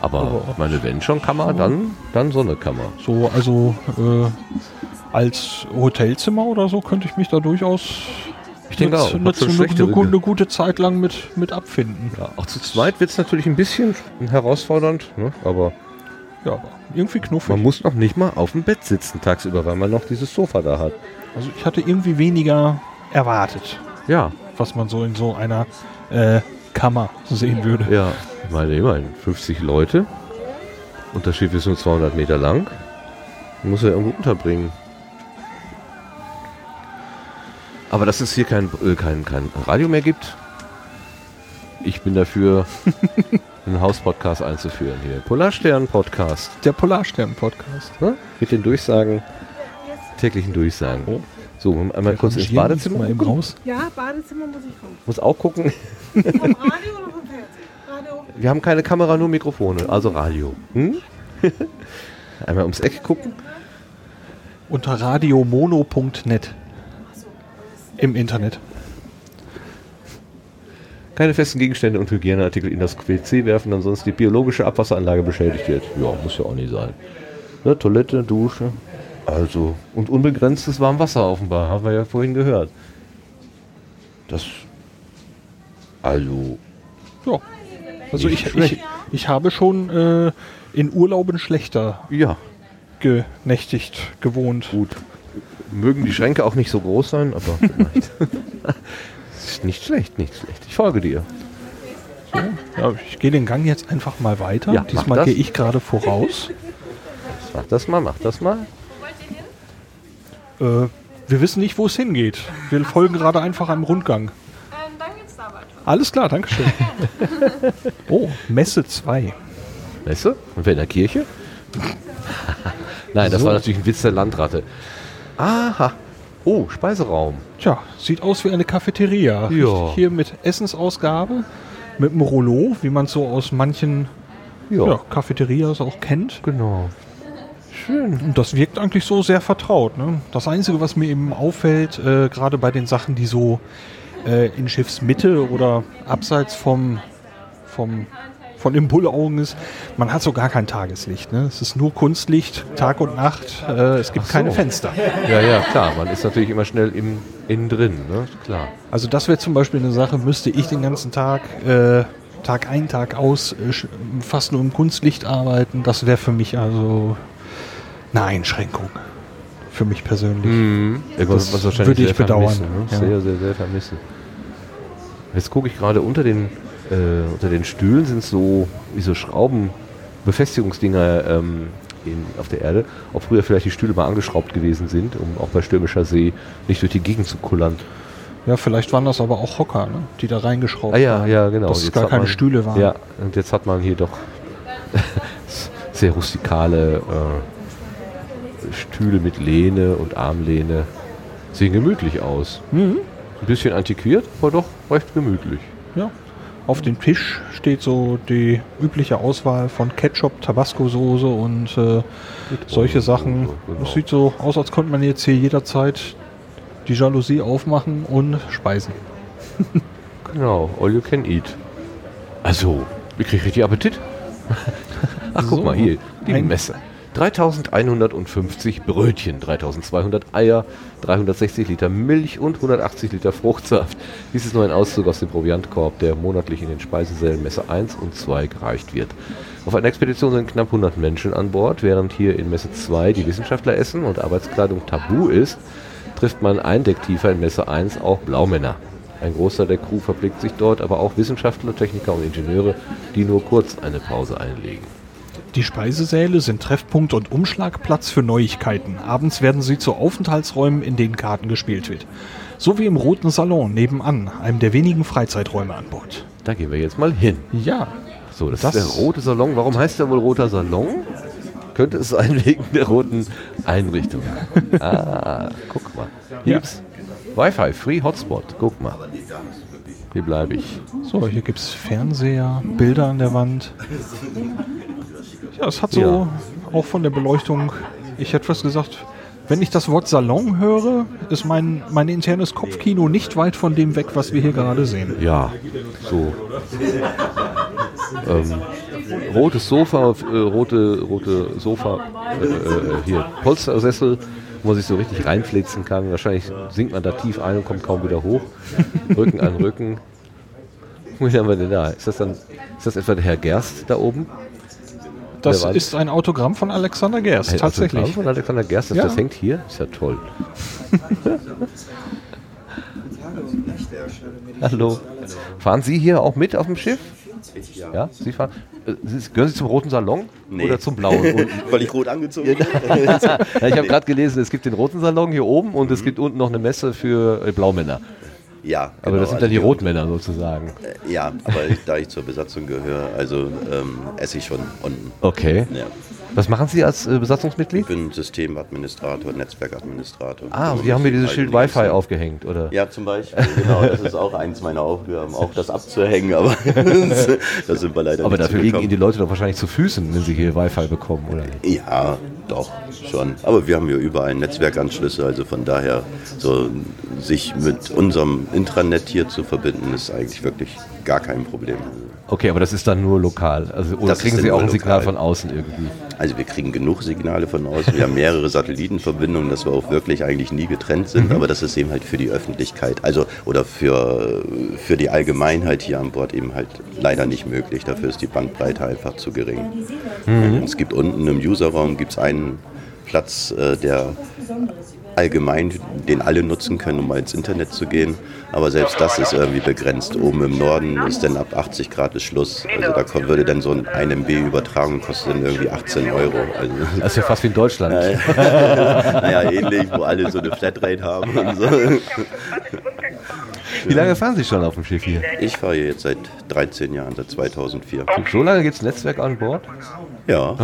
Aber ich meine, wenn schon Kammer, dann, dann so eine Kammer.
So, also äh, als Hotelzimmer oder so könnte ich mich da durchaus
Ich denke auch.
Eine,
so
eine, gute Zeit lang mit, mit abfinden.
Ja, auch zu zweit wird es natürlich ein bisschen herausfordernd, ne? aber
Ja, irgendwie knuffig.
man muss noch nicht mal auf dem Bett sitzen tagsüber, weil man noch dieses Sofa da hat.
Also ich hatte irgendwie weniger erwartet,
Ja,
was man so in so einer äh, Kammer sehen würde.
ja. Ich meine, immerhin 50 Leute und das Schiff ist nur 200 Meter lang. Muss ja irgendwo unterbringen. Aber dass es hier kein, äh, kein, kein Radio mehr gibt, ich bin dafür, einen Hauspodcast einzuführen hier. Polarstern-Podcast.
Der Polarstern-Podcast.
Ne? Mit den Durchsagen, täglichen Durchsagen. So, einmal kurz ins Badezimmer.
mal
gucken.
raus.
Ja, Badezimmer muss ich kommen.
Muss auch gucken.
Vom Radio oder vom Fernsehen? Radio.
Wir haben keine Kamera, nur Mikrofone, also Radio. Hm? Einmal ums Eck gucken.
Unter radiomono.net. Im Internet.
Keine festen Gegenstände und Hygieneartikel in das WC werfen, ansonsten die biologische Abwasseranlage beschädigt wird. Ja, muss ja auch nicht sein. Ne, Toilette, Dusche. Also, und unbegrenztes Warmwasser offenbar, haben wir ja vorhin gehört. Das. Also.
Ja. Also ich, ich, ich habe schon äh, in Urlauben schlechter
Ja,
genächtigt, gewohnt.
gut. Mögen die Schränke auch nicht so groß sein, aber vielleicht. Ist nicht schlecht, nicht schlecht. Ich folge dir.
Ja, ich gehe den Gang jetzt einfach mal weiter.
Ja,
Diesmal gehe ich gerade voraus.
Mach das mal, mach das mal.
Äh, wir wissen nicht, wo es hingeht. Wir folgen gerade einfach einem Rundgang. Alles klar, Dankeschön. oh, Messe 2.
Messe? Und wer in der Kirche? Nein, das
So.
war natürlich ein Witz der Landratte. Aha. Oh, Speiseraum.
Tja, sieht aus wie eine Cafeteria.
Ja.
Hier mit Essensausgabe, mit einem Rollo, wie man es so aus manchen
Ja,
ja, Cafeterias auch kennt.
genau. Schön.
Und das wirkt eigentlich so sehr vertraut. Ne? Das Einzige, was mir eben auffällt, äh, gerade bei den Sachen, die so äh, in Schiffsmitte oder abseits vom, vom, von den Bullaugen ist, man hat so gar kein Tageslicht. Ne? Es ist nur Kunstlicht, Tag und Nacht. Äh, es gibt
so.
keine Fenster.
Ja, ja, klar. Man ist natürlich immer schnell im, innen drin, ne? Klar.
Also das wäre zum Beispiel eine Sache, müsste ich den ganzen Tag, äh, Tag ein, Tag aus, äh, fast nur im Kunstlicht arbeiten. Das wäre für mich also eine Einschränkung. Für mich persönlich.
Mhm.
Das
was wahrscheinlich
würde ich
sehr
bedauern,
Vermissen, ne?
ja.
Sehr, sehr, sehr vermissen. Jetzt gucke ich gerade unter den, äh, unter den Stühlen sind so wie so Schrauben, Befestigungsdinger ähm, in, auf der Erde. Ob früher vielleicht die Stühle mal angeschraubt gewesen sind, um auch bei stürmischer See nicht durch die Gegend zu kullern.
Ja, vielleicht waren das aber auch Hocker, ne? die da reingeschraubt
Ah ja,
waren.
ja, genau.
Dass es gar keine
man-
Stühle waren.
Ja, und jetzt hat man hier doch sehr rustikale äh, Stühle mit Lehne und Armlehne. Sehen gemütlich aus.
Mhm.
Ein bisschen antiquiert, aber doch recht gemütlich.
ja. Auf dem Tisch steht so die übliche Auswahl von Ketchup, Tabasco-Soße und äh, solche Sachen.
genau.
Es sieht so aus, als könnte man jetzt hier jederzeit die Jalousie aufmachen und speisen.
Genau, all you can eat. Also, ich kriege richtig Appetit. Ach, guck
So,
mal hier, die Messe. 3150 Brötchen, 3200 Eier, 360 Liter Milch und 180 Liter Fruchtsaft. Dies ist nur ein Auszug aus dem Proviantkorb, der monatlich in den Speisesälen Messe 1 und 2 gereicht wird. Auf einer Expedition sind knapp 100 Menschen an Bord, während hier in Messe 2 die Wissenschaftler essen und Arbeitskleidung tabu ist, trifft man ein Deck tiefer in Messe 1 auch Blaumänner. Ein Großteil der Crew verblickt sich dort, aber auch Wissenschaftler, Techniker und Ingenieure, die nur kurz eine Pause einlegen.
Die Speisesäle sind Treffpunkt und Umschlagplatz für Neuigkeiten. Abends werden sie zu Aufenthaltsräumen, in denen Karten gespielt wird. So wie im Roten Salon nebenan, einem der wenigen Freizeiträume an Bord.
Da gehen wir jetzt mal hin.
Ja,
So, das,
Das-
ist der rote Salon. Warum heißt der wohl roter Salon? Könnte es sein wegen der roten Einrichtung. Ah, guck mal. Hier
Ja.
gibt's Wi-Fi, Free Hotspot. Guck mal. Hier bleibe ich.
so, hier gibt es Fernseher, Bilder an der Wand. Ja, es hat so
Ja.
auch von der Beleuchtung, ich hätte fast gesagt, wenn ich das Wort Salon höre, ist mein, mein internes Kopfkino nicht weit von dem weg, was wir hier gerade sehen.
Ja, so. Ähm, rotes Sofa, äh, rote, rote Sofa, äh, äh, hier Polstersessel, wo man sich so richtig reinflitzen kann. Wahrscheinlich sinkt man da tief ein und kommt kaum wieder hoch. Rücken an Rücken. Was haben wir denn da? Ist das dann, ist das etwa der Herr Gerst da oben?
Das ist ein Autogramm von Alexander Gerst,
Ein
tatsächlich.
Autogramm von Alexander Gerst, das,
Ja.
das hängt hier? Ist ja toll. Hallo. Fahren Sie hier auch mit auf dem Schiff? Ja. Sie fahren. äh, Sie, gehören Sie zum roten Salon
Nee.
oder zum blauen? unten?
Weil ich rot angezogen bin.
ich habe gerade gelesen, es gibt den roten Salon hier oben und es gibt unten noch eine Messe für äh, Blaumänner.
Ja,
Aber
genau,
das sind
also
dann die
wir-
Rotmänner sozusagen.
Äh, Ja, aber da ich zur Besatzung gehöre, also ähm, esse ich schon unten.
Okay.
Ja.
Was machen Sie als äh, Besatzungsmitglied?
Ich bin Systemadministrator, Netzwerkadministrator.
Ah,
Also
Sie haben mir
das
dieses Schild Wi-Fi aufgehängt, oder?
Ja, zum Beispiel, genau. Das ist auch eins meiner Aufgaben, auch das abzuhängen, aber da sind wir leider
Aber dafür liegen. Ihnen die Leute doch wahrscheinlich zu Füßen, wenn Sie hier Wi-Fi bekommen, oder?
Ja, doch, schon. Aber wir haben hier überall Netzwerkanschlüsse, also von daher, so sich mit unserem Intranet hier zu verbinden, ist eigentlich wirklich gar kein Problem.
Okay, aber das ist dann nur lokal. Also, oder
Das
kriegen Sie auch ein Signal
lokal.
von außen irgendwie?
Also wir kriegen genug Signale von außen. Wir haben mehrere Satellitenverbindungen, dass wir auch wirklich eigentlich nie getrennt sind.
Mhm.
Aber das ist eben halt für die Öffentlichkeit, also oder für, für die Allgemeinheit hier an Bord eben halt leider nicht möglich. Dafür ist die Bandbreite einfach zu gering.
Mhm.
Es gibt unten im Userraum gibt's einen Platz, äh, der allgemein, den alle nutzen können, um mal ins Internet zu gehen. Aber selbst das ist irgendwie begrenzt. Oben im Norden ist dann ab 80 Grad ist Schluss. Also da kommt, würde dann so ein 1 MB Übertragung kostet dann irgendwie 18 Euro. Also,
Das ist ja fast wie in Deutschland.
naja, ähnlich, wo alle so eine Flatrate haben und so.
Wie lange fahren Sie schon auf dem Schiff hier?
Ich fahre hier jetzt seit 13 Jahren, seit 2004.
So lange gibt es Netzwerk an Bord?
Ja.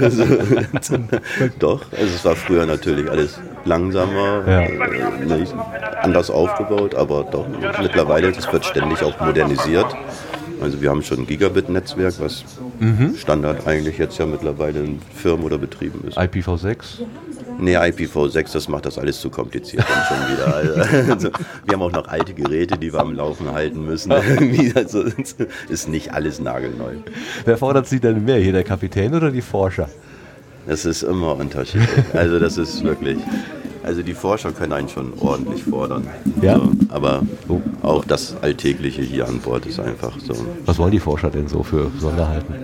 Also, Doch, also es war früher natürlich alles langsamer,
Ja.
äh, nicht anders aufgebaut, aber doch mittlerweile, das wird ständig auch modernisiert. Also wir haben schon ein Gigabit-Netzwerk, was
Mhm.
Standard eigentlich jetzt ja mittlerweile in Firmen oder Betrieben ist.
IPv6?
Nee, IPv6, das macht das alles zu kompliziert dann schon wieder. Also, wir haben auch noch alte Geräte, die wir am Laufen halten müssen. Also, ist nicht alles nagelneu.
Wer fordert Sie denn mehr hier, der Kapitän oder die Forscher?
Das ist immer unterschiedlich. Also das ist wirklich. Also die Forscher können einen schon ordentlich fordern.
Ja?
So, aber auch das Alltägliche hier an Bord ist einfach so.
Was wollen die Forscher denn so für Sonderheiten?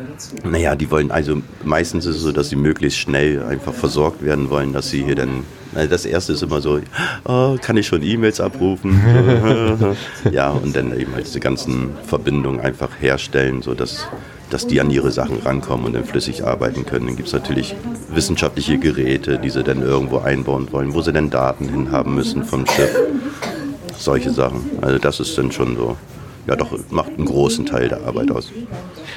Naja, die wollen, also meistens ist es so, dass sie möglichst schnell einfach versorgt werden wollen, dass sie hier dann. Also das erste ist immer so, oh, kann ich schon E-Mails abrufen? ja, und dann eben halt diese ganzen Verbindungen einfach herstellen, sodass dass die an ihre Sachen rankommen und dann flüssig arbeiten können. Dann gibt es natürlich wissenschaftliche Geräte, die sie dann irgendwo einbauen wollen, wo sie dann Daten hinhaben müssen vom Schiff. Solche Sachen. Also das ist dann schon so, ja doch, macht einen großen Teil der Arbeit aus.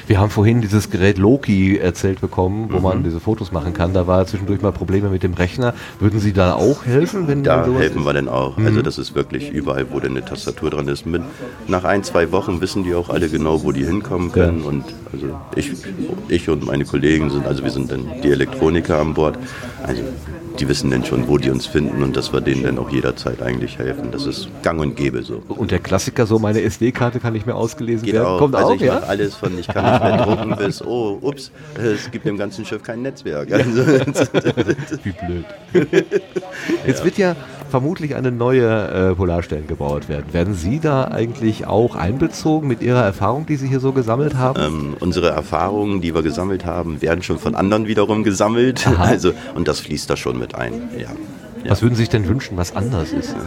Wir haben vorhin dieses Gerät Loki erzählt bekommen, wo
Mhm.
man diese Fotos machen kann. Da war zwischendurch mal Probleme mit dem Rechner. Würden Sie da auch helfen, wenn
Da helfen
ist?
wir dann auch.
Mhm.
Also das ist wirklich überall, wo denn eine Tastatur dran ist. Mit, nach ein, zwei Wochen wissen die auch alle genau, wo die hinkommen können. Und also ich, ich und meine Kollegen sind, also wir sind dann die Elektroniker an Bord. Also die wissen dann schon, wo die uns finden und dass wir denen dann auch jederzeit eigentlich helfen. Das ist gang und gäbe so.
Und der Klassiker, so meine SD-Karte kann nicht mehr ausgelesen
Geht
werden.
auch.
Kommt
also
auch,
ich
ja?
mache alles von, ich kann nicht mehr drucken bis, oh, ups, es gibt im ganzen Schiff kein Netzwerk. Also,
Wie blöd. Jetzt wird ja vermutlich eine neue äh, Polarstern gebaut werden. Werden Sie da eigentlich auch einbezogen mit Ihrer Erfahrung, die Sie hier so gesammelt haben?
Ähm, unsere Erfahrungen, die wir gesammelt haben, werden schon von anderen wiederum gesammelt. Also, und das fließt da schon mit ein. Ja.
Was würden Sie sich denn wünschen, was anders ist?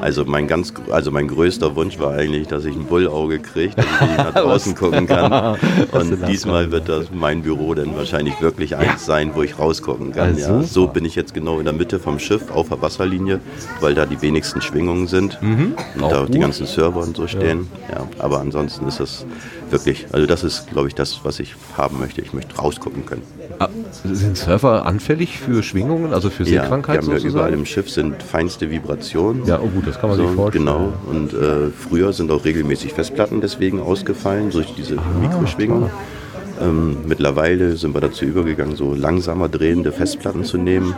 Also mein ganz, also mein größter Wunsch war eigentlich, dass ich ein Bullauge kriege, dass ich nach draußen gucken kann. Und diesmal wird das mein Büro dann wahrscheinlich wirklich eins sein, wo ich rausgucken kann.
Also
ja. So bin ich jetzt genau in der Mitte vom Schiff auf der Wasserlinie, weil da die wenigsten Schwingungen sind
Mhm.
und
Auch
da die
gut.
ganzen Server und so stehen. Ja. aber ansonsten ist das wirklich, also das ist, glaube ich, das, was ich haben möchte. Ich möchte rausgucken können.
Ah, sind Surfer anfällig für Schwingungen, also für
Ja, wir haben ja überall im Schiff sind feinste Vibrationen.
Ja, oh gut, das kann man sich vorstellen.
Genau. Und äh, früher sind auch regelmäßig Festplatten deswegen ausgefallen durch diese
Ah,
Mikroschwingung. Ähm, mittlerweile sind wir dazu übergegangen, so langsamer drehende Festplatten zu nehmen.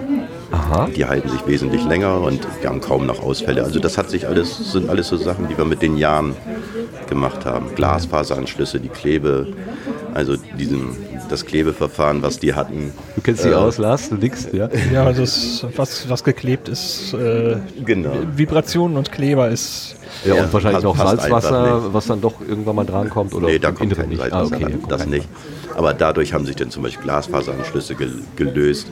Aha.
Die halten sich wesentlich länger und wir haben kaum noch Ausfälle. Also das hat sich alles, sind alles so Sachen, die wir mit den Jahren gemacht haben. Glasfaseranschlüsse, die Klebe, also diesen das Klebeverfahren, was die hatten.
Du kennst die
äh,
aus, Lars? Du nix, ja?
Ja, das, was, was geklebt ist, äh,
Genau.
Vibrationen und Kleber ist.
Ja, und wahrscheinlich auch Salzwasser, was dann doch irgendwann mal drankommt? Oder
nee, da kommt kein
nicht?
Salzwasser
Ah, okay,
ran, das nicht. Aber dadurch haben sich dann zum Beispiel Glasfaseranschlüsse gel gelöst.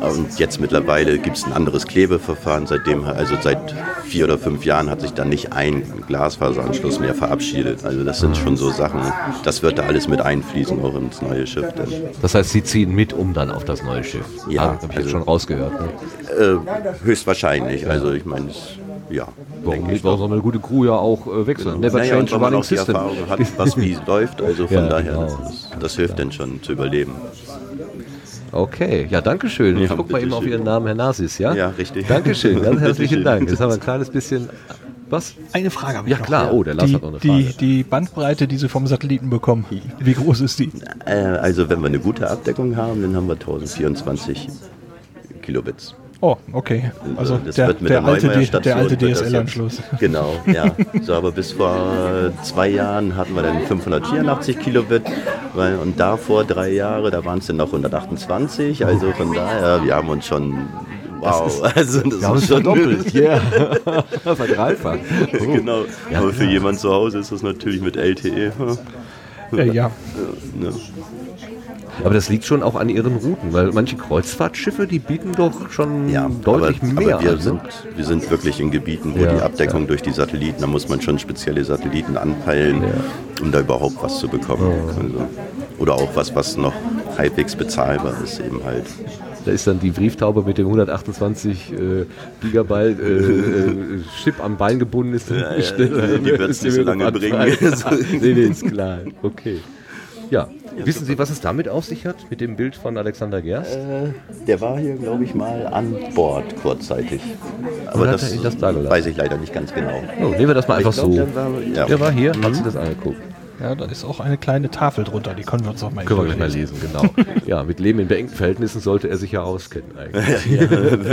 Und jetzt mittlerweile gibt es ein anderes Klebeverfahren. Seitdem, also seit vier oder fünf Jahren hat sich dann nicht ein Glasfaseranschluss mehr verabschiedet. Also das sind schon so Sachen, das wird da alles mit einfließen, auch ins neue Schiff. Dann.
Das heißt, Sie ziehen mit um dann auf das neue Schiff?
Ja,
ah, habe ich jetzt
also-
schon rausgehört. Ne?
Äh, höchstwahrscheinlich. Also ich meine, es- ja.
Warum nicht? Warum soll eine gute Crew ja auch äh, wechseln? Never
Naja,
change
man
running
auch die. Erfahrung hat, was wie läuft. Also von
Ja,
daher,
genau.
das, das hilft dann schon zu überleben.
Okay, ja, danke schön. Ich
Ja,
guck mal eben auf
bitteschön.
Ihren Namen, Herr Nasis, ja?
Ja, richtig.
Dankeschön, ganz herzlichen. Dank. Jetzt haben wir ein kleines bisschen. Was?
Eine Frage habe ich
Ja,
noch.
klar. Oh, der Lars
die,
hat noch eine
die,
Frage.
die Bandbreite, die Sie vom Satelliten bekommen, wie groß ist die?
Äh, also wenn wir eine gute Abdeckung haben, dann haben wir 1024 Kilobits.
Oh, okay. Also
das
der,
wird mit
der,
der,
alte,
Neumeier
der alte
das
DSL-Anschluss.
Genau, ja. So, aber bis vor zwei Jahren hatten wir dann 584 Kilobit. Weil, und da vor drei Jahren, da waren es dann noch 128. Also von daher, wir haben uns schon. Wow, also das
haben
ist schon
verdoppelt, yeah. Verdreifacht. Oh.
Genau,
Ja,
aber für
ja.
jemand zu Hause ist das natürlich mit LTE.
Äh, ja.
Ne?
Aber das liegt schon auch an ihren Routen, weil manche Kreuzfahrtschiffe, die bieten doch schon deutlich
aber,
mehr
aber wir,
an.
sind,
Ne?
wir sind wirklich in Gebieten, wo
Ja,
die Abdeckung
ja.
durch die Satelliten, da muss man schon spezielle Satelliten anpeilen, um da überhaupt was zu bekommen. Also, oder auch was, was noch halbwegs bezahlbar ist, eben halt.
Da ist dann die Brieftaube mit dem 128 äh, Gigabyte äh, äh, Chip am Bein gebunden ist.
Ja, ja, die wird's nicht so lange bringen.
nee, nee, ist klar. Okay. Ja, wissen Sie, was es damit auf sich hat, mit dem Bild von Alexander Gerst?
Der war hier, glaube ich, mal an Bord kurzzeitig. Aber das,
das da gelassen?
weiß ich leider nicht ganz genau.
Oh, nehmen wir das mal einfach
ich
so.
glaub, Der war, ja.
Der war hier,
Mhm.
hat sich das angeguckt.
Ja, da ist auch eine kleine Tafel drunter, die können wir uns auch mal
Können wir gleich mal lesen, genau. Ja, mit Leben in beengten Verhältnissen sollte er sich ja auskennen eigentlich.
Ja,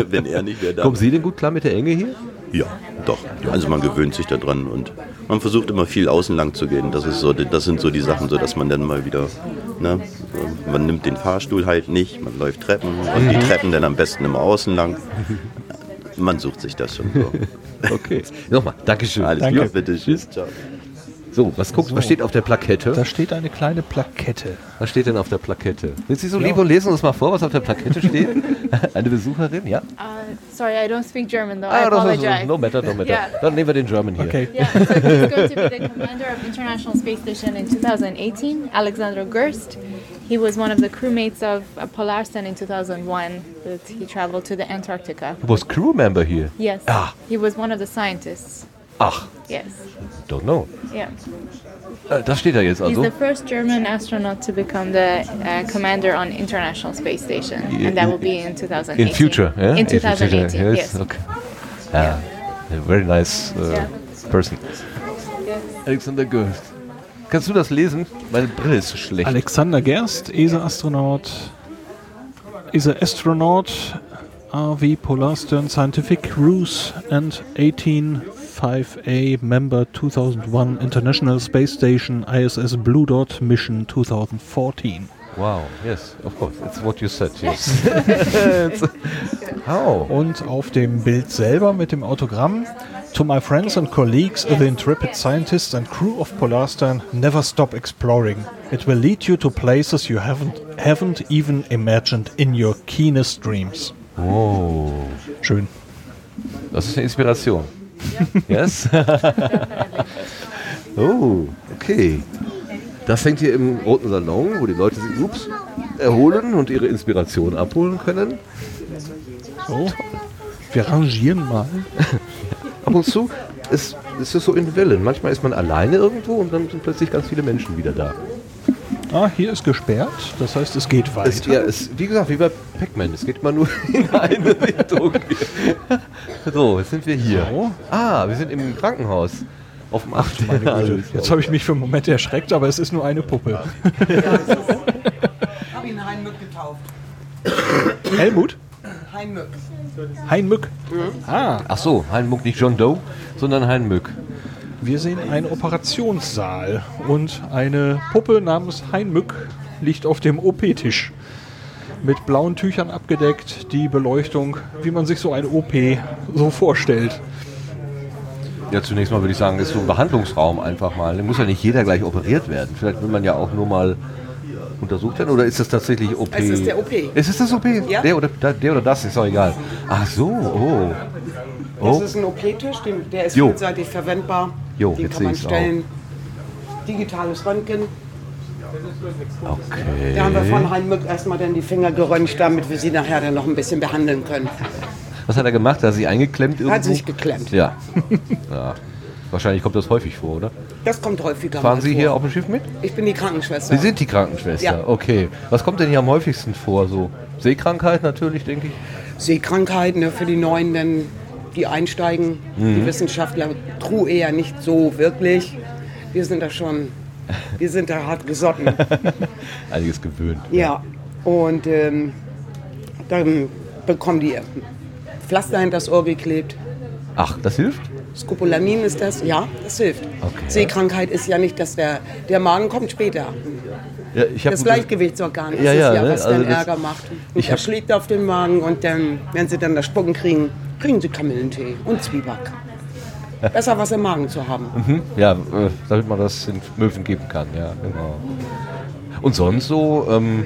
wenn er nicht wäre, dann-
Kommen Sie denn gut klar mit der Enge hier?
Ja, doch. Also man gewöhnt sich daran und man versucht immer viel außen lang zu gehen. Das, ist so, das sind so die Sachen, so dass man dann mal wieder, ne, man nimmt den Fahrstuhl halt nicht, man läuft Treppen und die
Mhm.
Treppen dann am besten immer außen lang. Man sucht sich das schon so.
Okay. Nochmal, Dankeschön.
Alles
Danke.
klar, bitte. Tschüss. Ciao.
So, was guckt, was steht auf der Plakette?
Da steht eine kleine Plakette.
Was steht denn auf der Plakette? Sind Sie so
Ja.
lieb und lesen uns mal vor, was auf der Plakette steht? Eine Besucherin, ja?
Uh, sorry, I don't speak German though. I
Ah, das ist,
apologize.
no matter, no matter.
Yeah.
Dann nehmen wir den German hier.
Okay.
Yeah, so he's going to be the commander of International Space Station in 2018, Alexander Gerst. He was one of the crewmates of Polarstern in 2001, but he traveled to the Antarctica.
Du warst Crew Member hier?
Yes,
Ah,
he was one of the scientists.
Ach,
Yes,
don't know.
yeah.
Äh, Das steht da jetzt
He's
also.
the first German astronaut to become the uh, commander on International Space Station,
Yeah,
and that will
in-
be in 2018.
In future, yeah?
In 2018,
future,
yes.
Okay. Ah, a very nice uh,
Yeah.
person. Alexander Gerst. Kannst du das lesen? Meine Brille ist so schlecht.
Alexander Gerst, ESA-Astronaut, ESA-Astronaut, RV Polarstern Scientific Cruise and 185A Member 2001 International Space Station ISS Blue Dot Mission 2014.
Wow, yes, of course. It's what you said, yes. How?
Und auf dem Bild selber mit dem Autogramm To my friends and colleagues, the intrepid scientists and crew of Polarstern, never stop exploring. It will lead you to places you haven't haven't even imagined in your keenest dreams.
Oh.
Schön.
Das ist eine Inspiration. Yes? oh, okay. Das hängt hier im Roten Salon, wo die Leute sich ups, erholen und ihre Inspiration abholen können.
So. Wir rangieren mal.
Ab und zu ist, ist es so in Wellen. Manchmal ist man alleine irgendwo und dann sind plötzlich ganz viele Menschen wieder da.
Ah, hier ist gesperrt, das heißt, es geht weiter.
Es, ja, es, wie gesagt, wie bei Pac-Man, es geht immer nur in eine Richtung. so, jetzt sind wir hier.
So.
Ah, wir sind im Krankenhaus. Auf dem 8.
Meine Güte. Jetzt habe ich mich für einen Moment erschreckt, aber es ist nur eine Puppe.
Ich habe ihn Heinmück getauft.
Helmut?
Heinmück.
Heinmück. Ah.
Ach so, Hein Muck, nicht John Doe, sondern Hein Mück.
Wir sehen einen Operationssaal und eine Puppe namens Heinmück liegt auf dem OP-Tisch. Mit blauen Tüchern abgedeckt, die Beleuchtung, wie man sich so ein OP so vorstellt.
Ja, zunächst mal würde ich sagen, ist so ein Behandlungsraum einfach mal. Da muss ja nicht jeder gleich operiert werden. Vielleicht will man ja auch nur mal untersucht werden. Oder ist das tatsächlich OP?
Es ist der OP.
Ist es das OP?
Ja.
Der, oder, der oder das, ist auch egal. Ach so, oh.
Das
Oh,
ist ein OP-Tisch, der ist
Jo.
vielseitig verwendbar.
Jo,
den
jetzt
kann man
sehe ich's
stellen. Digitales Röntgen.
okay.
Da haben wir von Heinmück erstmal dann die Finger geröntgt, damit wir sie nachher dann noch ein bisschen behandeln können.
Was hat er gemacht? Hat er sich eingeklemmt irgendwo?
Hat sich geklemmt.
Ja. ja. Wahrscheinlich kommt das häufig vor, oder?
Das kommt häufiger
Fahren
mal
Sie
vor.
hier auf dem Schiff mit?
Ich bin die Krankenschwester.
Sie sind die Krankenschwester,
Ja.
okay. Was kommt denn hier am häufigsten vor? So Seekrankheit natürlich, denke ich.
Seekrankheit ne, für die Neuen, denn die einsteigen.
Mhm.
Die Wissenschaftler true eher nicht so wirklich. Wir sind da schon, wir sind da hart gesotten.
Einiges gewöhnt.
ja, und ähm, dann bekommen die Pflaster hinter das Ohr geklebt.
Ach, das hilft?
Scopolamin ist das, ja, das hilft.
Okay.
Seekrankheit ist ja nicht, dass der, der Magen kommt später.
Ja,
das Gleichgewichtsorgan ist
Ja,
es
ja,
ja,
ne?
was
Also
dann Ärger macht. Und
ich
er
hab-
schlägt auf den Magen und dann, wenn sie dann das Spucken kriegen, kriegen sie Kamillentee und Zwieback. Besser was im Magen zu haben.
Mhm. Ja, äh, damit man das in Möwen geben kann, ja, genau. Und sonst so ähm,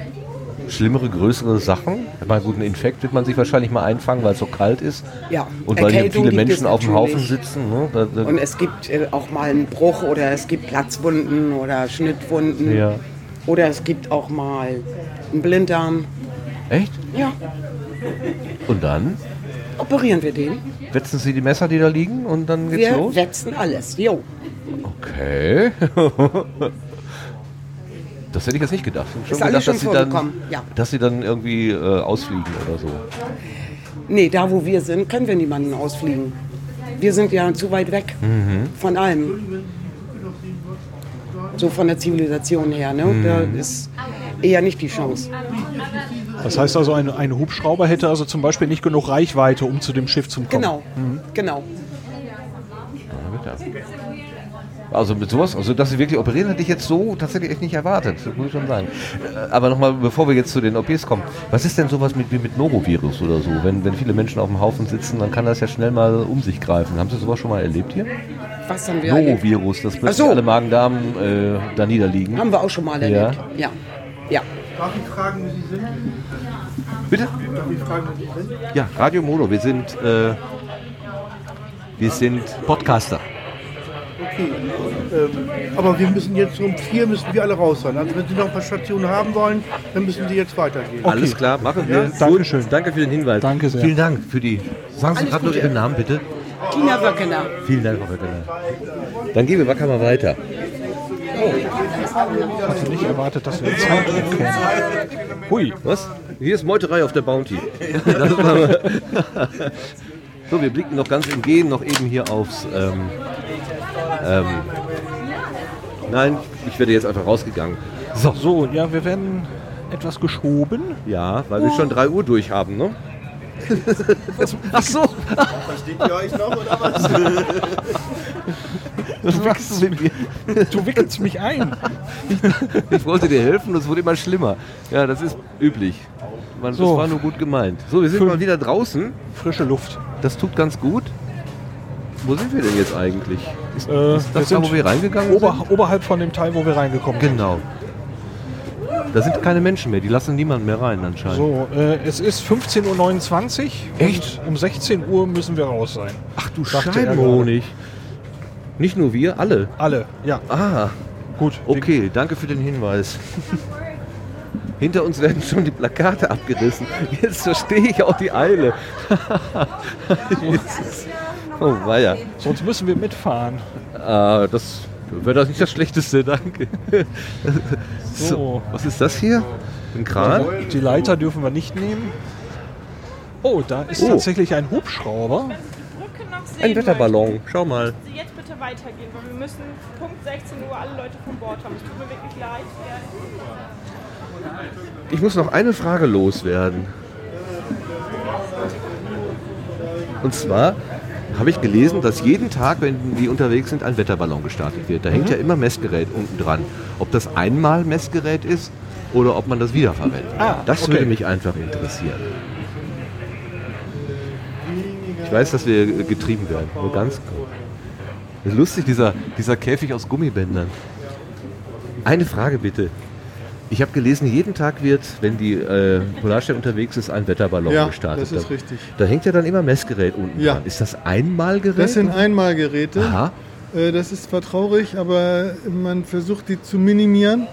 schlimmere, größere Sachen? Ich meine, gut, einen Infekt wird man sich wahrscheinlich mal einfangen, weil es so kalt ist.
Ja,
Und weil hier
Erkältung
viele
gibt es
Menschen auf dem Haufen sitzen. Ne? Da, da,
Und es gibt äh, auch mal einen Bruch oder es gibt Platzwunden oder Schnittwunden.
Ja.
Oder es gibt auch mal einen Blinddarm.
Echt?
Ja,
Und dann
operieren wir den.
wetzen Sie die Messer, die da liegen und dann geht's
Wir
los?
wetzen alles. Jo.
Okay. Das hätte ich jetzt nicht gedacht. Ich
Ist
hab
alles schon
dass, sie dann,
ja.
dass sie dann irgendwie äh, ausfliegen oder so.
Nee, da wo wir sind, können wir niemanden ausfliegen. Wir sind ja zu weit weg
Mhm.
von allem. So von der Zivilisation her. Ne?
Mhm.
Da ist eher nicht die Chance.
Das heißt also, ein, ein Hubschrauber hätte also zum Beispiel nicht genug Reichweite, um zu dem Schiff zu kommen.
Genau, genau.
Also mit sowas, also dass sie wirklich operieren, hätte ich jetzt so tatsächlich echt nicht erwartet, das muss ich schon sagen. Äh, Aber nochmal, bevor wir jetzt zu den OPs kommen, was ist denn sowas mit, wie mit Norovirus oder so? Wenn, wenn viele Menschen auf dem Haufen sitzen, dann kann das ja schnell mal um sich greifen. Haben Sie sowas schon mal erlebt hier?
Was haben wir
Norovirus, dass plötzlich
so.
alle Magen-Darm äh, da niederliegen.
Haben wir auch schon mal erlebt. Ja. ja.
Darf ich fragen, wie Sie sind?
Bitte?
Darf ich fragen, wie Sie sind?
Ja, Radio Mono, wir sind, äh, wir sind Podcaster.
Okay. Ähm, aber wir müssen jetzt um vier müssen wir alle raus sein. Also wenn Sie noch ein paar Stationen haben wollen, dann müssen Sie jetzt weitergehen.
Alles klar, machen wir.
Ja?
Dankeschön. Danke für den Hinweis.
Danke sehr.
Vielen Dank für die. Sagen Sie gerade noch. Ihren Namen, bitte.
Tina Wöckener.
Vielen Dank, Frau Wöckener. Dann gehen wir wacker mal weiter.
Hatte nicht erwartet, dass wir den Soundtrack kennen.
Hui, was? Hier ist Meuterei auf der Bounty. So, wir blicken noch ganz im Gehen noch eben hier aufs. Ähm, ähm, nein, ich werde jetzt einfach rausgegangen.
So. so, ja, wir werden etwas geschoben.
Ja, weil wir schon 3 Uhr durch haben, ne? Ach so.
Versteht ihr euch noch oder was?
Du mir?
Du wickelst mich ein.
Ich wollte dir helfen und es wurde immer schlimmer. Ja, das ist üblich. Man,
So.
Das war nur gut gemeint. So, wir sind
Fünf.
mal wieder draußen.
Frische Luft.
Das tut ganz gut. Wo sind wir denn jetzt eigentlich? Ist,
Äh,
ist das da, wo wir reingegangen
ober,
sind?
Oberhalb von dem Teil, wo wir reingekommen sind.
Genau. Da sind keine Menschen mehr. Die lassen niemanden mehr rein anscheinend.
So, äh, es ist 15.29 Uhr.
Echt?
Um 16 Uhr müssen wir raus sein.
Ach du Scheibenhonig. Nicht nur wir, alle.
Alle, ja.
Ah,
Gut.
okay, danke für den Hinweis. Hinter uns werden schon die Plakate abgerissen. Jetzt verstehe ich auch die Eile. Oh, weia.
Sonst müssen wir mitfahren.
Ah, das wäre das nicht das Schlechteste, danke. so, was ist das hier? Ein Kran?
Die Leiter dürfen wir nicht nehmen. Oh, da ist
Oh.
tatsächlich ein Hubschrauber.
Ein Wetterballon, schau mal.
Weitergehen, weil wir müssen Punkt 16 Uhr alle Leute von Bord haben. Es tut mir wirklich leid.
Ich muss noch eine Frage loswerden. Und zwar habe ich gelesen, dass jeden Tag, wenn die unterwegs sind, ein Wetterballon gestartet wird. Da hängt
Mhm.
ja immer Messgerät unten dran. Ob das einmal Messgerät ist oder ob man das wiederverwendet.
Ah,
das
okay.
würde mich einfach interessieren. Ich weiß, dass wir getrieben werden, nur ganz kurz. Das ist lustig, dieser, dieser Käfig aus Gummibändern. Eine Frage bitte. Ich habe gelesen, jeden Tag wird, wenn die äh, Polarstern unterwegs ist, ein Wetterballon
Ja,
gestartet.
das ist
da,
richtig.
Da hängt ja dann immer Messgerät unten
Ja.
dran. Ist das Einmalgerät?
Das sind Einmalgeräte.
Aha.
Äh, Das ist zwar traurig, aber man versucht die zu minimieren.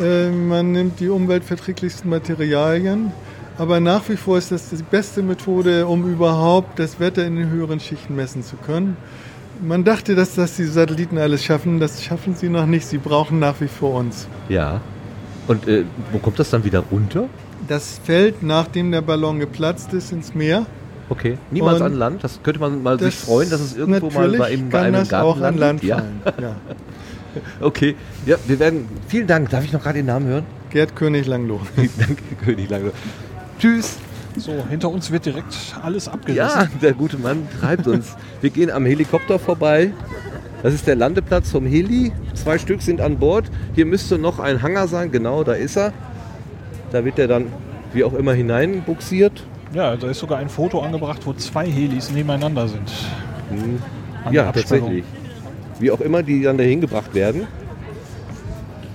Äh, Man nimmt die umweltverträglichsten Materialien. Aber nach wie vor ist das die beste Methode, um überhaupt das Wetter in den höheren Schichten messen zu können. Man dachte, dass das die Satelliten alles schaffen. Das schaffen sie noch nicht. Sie brauchen nach wie vor uns.
Ja. Und äh, wo kommt das dann wieder runter?
Das fällt, nachdem der Ballon geplatzt ist, ins Meer.
Okay. Niemals
Und
an Land? Das könnte man mal sich freuen, dass es irgendwo mal bei, einem- bei einem
das
Garten
auch an. Land
ja.
fallen, ja.
Okay. Ja, wir werden. Vielen Dank. Darf ich noch gerade den Namen hören?
Gerd König Langloh.
Danke, König Langloh. Tschüss.
So, hinter uns wird direkt alles abgerissen.
Ja, der gute Mann treibt uns. Wir gehen am Helikopter vorbei. Das ist der Landeplatz vom Heli. Zwei Stück sind an Bord. Hier müsste noch ein Hangar sein. Genau, da ist er. Da wird er dann wie auch immer hineinbuxiert.
Ja, da ist sogar ein Foto angebracht, wo zwei Helis nebeneinander sind.
Hm. Ja, tatsächlich. Wie auch immer die dann dahin gebracht werden.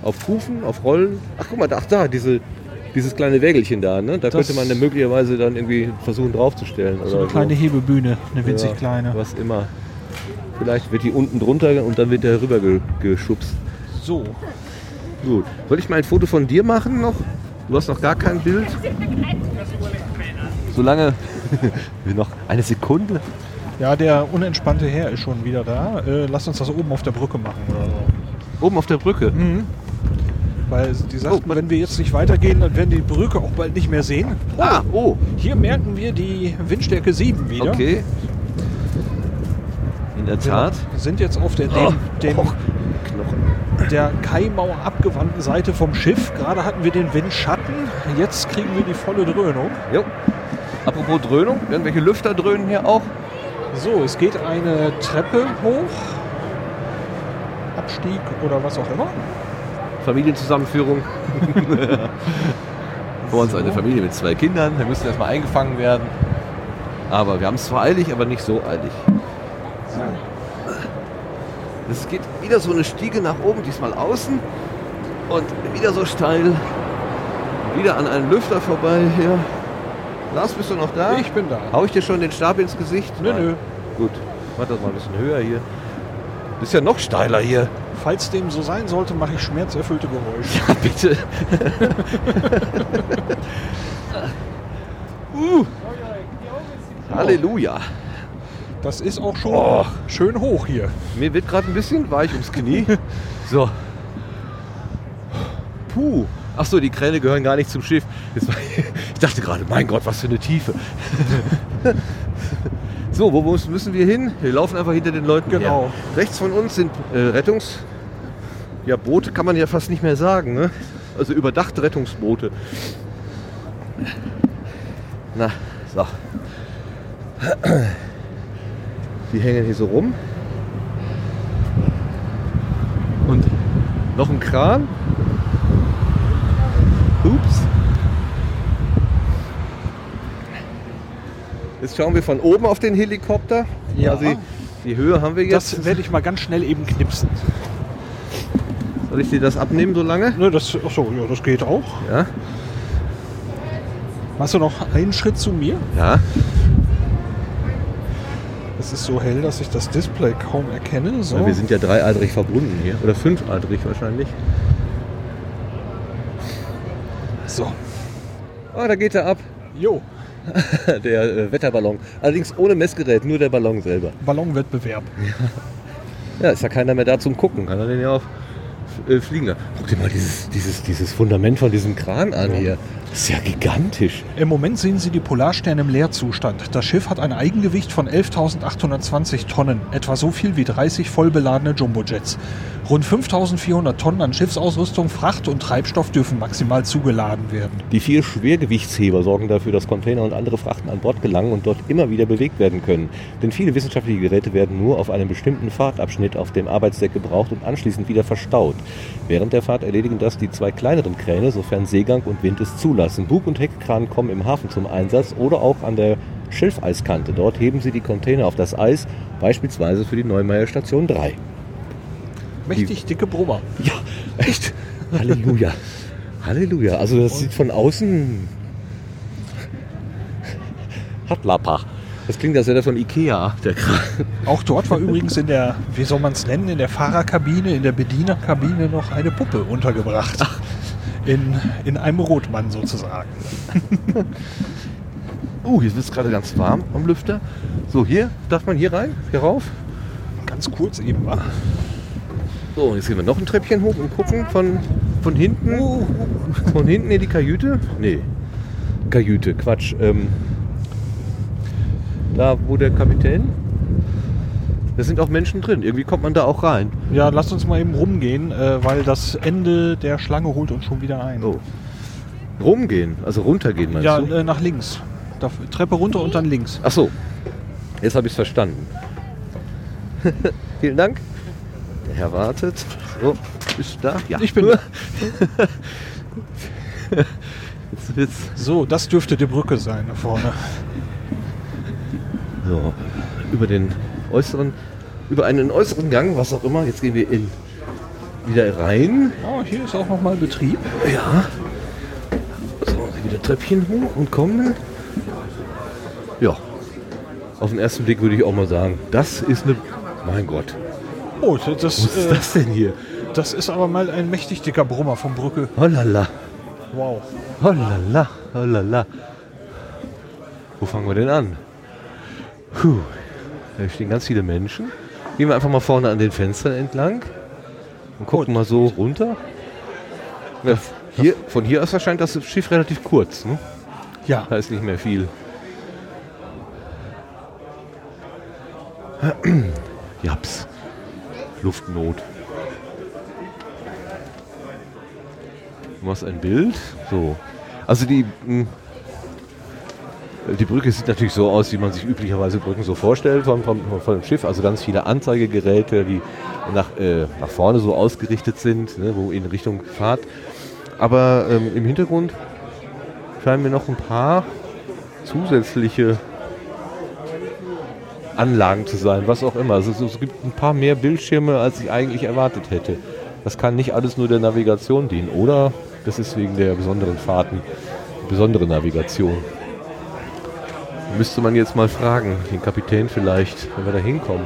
Auf Kufen, auf Rollen. Ach, guck mal, ach da, diese, dieses kleine Wägelchen da. Ne? Da
Das-
könnte man dann möglicherweise dann irgendwie versuchen draufzustellen.
So eine kleine Hebebühne, eine winzig
Ja,
kleine.
Was immer. Vielleicht wird die unten drunter und dann wird der rüber ge geschubst.
So.
Gut. Soll ich mal ein Foto von dir machen noch? Du hast noch gar kein Bild. Solange wir noch eine Sekunde.
Ja, der unentspannte Herr ist schon wieder da. Äh, lass uns das oben auf der Brücke machen oder so.
Oben auf der Brücke?
Mhm. Weil die sagten, wenn wir jetzt nicht weitergehen, dann werden die Brücke auch bald nicht mehr sehen.
Ah, oh.
Hier merken wir die Windstärke 7 wieder.
Okay. In der Tat.
Wir sind jetzt auf der,
Oh,
dem, dem, der Kaimauer abgewandten Seite vom Schiff. Gerade hatten wir den Windschatten. Jetzt kriegen wir die volle Dröhnung.
Jo. Apropos Dröhnung, irgendwelche Lüfter dröhnen hier auch.
So, es geht eine Treppe hoch. Abstieg oder was auch immer.
Familienzusammenführung. Vor uns eine Familie mit zwei Kindern. Wir müssen erstmal eingefangen werden. Aber wir haben es zwar eilig, aber nicht so eilig. Es geht wieder so eine Stiege nach oben, diesmal außen. Und wieder so steil. Wieder an einem Lüfter vorbei hier. Lars, bist du noch da?
Ich bin da.
Hau ich dir schon den Stab ins Gesicht?
Nö,
Nein.
nö.
Gut, mach das mal ein bisschen höher hier. Ist ja noch steiler hier.
Falls dem so sein sollte, mache ich schmerzerfüllte Geräusche.
Ja, bitte. uh. Halleluja.
Das ist auch schon
Oh.
schön hoch hier.
Mir wird gerade ein bisschen weich ums Knie. So. Puh. Ach so, die Kräne gehören gar nicht zum Schiff. Jetzt Ich dachte gerade, mein Gott, was für eine Tiefe. So, wo müssen wir hin? Wir laufen einfach hinter den Leuten
Genau.
her. Rechts von uns sind äh, Rettungs... Ja, Boote kann man ja fast nicht mehr sagen, ne? Also überdachte Rettungsboote. Na, so. Die hängen hier so rum. Und noch ein Kran. Ups. Jetzt schauen wir von oben auf den Helikopter.
Ja.
Also die, die Höhe haben wir jetzt.
Das werde ich mal ganz schnell eben knipsen.
Soll ich dir das abnehmen so lange?
Ne, das, achso, ja, das geht auch.
Ja.
Machst du noch einen Schritt zu mir?
Ja.
Es ist so hell, dass ich das Display kaum erkenne. So.
Ja, wir sind ja dreiadrig verbunden hier. Oder fünfadrig wahrscheinlich.
So.
Oh, da geht er ab.
Jo.
der äh, Wetterballon. Allerdings ohne Messgerät, nur der Ballon selber.
Ballonwettbewerb.
Ja, ist ja keiner mehr da zum Gucken. Kann er den ja auch fliegen lassen. Guck dir mal dieses, dieses, dieses Fundament von diesem Kran an hier. Das ist ja gigantisch.
Im Moment sehen Sie die Polarstern im Leerzustand. Das Schiff hat ein Eigengewicht von 11.820 Tonnen, etwa so viel wie 30 vollbeladene Jumbojets. Rund 5.400 Tonnen an Schiffsausrüstung, Fracht und Treibstoff dürfen maximal zugeladen werden.
Die vier Schwergewichtsheber sorgen dafür, dass Container und andere Frachten an Bord gelangen und dort immer wieder bewegt werden können. Denn viele wissenschaftliche Geräte werden nur auf einem bestimmten Fahrtabschnitt auf dem Arbeitsdeck gebraucht und anschließend wieder verstaut. Während der Fahrt erledigen das die zwei kleineren Kräne, sofern Seegang und Wind es zulassen. Bug- und Heckkran kommen im Hafen zum Einsatz oder auch an der Schilfeiskante. Dort heben sie die Container auf das Eis, beispielsweise für die Neumeier Station 3.
Mächtig dicke Brummer.
Ja, echt. Halleluja. Halleluja. Also das sieht von außen... Hat Lappa. Das klingt, als wäre der von Ikea, der Kran.
Auch dort war übrigens in der, wie soll man es nennen, in der Fahrerkabine, in der Bedienerkabine noch eine Puppe untergebracht. In, in einem Rotmann sozusagen.
Uh, jetzt wird es gerade ganz warm am Lüfter. So, hier, darf man hier rein? Hier rauf?
Ganz kurz eben war.
So, jetzt gehen wir noch ein Treppchen hoch und gucken von, von hinten. Von hinten in die Kajüte? Nee. Kajüte, Quatsch. Ähm, da, wo der Kapitän. Da sind auch Menschen drin. Irgendwie kommt man da auch rein.
Ja, lasst uns mal eben rumgehen, äh, weil das Ende der Schlange holt uns schon wieder ein.
Oh. Rumgehen, also runtergehen meinst
Ja,
du?
äh, nach links. Da, Treppe runter und dann links.
Ach so, jetzt habe ich es verstanden. Vielen Dank. Der Herr wartet. So, bist du da? Ja.
Ich bin da.
Jetzt wird's.
So, das dürfte die Brücke sein da vorne.
So, über den äußeren, über einen äußeren Gang, was auch immer. Jetzt gehen wir in wieder rein.
Oh, hier ist auch nochmal Betrieb.
Ja. So, wieder Treppchen hoch und kommen. Ja. Auf den ersten Blick würde ich auch mal sagen, das ist eine. Mein Gott.
Oh, das,
Was ist
äh,
das denn hier?
das ist aber mal ein mächtig dicker Brummer von Brücke.
Holala.
Wow.
Holala. Holala. Wo fangen wir denn an? Puh. Da stehen ganz viele Menschen. Gehen wir einfach mal vorne an den Fenstern entlang und gucken mal so runter. Ja, hier, von hier aus erscheint das Schiff relativ kurz. Ne?
Ja.
Da ist nicht mehr viel. Japs. Luftnot. Du machst ein Bild. So. Also die, mh, die Brücke sieht natürlich so aus, wie man sich üblicherweise Brücken so vorstellt vom, vom, vom Schiff. Also ganz viele Anzeigegeräte, die nach, äh, nach vorne so ausgerichtet sind, ne, wo in Richtung Fahrt. Aber ähm, im Hintergrund scheinen mir noch ein paar zusätzliche Anlagen zu sein, was auch immer. Also, es gibt ein paar mehr Bildschirme, als ich eigentlich erwartet hätte. Das kann nicht alles nur der Navigation dienen, oder? Das ist wegen der besonderen Fahrten, besondere Navigation. Müsste man jetzt mal fragen, den Kapitän vielleicht, wenn wir da hinkommen.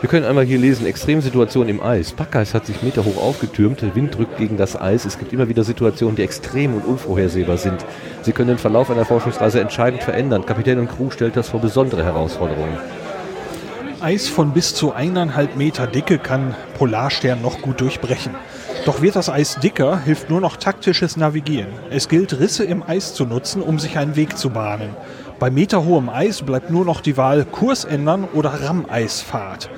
Wir können einmal hier lesen, Extremsituation im Eis. Packeis hat sich meterhoch aufgetürmt, der Wind drückt gegen das Eis. Es gibt immer wieder Situationen, die extrem und unvorhersehbar sind. Sie können den Verlauf einer Forschungsreise entscheidend verändern. Kapitän und Crew stellt das vor besondere Herausforderungen.
Eis von bis zu eineinhalb Meter Dicke kann Polarstern noch gut durchbrechen. Doch wird das Eis dicker, hilft nur noch taktisches Navigieren. Es gilt, Risse im Eis zu nutzen, um sich einen Weg zu bahnen. Bei meterhohem Eis bleibt nur noch die Wahl Kurs ändern oder Rammeisfahrt.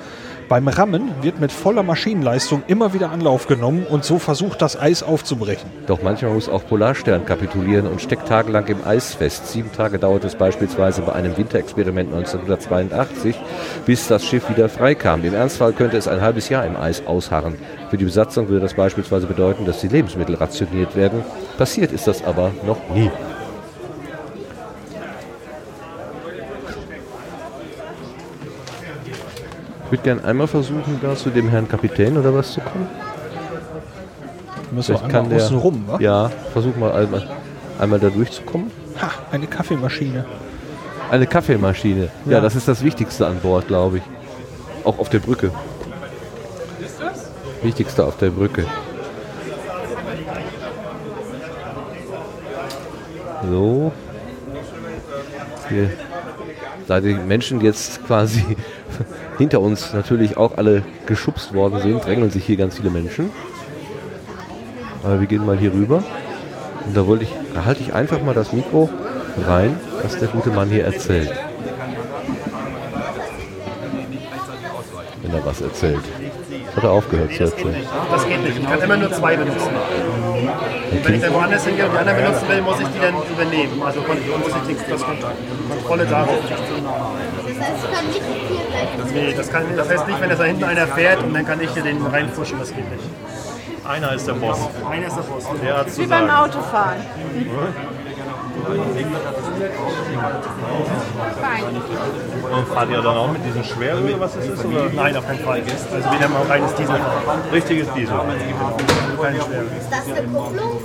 Beim Rammen wird mit voller Maschinenleistung immer wieder Anlauf genommen und so versucht, das Eis aufzubrechen.
Doch manchmal muss auch Polarstern kapitulieren und steckt tagelang im Eis fest. Sieben Tage dauert es beispielsweise bei einem Winterexperiment 1982, bis das Schiff wieder freikam. Im Ernstfall könnte es ein halbes Jahr im Eis ausharren. Für die Besatzung würde das beispielsweise bedeuten, dass die Lebensmittel rationiert werden. Passiert ist das aber noch nie. Würde gerne einmal versuchen, da zu dem Herrn Kapitän oder was zu kommen.
Müssen wir
Vielleicht
einmal außen rum, wa?
Ja, versuch mal einmal, einmal da durchzukommen.
Ha, eine Kaffeemaschine.
Eine Kaffeemaschine. Ja.
Ja.
das ist das Wichtigste an Bord, glaube ich. Auch auf der Brücke. Wichtigste auf der Brücke. So. Hier. Da die Menschen jetzt quasi hinter uns natürlich auch alle geschubst worden sind, drängeln sich hier ganz viele Menschen. aber wir gehen mal hier rüber. Und da wollte ich, da halte ich einfach mal das Mikro rein, was der gute Mann hier erzählt. Wenn er was erzählt. Hat er aufgehört zu erzählen.
Das geht nicht. Ich kann immer nur zwei benutzen. Wenn ich dann woanders hingehe und die anderen benutzen will, muss ich die dann übernehmen. Also muss ich die, das Kont- die Kontrolle darauf. Nee, das, kann, das heißt nicht, wenn jetzt da hinten einer fährt und dann kann ich hier den reinfuschen, das geht nicht.
Einer ist der Boss.
Einer ist der Boss.
Der hat
Wie beim. Autofahren.
Und fahrt ihr dann auch mit diesem Schweren oder was ist es? Oder?
Nein, auf keinen Fall. Also wir haben auch reines Diesel.
Richtiges Diesel.
Keine Schwere.
Das ist eine Kupplung?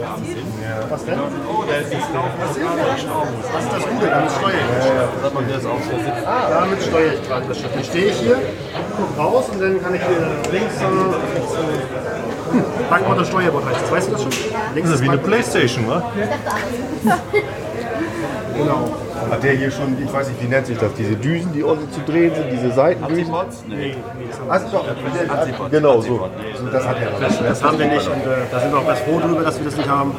Was denn? Das ist das Gute, damit steuere ich. Damit steuere ich gerade das Schiff. Dann stehe ich hier, gucke raus und dann kann ich hier links, äh, rechts, äh, hm, Backbord und Steuerbord heißt das. Weißt du das schon? Links
Das ist wie eine. Playstation, wa?
Genau. Hat der hier schon, ich weiß nicht, wie nennt sich das, diese Düsen, die unten zu drehen sind, diese Seitendüsen?
Nee,
Ach, doch, der- genau so. Das hat er.
Das, das haben wir nicht und äh, da sind wir auch ganz froh drüber, dass wir das nicht haben.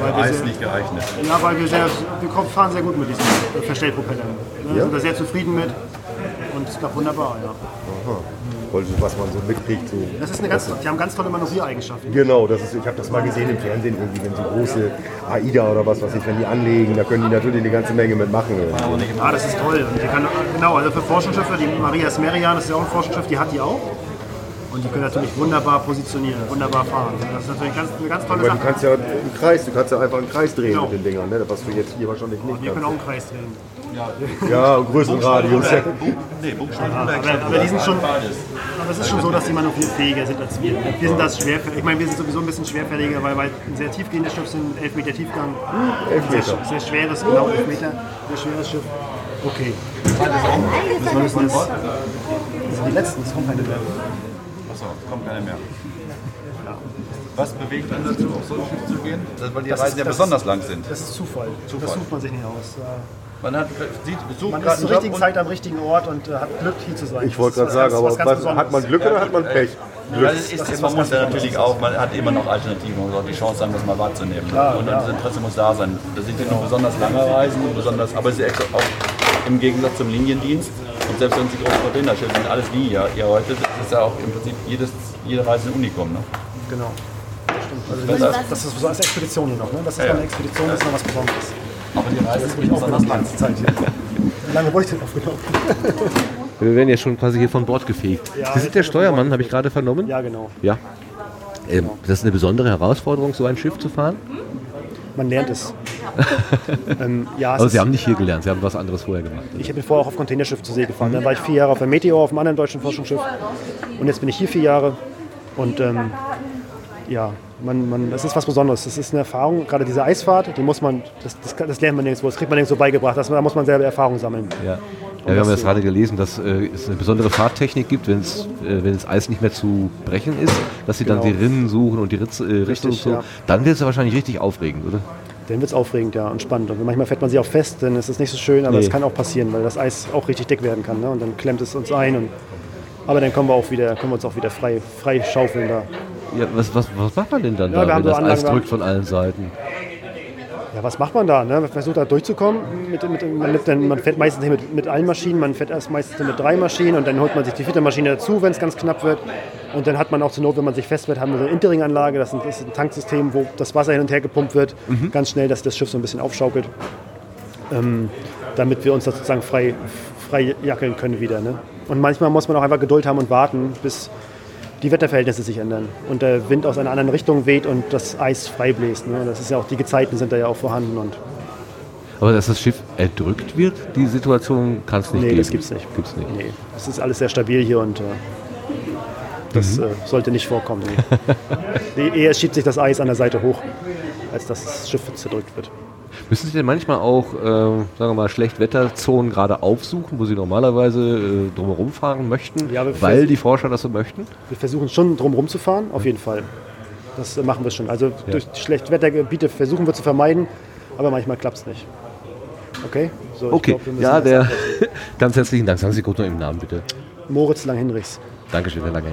Weil wir sehr-
nicht geeignet.
Ja, weil wir, sehr, wir kommen- fahren sehr gut mit diesen Verstellpropellern. Ne?
Ja?
Sind da sehr zufrieden mit und es klappt wunderbar. Ja.
Aha. Was man so mitkriegt. So.
Das ist eine ganz, die haben ganz tolle Manövriereigenschaften.
Genau, das ist, ich habe das mal gesehen im Fernsehen, irgendwie, wenn so große AIDA oder was weiß ich, wenn die anlegen, da können die natürlich eine ganze Menge mitmachen.
Ah, das ist toll. Und die kann, genau, also für Forschungsschiffe, die Maria Smerian, das ist ja auch ein Forschungsschiff, die hat die auch. Und die können natürlich wunderbar positionieren, wunderbar fahren. Das ist natürlich ganz, eine ganz tolle
Aber
Sache.
du kannst ja im Kreis, du kannst ja einfach einen Kreis drehen
Genau.
mit den Dingern, ne? was du jetzt hier wahrscheinlich nicht
Wir können auch einen Kreis drehen.
Ja, und größeren Radius. Ja.
Nee,
Ja,
Buchstabenberg.
aber, aber die sind schon, aber es ist schon so, dass die manövrierfähiger sind als wir. Wir sind das schwerfällig. Ich meine, wir sind sowieso ein bisschen schwerfälliger, weil, weil ein sehr tiefgehende Schiff sind, 11 Meter Tiefgang.
elf
Sehr,
Meter.
sehr schweres, genau 11 Meter. Sehr schweres Schiff. Okay. Wir müssen jetzt, das sind die letzten, es kommt keine mehr.
Achso, kommt keiner mehr. Was bewegt einen dazu, auf so ein Schiff zu gehen? Das, weil die
Das
Reisen
ist-
ja besonders
ist-
lang sind.
Das ist Zufall.
Zufall.
Das sucht man sich nicht aus. Ja.
Man hat, sieht, besucht
Man ist zur richtigen Zeit am richtigen Ort und äh, hat Glück, hier zu sein.
Ich wollte gerade sagen, aber
was
hat man. Glück oder hat man Pech?
Ja,
Glück.
das ist,
Das ist
man muss ja natürlich auch, man hat immer noch Alternativen und auch die Chance haben, das mal wahrzunehmen.
Klar,
und
ja.
das Interesse muss da sein. Das sind ja nur besonders lange Reisen, besonders, aber es ist ja auch im Gegensatz zum Liniendienst. Und selbst wenn Sie große Containerschiffe sind, alles wie hier, hier heute, das ist ja auch im Prinzip jedes, jede Reise ein Unikum. Ne?
Genau. Das stimmt. Also
Das
das,
ist-
das ist so als Expedition hier noch. Ne? Das ist
Ja,
ja,
ja.
eine Expedition, das ist noch was Besonderes.
Aber die Reise ist
wirklich aufgenommen die ganze Zeit. hier. Wie lange wurde ich denn aufgenommen?
Wir werden ja schon quasi hier von Bord gefegt.
Ja,
Sie sind der Steuermann, habe ich gerade vernommen?
Ja, genau.
Ja. Ähm, das ist eine besondere Herausforderung, so ein Schiff zu fahren?
Man lernt es. ähm, ja, es ist-
Sie haben nicht hier gelernt, Sie haben was anderes vorher gemacht.
Ich bin vorher auch auf Containerschiff zur See gefahren. Dann war ich vier Jahre auf der Meteor, auf einem anderen deutschen Forschungsschiff. Und jetzt bin ich hier vier Jahre. Und ähm, ja, man, man, das ist was Besonderes. Das ist eine Erfahrung. Gerade diese Eisfahrt, die muss man, das, das, das lernt man nirgendwo. Das kriegt man nirgendwo beigebracht. Das, da muss man selber Erfahrung sammeln.
Ja. Ja, wir haben jetzt gerade gelesen, dass äh, es eine besondere Fahrttechnik gibt, wenn es äh, wenn das Eis nicht mehr zu brechen ist, dass sie dann
Genau.
die Rinnen suchen und die Ritze, äh,
Richtig,
so.
ja.
Dann wird es ja wahrscheinlich richtig aufregend, oder?
Dann wird es aufregend ja, und spannend. Und manchmal fährt man sich auch fest, dann ist es nicht so schön, aber es
Nee.
kann auch passieren, weil das Eis auch richtig dick werden kann. Ne? Und dann klemmt es uns ein. Und, aber dann kommen wir, auch wieder, können wir uns auch wieder frei, frei schaufeln da.
Ja, was, was, was macht man denn dann
Ja,
da, wenn das Eis
Anlagen-
drückt von allen Seiten?
Ja, was macht man da? Ne? Man versucht da durchzukommen. Mit, mit, man, dann, man fährt meistens nicht mit, mit allen Maschinen, man fährt erst meistens mit drei Maschinen und dann holt man sich die vierte Maschine dazu, wenn es ganz knapp wird. Und dann hat man auch zur Not, wenn man sich fest wird, haben wir so eine Intering-Anlage, das ist ein- das ist ein Tanksystem, wo das Wasser hin und her gepumpt wird,
Mhm.
ganz schnell, dass das Schiff so ein bisschen aufschaukelt, ähm, damit wir uns da sozusagen frei, frei jackeln können wieder. Ne? Und manchmal muss man auch einfach Geduld haben und warten, bis die Wetterverhältnisse sich ändern und der Wind aus einer anderen Richtung weht und das Eis frei bläst. Ne? Das ist ja auch, die Gezeiten sind da ja auch vorhanden. Und
Aber dass das Schiff erdrückt wird, die Situation kann es nicht
nee,
geben.
das gibt's nicht.
Gibt's nicht.
Nee, das ist alles sehr stabil hier und äh, das
Mhm.
äh, sollte nicht vorkommen. Nee. Nee, Eher schiebt sich das Eis an der Seite hoch, als dass das Schiff zerdrückt wird.
Müssen Sie denn manchmal auch, äh, sagen wir mal, Schlechtwetterzonen gerade aufsuchen, wo Sie normalerweise äh, drumherum fahren möchten,
Ja,
weil die Forscher das so möchten?
Wir versuchen schon drum zu fahren, auf jeden Fall. Das äh, machen wir schon. Also durch die Schlechtwettergebiete versuchen wir zu vermeiden, aber manchmal klappt es nicht. Okay? So,
Okay,
glaub,
ja, der, ganz herzlichen Dank. Sagen Sie kurz noch Ihren Namen, bitte.
Moritz Langhinrichs.
Dankeschön, Herr Lange.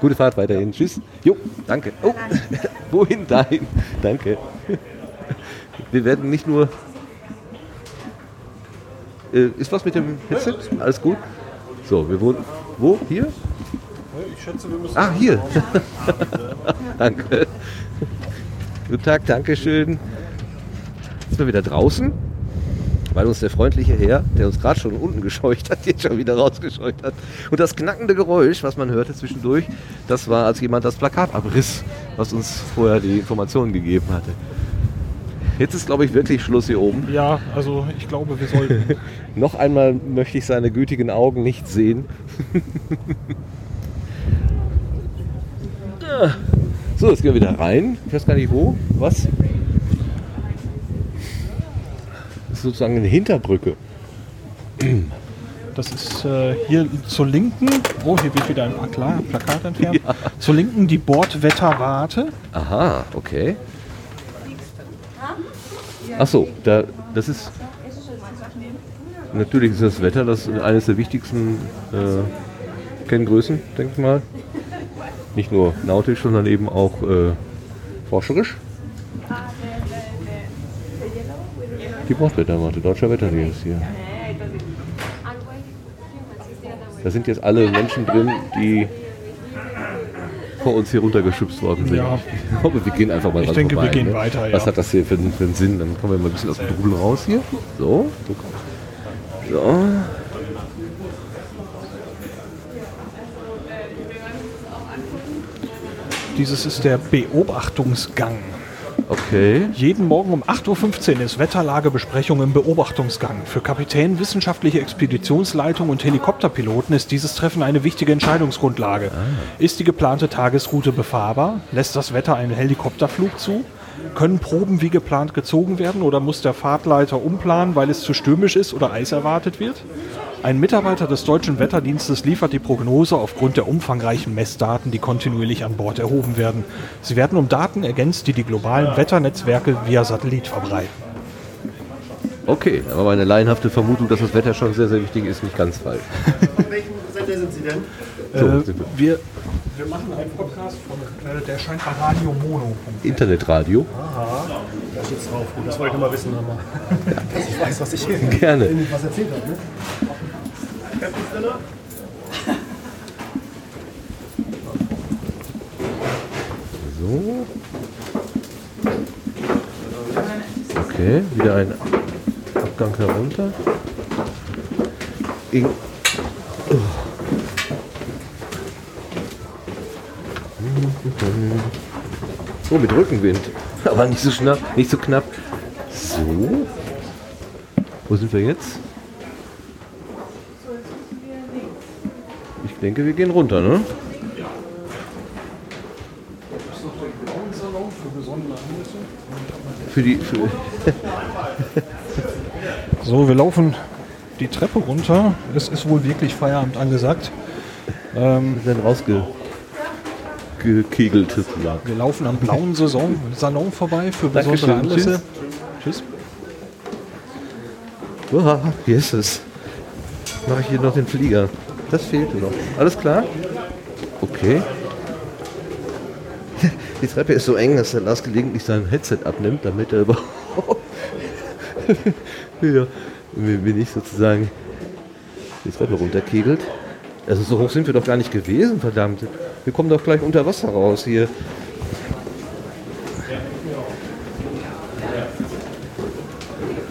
Gute Fahrt weiterhin. Tschüss. Jo, danke. Oh, Wohin dahin? Danke. Wir werden nicht nur. Äh, ist was mit dem Headset? Alles gut? So, wir wohnen. Wo? Hier?
Ich schätze, wir müssen.
Ah, hier. danke. Guten Tag, danke schön. Sind wir wieder draußen? Weil uns der freundliche Herr, der uns gerade schon unten gescheucht hat, jetzt schon wieder rausgescheucht hat. Und das knackende Geräusch, was man hörte zwischendurch, das war, als jemand das Plakat abriss, was uns vorher die Informationen gegeben hatte. Jetzt ist, glaube ich, wirklich Schluss hier oben.
Ja, also ich glaube, wir sollten.
Noch einmal möchte ich seine gütigen Augen nicht sehen. Ja. so, jetzt gehen wir wieder rein. Ich weiß gar nicht wo. Was? Das ist sozusagen eine Hinterbrücke.
Das ist äh, hier zur Linken. Oh, hier wird wieder ein Plaka Plakat entfernt. Zur Linken die Bordwetterwarte.
Aha, okay. Ach so, da, das ist. Natürlich ist das Wetter das ist eines der wichtigsten äh, Kenngrößen, denke ich mal. Nicht nur nautisch, sondern eben auch äh, forscherisch. Die Bordwetterwarte, deutscher Wetterdienst hier. Da sind jetzt alle Menschen drin, die vor uns hier runtergeschubst worden sind.
Ja.
Ich glaube, wir gehen einfach mal
Ich denke, wir
vorbei,
gehen
ne?
weiter, ja.
Was hat das hier für, einen- für einen Sinn? Dann kommen wir mal ein bisschen aus dem Trubel raus hier. So. So.
Dieses ist der Beobachtungsgang.
Okay.
Jeden Morgen um 8.15 Uhr ist Wetterlagebesprechung im Beobachtungsgang. Für Kapitän, wissenschaftliche Expeditionsleitung und Helikopterpiloten ist dieses Treffen eine wichtige Entscheidungsgrundlage. Ist die geplante Tagesroute befahrbar? Lässt das Wetter einen Helikopterflug zu? Können Proben wie geplant gezogen werden oder muss der Fahrtleiter umplanen, weil es zu stürmisch ist oder Eis erwartet wird? Ein Mitarbeiter des deutschen Wetterdienstes liefert die Prognose aufgrund der umfangreichen Messdaten, die kontinuierlich an Bord erhoben werden. Sie werden um Daten ergänzt, die die globalen Wetternetzwerke via Satellit verbreiten.
Okay, aber meine laienhafte Vermutung, dass das Wetter schon sehr, sehr wichtig ist, nicht ganz falsch.
Von welchem Sender sind Sie denn?
So,
Äh,
wir.
wir, wir machen einen Podcast von, äh, der scheint bei Radio Mono.
Internetradio.
Aha, da steht's drauf. Gut, das wollte ich mal wissen. Dass ich weiß, was ich hier
Gerne.
was erzählt habe. Ne?
So. Okay, wieder ein Abgang herunter. In So, mit Rückenwind. Aber nicht so schnapp, nicht so knapp. So. Wo sind wir jetzt? Denke, wir gehen runter, ne? Für die. Für
So, wir laufen die Treppe runter. Es ist wohl wirklich Feierabend angesagt. Ähm,
wir sind rausgekegelt sozusagen.
Wir laufen am blauen Saison Salon vorbei für besondere
Dankeschön.
Anlässe. Tschüss.
Uah, hier ist es. Mache ich hier noch den Flieger. Das fehlte noch. Alles klar? Okay. Die Treppe ist so eng, dass der Lars gelegentlich sein Headset abnimmt, damit er überhaupt ja, bin ich sozusagen die Treppe runterkegelt. Also so hoch sind wir doch gar nicht gewesen, verdammt. Wir kommen doch gleich unter Wasser raus hier.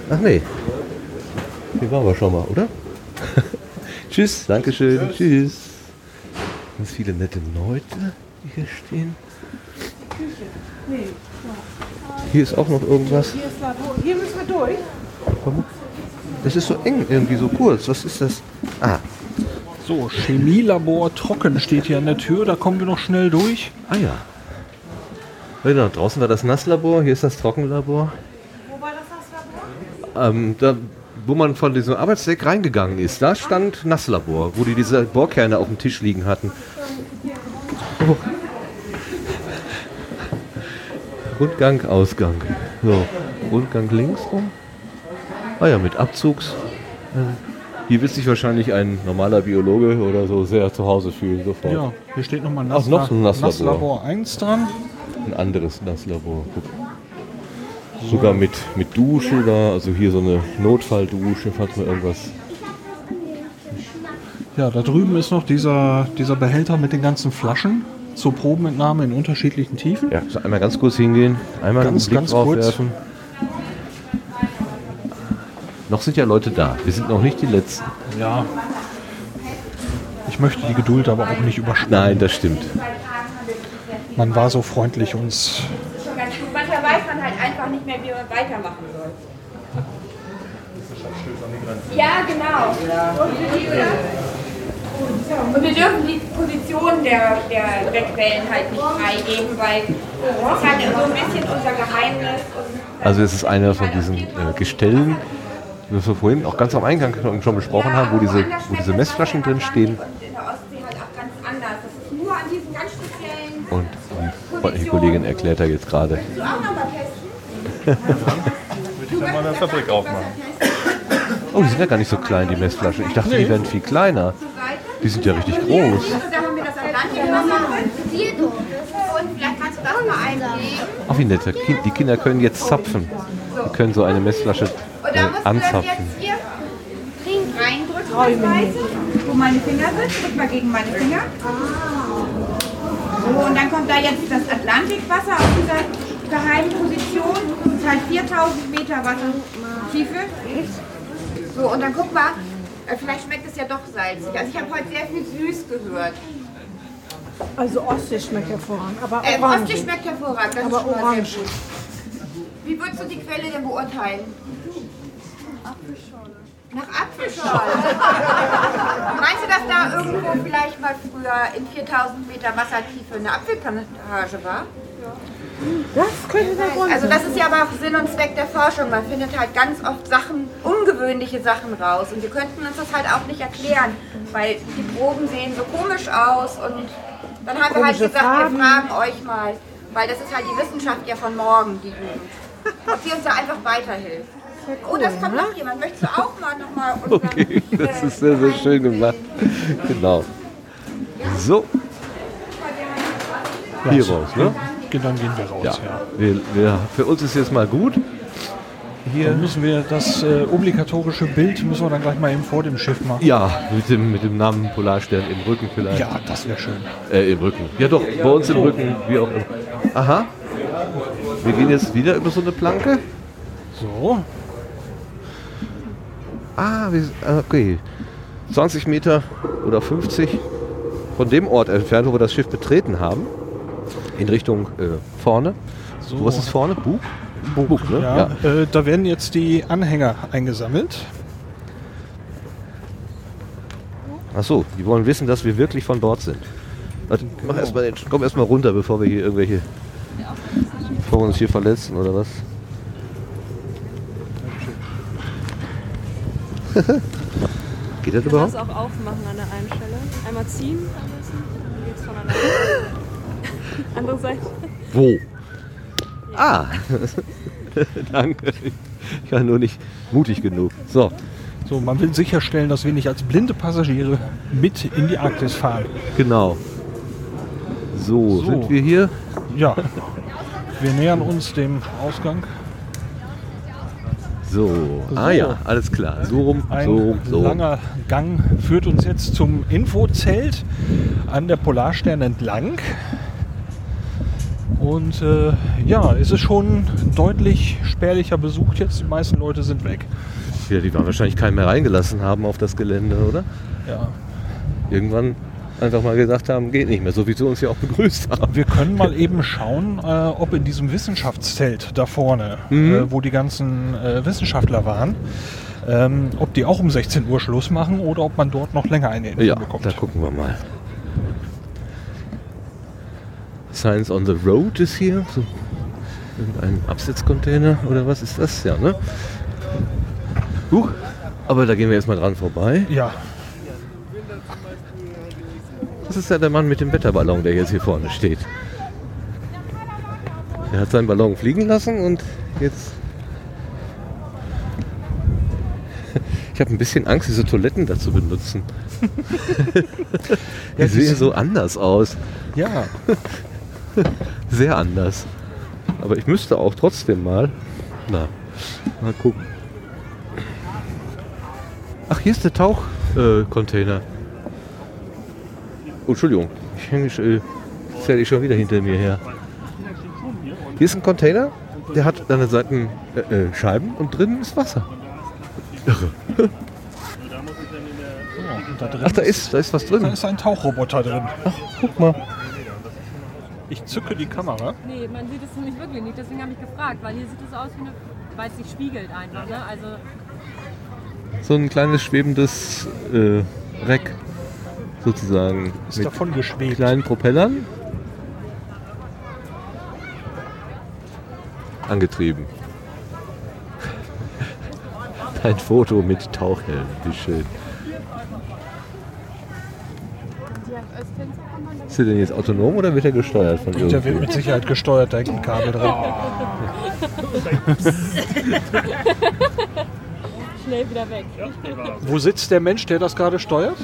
Ach nee. Hier waren wir schon mal, oder? Tschüss, Dankeschön, tschüss. Ganz viele nette Leute, die hier stehen. Hier ist auch noch irgendwas.
Hier, ist Labor. Hier müssen wir durch.
Das ist so eng, irgendwie so kurz. Was ist das? Ah,
So, Chemielabor trocken steht hier an der Tür. Da kommen wir noch schnell durch.
ah ja. Genau, draußen war das Nasslabor, hier ist das Trockenlabor.
Wo war das das Labor?
Ähm, da, wo man von diesem Arbeitsdeck reingegangen ist, da stand Nasslabor, wo die diese Bohrkerne auf dem Tisch liegen hatten. Oh. Rundgang, Ausgang. So, Rundgang links rum. Ah ja, mit Abzugs. Hier wird sich wahrscheinlich ein normaler Biologe oder so sehr zu Hause fühlen sofort.
Ja, hier steht nochmal
Ach, noch so ein Nasslabor.
Nasslabor 1 dran.
ein anderes Nasslabor. Guck. Sogar mit, mit Dusche da, also hier so eine Notfalldusche, falls mal irgendwas.
Ja, da drüben ist noch dieser, dieser Behälter mit den ganzen Flaschen zur Probenentnahme in unterschiedlichen Tiefen.
Ja, so einmal ganz kurz hingehen, einmal
Ganz,
einen Blick
ganz
drauf
kurz.
werfen. Noch sind ja Leute da. Wir sind noch nicht die Letzten.
Ja. Ich möchte die Geduld aber auch nicht überschreiten.
Nein, das stimmt.
Man war so freundlich, uns
Manchmal weiß man halt einfach nicht mehr, wie man weitermachen soll. Ja, genau. Und wir, und wir dürfen die Position der, der Wegwellen halt nicht freigeben, weil das ist halt so ein bisschen unser Geheimnis. Und
Also es ist einer von diesen äh, Gestellen, die wir vorhin auch ganz am Eingang schon besprochen haben, wo diese, wo diese Messflaschen drin stehen.
in der Ostsee halt auch ganz anders. Das ist nur an diesen ganz speziellen.
Und die Kollegin erklärt da jetzt gerade.
Testen?
Würde ich dann mal in der Fabrik aufmachen.
Oh, die sind ja gar nicht so klein, die Messflaschen. Ich dachte, die wären viel kleiner. Die sind ja richtig groß.
Da haben wir das Atlantikwasser drin. Und vielleicht kannst du das mal eingeben.
Ach, wie nett. Die Kinder können jetzt zapfen. Die können so eine Messflasche
Und
äh,
da musst du dann
anzapfen.
jetzt hier reindrücken, das Weiße, wo meine Finger sind. Drück mal gegen meine Finger. So, und dann kommt da jetzt das Atlantikwasser aus dieser geheimen Position. Das ist halt 4000 Meter Wassertiefe. So, und dann guck mal, äh, vielleicht schmeckt es ja doch salzig. Also ich habe heute sehr viel süß gehört.
Also Ostsee schmeckt hervorragend, aber
Äh,
orange.
Ostsee schmeckt hervorragend, das
Aber
ist schon
orange.
sehr gut. Wie würdest du die Quelle denn beurteilen? Nach Apfelschorle. Meinst du, dass da irgendwo vielleicht mal früher in 4000 Meter Wassertiefe eine Apfelplantage war?
Das könnte der Grund
Also das ist ja aber auch Sinn und Zweck der Forschung. Man findet halt ganz oft Sachen, ungewöhnliche Sachen raus. Und wir könnten uns das halt auch nicht erklären, weil die Proben sehen so komisch aus. Und dann haben wir halt gesagt,
Farben.
wir fragen euch mal, weil das ist halt die Wissenschaft ja von morgen, die Jugend. Ob sie uns da einfach weiterhilft. oh, das kommt noch jemand. Möchtest du auch mal nochmal unseren...
Okay, das ist sehr, sehr schön gemacht. Genau. So. Hier raus, ne?
Dann gehen wir raus,
Ja.
ja.
Wir, wir, für uns ist jetzt mal gut. Hier.
Dann müssen wir das äh, obligatorische Bild müssen wir dann gleich mal eben vor dem Schiff machen.
Ja, mit dem, mit dem Namen Polarstern im Rücken vielleicht.
Ja, das wäre schön.
Äh, im Rücken. Ja doch, bei uns im Rücken, wie auch immer. Aha. Wir gehen jetzt wieder über so eine Planke.
So.
Ah, wir, okay. 20 Meter oder 50 von dem Ort entfernt, wo wir das Schiff betreten haben. In Richtung äh, vorne.
So.
Wo ist es vorne? Bug?
Bug,
ne?
ja. Äh, da werden jetzt die Anhänger eingesammelt.
Achso, die wollen wissen, dass wir wirklich von Bord sind. Warte, mach erst mal den, komm erstmal runter, bevor wir hier irgendwelche. Bevor wir uns hier verletzen oder was? Geht das
Ich kann
überhaupt?
das auch aufmachen an der einen Stelle. Einmal ziehen am besten. Dann geht's von der andere Seite.
Wo? Ah! Danke. Ich war nur nicht mutig genug. So.
So, man will sicherstellen, dass wir nicht als blinde Passagiere mit in die Arktis fahren.
Genau. So,
So.
sind wir hier?
Ja. Wir nähern uns dem Ausgang.
So. Ah
So.
ja, alles klar. So rum,
Ein
so rum, so rum.
langer Gang führt uns jetzt zum Infozelt an der Polarstern entlang. Und äh, ja, es ist schon deutlich spärlicher besucht jetzt. Die meisten Leute sind weg.
Ja, die waren wahrscheinlich keinen mehr reingelassen haben auf das Gelände, oder?
Ja.
Irgendwann einfach mal gesagt haben, geht nicht mehr, so wie sie uns ja auch begrüßt haben.
Wir können mal eben schauen, äh, ob in diesem Wissenschaftszelt da vorne,
Mhm.
äh, wo die ganzen äh, Wissenschaftler waren, ähm, ob die auch um 16 Uhr Schluss machen oder ob man dort noch länger eine Info
Ja,
bekommt.
da gucken wir mal. Science on the Road ist hier. So irgendein Absetzcontainer oder was ist das? Ja, ne? Huch, aber da gehen wir jetzt mal dran vorbei.
Ja.
Das ist ja der Mann mit dem Wetterballon, der jetzt hier vorne steht. Er hat seinen Ballon fliegen lassen und jetzt. Ich habe ein bisschen Angst, diese Toiletten da zu benutzen. Die sehen so anders aus.
Ja.
Sehr anders. Aber ich müsste auch trotzdem mal. Na, mal gucken. Ach, hier ist der Tauchcontainer. Container. oh, Entschuldigung. Ich hänge äh, zähle ich schon wieder hinter mir her. Hier ist ein Container, der hat an den Seiten äh, äh, Scheiben und drinnen ist Wasser. Irre. Ach, da ist, da ist was drin.
Da ist ein Tauchroboter drin.
Ach, guck mal.
Ich zücke die Kamera.
Nee, man sieht es nämlich wirklich nicht. Deswegen habe ich gefragt, weil hier sieht es aus wie eine, weil es sich spiegelt einfach. Ne? Also
So ein kleines schwebendes äh, Reck sozusagen.
Ist davon geschwebt.
kleinen Propellern. Angetrieben. Ein Foto mit Tauchhelm, wie schön. Ist der denn jetzt autonom oder wird er gesteuert von
Der wird mit Sicherheit gesteuert, da hängt ein Kabel drin.
schnell wieder weg.
Wo sitzt der Mensch, der das gerade steuert?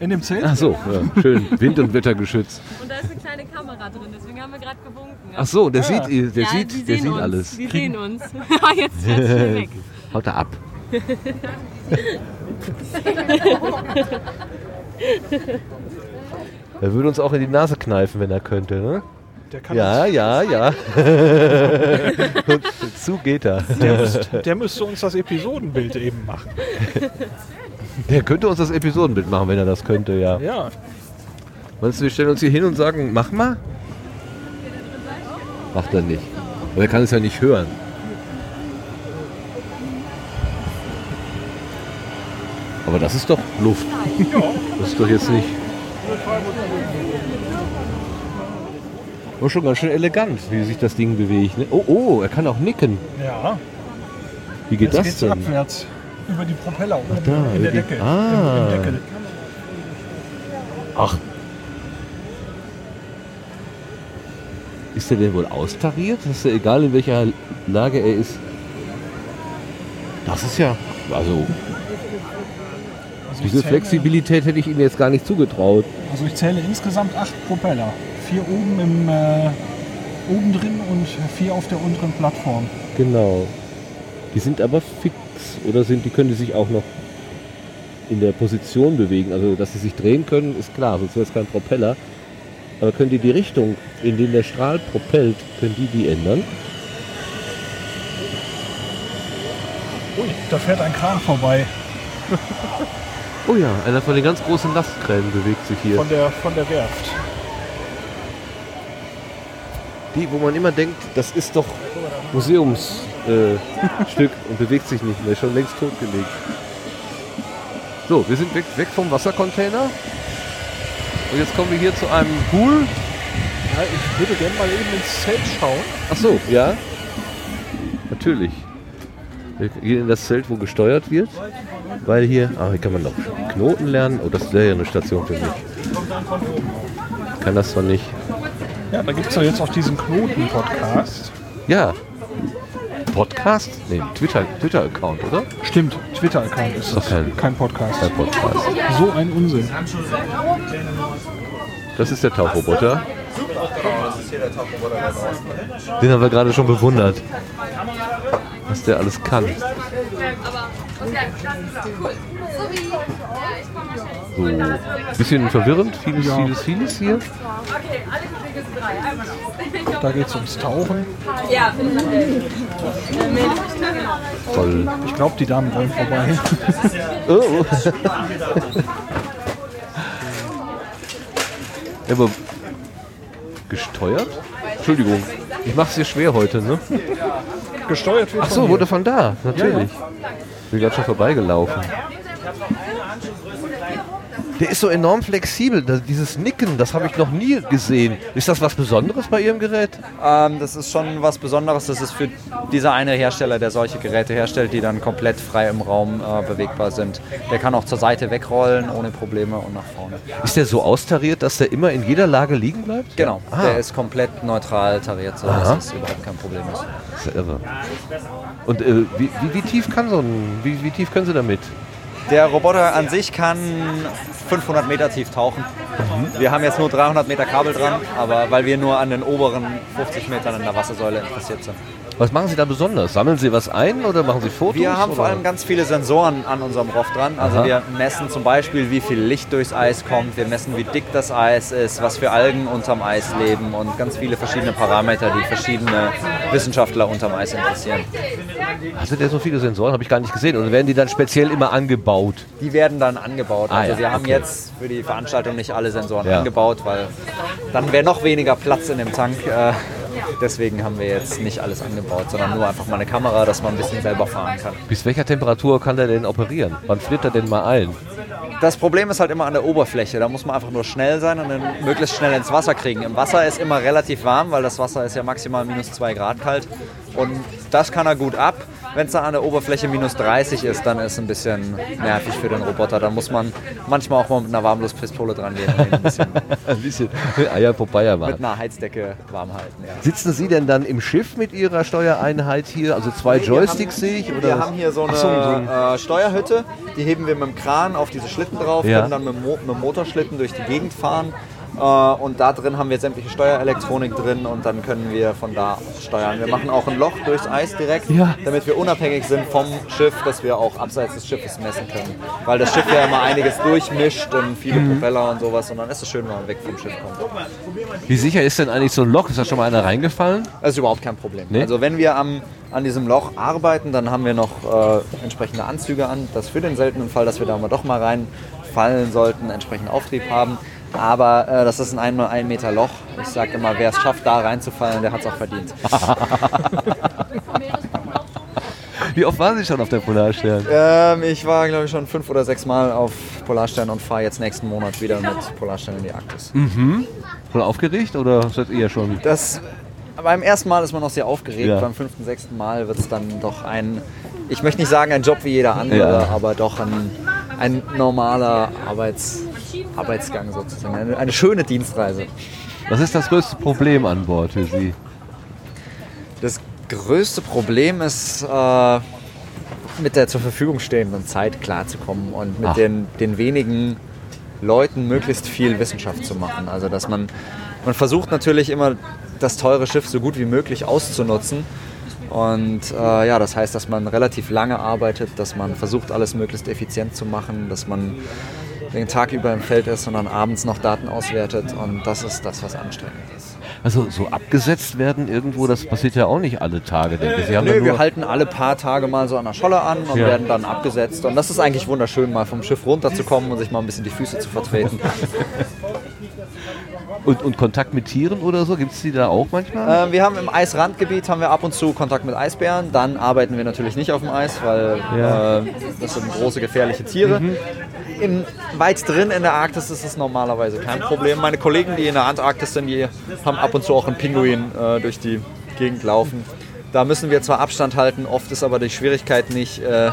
In dem Zelt?
Ach so, ja, schön. Wind- und Wettergeschützt.
Und da ist eine kleine Kamera drin, deswegen haben wir gerade gewunken.
Ach so, der sieht, der
ja,
sieht, der sieht
uns.
alles.
Die sehen uns. Ah, jetzt er schnell weg.
Haut er ab. Er würde uns auch in die Nase kneifen, wenn er könnte, ne?
Der kann
ja, ja, ja. Zu geht er.
Der, müsste, der müsste uns das Episodenbild eben machen.
Der könnte uns das Episodenbild machen, wenn er das könnte, ja.
Ja.
Meinst du, wir stellen uns hier hin und sagen, mach mal? Macht er nicht. Aber er kann es ja nicht hören. Aber das ist doch Luft. Das ist doch jetzt nicht. Oh, schon ganz schön elegant, wie sich das Ding bewegt. Ne? Oh, oh, er kann auch nicken.
Ja.
Wie geht
Jetzt
das
geht's
denn?
abwärts. Über die Propeller oben
da,
in der Decke.
Ah.
Im, im Deckel.
Ach. Ist er denn wohl austariert? Ist ja egal, in welcher Lage er ist. Das ist ja. Also.
Also
Diese
zähle-
Flexibilität hätte ich ihm jetzt gar nicht zugetraut.
Also ich zähle insgesamt acht Propeller. Vier oben im äh, oben drin und vier auf der unteren Plattform.
Genau. Die sind aber fix. Oder sind die können die sich auch noch in der Position bewegen? Also, dass sie sich drehen können, ist klar, sonst wäre es kein Propeller. Aber können die die Richtung, in die der Strahl propellt, können die die ändern?
Ui, da fährt ein Kran vorbei.
Oh ja, einer von den ganz großen Lastkränen bewegt sich hier.
Von der, von der Werft.
Die, wo man immer denkt, das ist doch Museumsstück äh, und bewegt sich nicht mehr, schon längst totgelegt. So, wir sind weg, weg vom Wassercontainer. Und jetzt kommen wir hier zu einem Pool.
Ja, ich würde gerne mal eben ins Zelt schauen.
Ach so, ja. Natürlich. Wir gehen in das Zelt, wo gesteuert wird. Weil hier, ah, hier kann man noch Knoten lernen. Oh, das wäre ja eine Station für mich. Kann das zwar nicht.
Ja, da gibt es ja jetzt auch diesen Knoten-Podcast.
Ja. Podcast? Nee, Twitter- Twitter-Account, oder?
Stimmt, Twitter-Account ist
Doch
das.
kein-
Kein Podcast.
Kein Podcast.
So ein Unsinn.
Das ist der Tauchroboter. Den haben wir gerade schon bewundert. Was der alles kann. So. Bisschen verwirrend. Vieles,
Ja.
vieles, vieles hier.
Da geht es ums Tauchen.
Ja,
Toll.
Ich glaube, die Damen wollen vorbei.
Oh. Ja, aber gesteuert? Entschuldigung, ich mache es dir schwer heute, ne?
Gesteuert wird
Ach so, wurde von da, natürlich.
Ja,
Bin gerade schon vorbeigelaufen. Der ist so enorm flexibel. Das, dieses Nicken, das habe ich noch nie gesehen. Ist das was Besonderes bei Ihrem Gerät?
Ähm, das ist schon was Besonderes. Das ist für dieser eine Hersteller, der solche Geräte herstellt, die dann komplett frei im Raum äh, bewegbar sind. Der kann auch zur Seite wegrollen ohne Probleme und nach vorne.
Ist der so austariert, dass der immer in jeder Lage liegen bleibt?
Genau,
Ah.
der ist komplett neutral tariert, sodass
Aha.
das überhaupt kein Problem ist.
Das ist ja irre. Und äh, wie, wie, wie tief kann so ein, wie, wie tief können Sie damit?
Der Roboter an sich kann 500 Meter tief tauchen. Wir haben jetzt nur 300 Meter Kabel dran, aber weil wir nur an den oberen 50 Metern in der Wassersäule interessiert sind.
Was machen Sie da besonders? Sammeln Sie was ein oder machen Sie Fotos?
Wir haben vor
oder?
allem ganz viele Sensoren an unserem Roff dran. Also
Aha.
wir messen zum Beispiel, wie viel Licht durchs Eis kommt. Wir messen, wie dick das Eis ist, was für Algen unterm Eis leben und ganz viele verschiedene Parameter, die verschiedene Wissenschaftler unterm Eis interessieren.
Hatte der so viele Sensoren? Habe ich gar nicht gesehen. Oder werden die dann speziell immer angebaut?
Die werden dann angebaut.
Ah,
Also
ja,
wir haben
okay.
jetzt für die Veranstaltung nicht alle Sensoren
Ja.
angebaut, weil dann wäre noch weniger Platz in dem Tank. Äh, Deswegen haben wir jetzt nicht alles angebaut, sondern nur einfach mal eine Kamera, dass man ein bisschen selber fahren kann.
Bis welcher Temperatur kann der denn operieren? Wann friert er denn mal ein?
Das Problem ist halt immer an der Oberfläche. Da muss man einfach nur schnell sein und dann möglichst schnell ins Wasser kriegen. Im Wasser ist immer relativ warm, weil das Wasser ist ja maximal minus 2 Grad kalt. Und das kann er gut ab. Wenn es dann an der Oberfläche minus 30 ist, dann ist es ein bisschen nervig für den Roboter. Da muss man manchmal auch mal mit einer Warmluftpistole dran gehen ein bisschen
Ein bisschen Eier vorbei
mit
machen.
einer Heizdecke warm halten. Ja.
Sitzen Sie denn dann im Schiff mit Ihrer Steuereinheit hier? Also zwei Joysticks sehe ich? Oder?
Wir haben hier so eine
so,
Äh, Steuerhütte, die heben wir mit dem Kran auf diese Schlitten drauf,
Ja.
können dann mit, Mo mit dem Motorschlitten durch die Gegend fahren. Äh, und da drin haben wir sämtliche Steuerelektronik drin und dann können wir von da aus steuern. Wir machen auch ein Loch durchs Eis direkt,
Ja.
damit wir unabhängig sind vom Schiff, dass wir auch abseits des Schiffes messen können. Weil das Schiff ja immer einiges durchmischt und viele
Mhm.
Propeller und sowas und dann ist es schön, wenn man weg vom Schiff kommt.
Wie sicher ist denn eigentlich so ein Loch? Ist da schon mal einer reingefallen?
Das ist überhaupt kein Problem.
Nee?
Also wenn wir am, an diesem Loch arbeiten, dann haben wir noch äh, entsprechende Anzüge an, dass für den seltenen Fall, dass wir da mal doch mal reinfallen sollten, entsprechend Auftrieb haben. Aber äh, das ist ein 1 1 Meter Loch. Ich sage immer, wer es schafft, da reinzufallen, der hat es auch verdient.
Wie oft waren Sie schon auf der Polarstern?
ähm, ich war, glaube ich, schon fünf oder sechs Mal auf Polarstern und fahre jetzt nächsten Monat wieder mit Polarstern in die Arktis.
Mhm. Schon aufgeregt oder seid ihr schon?
Das, beim ersten Mal ist man noch sehr aufgeregt,
Ja.
beim fünften, sechsten Mal wird es dann doch ein, ich möchte nicht sagen ein Job wie jeder andere,
Ja.
aber doch ein, ein normaler Arbeits, Arbeitsgang sozusagen, eine, eine schöne Dienstreise.
Was ist das größte Problem an Bord für Sie?
Das größte Problem ist, äh, mit der zur Verfügung stehenden Zeit klarzukommen und mit
Ach.
den, den wenigen Leuten möglichst viel Wissenschaft zu machen. Also dass man, man versucht natürlich immer das teure Schiff so gut wie möglich auszunutzen. Und äh, ja, das heißt, dass man relativ lange arbeitet, dass man versucht, alles möglichst effizient zu machen, dass man den Tag über im Feld ist und dann abends noch Daten auswertet. Und das ist das, was anstrengend ist.
Also so abgesetzt werden irgendwo, das passiert ja auch nicht alle Tage, denke ich. Sie
Nö, wir halten alle paar Tage mal so an der Scholle an und
Ja.
werden dann abgesetzt. Und das ist eigentlich wunderschön, mal vom Schiff runterzukommen und sich mal ein bisschen die Füße zu vertreten.
und, und Kontakt mit Tieren oder so, gibt es die da auch manchmal?
äh, wir haben im Eisrandgebiet haben wir ab und zu Kontakt mit Eisbären. Dann arbeiten wir natürlich nicht auf dem Eis, weil
Ja.
äh, das sind große gefährliche Tiere.
Mhm.
In, weit drin in der Arktis ist es normalerweise kein Problem. Meine Kollegen, die in der Antarktis sind, die haben ab und zu auch einen Pinguin äh, durch die Gegend laufen. Da müssen wir zwar Abstand halten, oft ist aber die Schwierigkeit nicht, äh,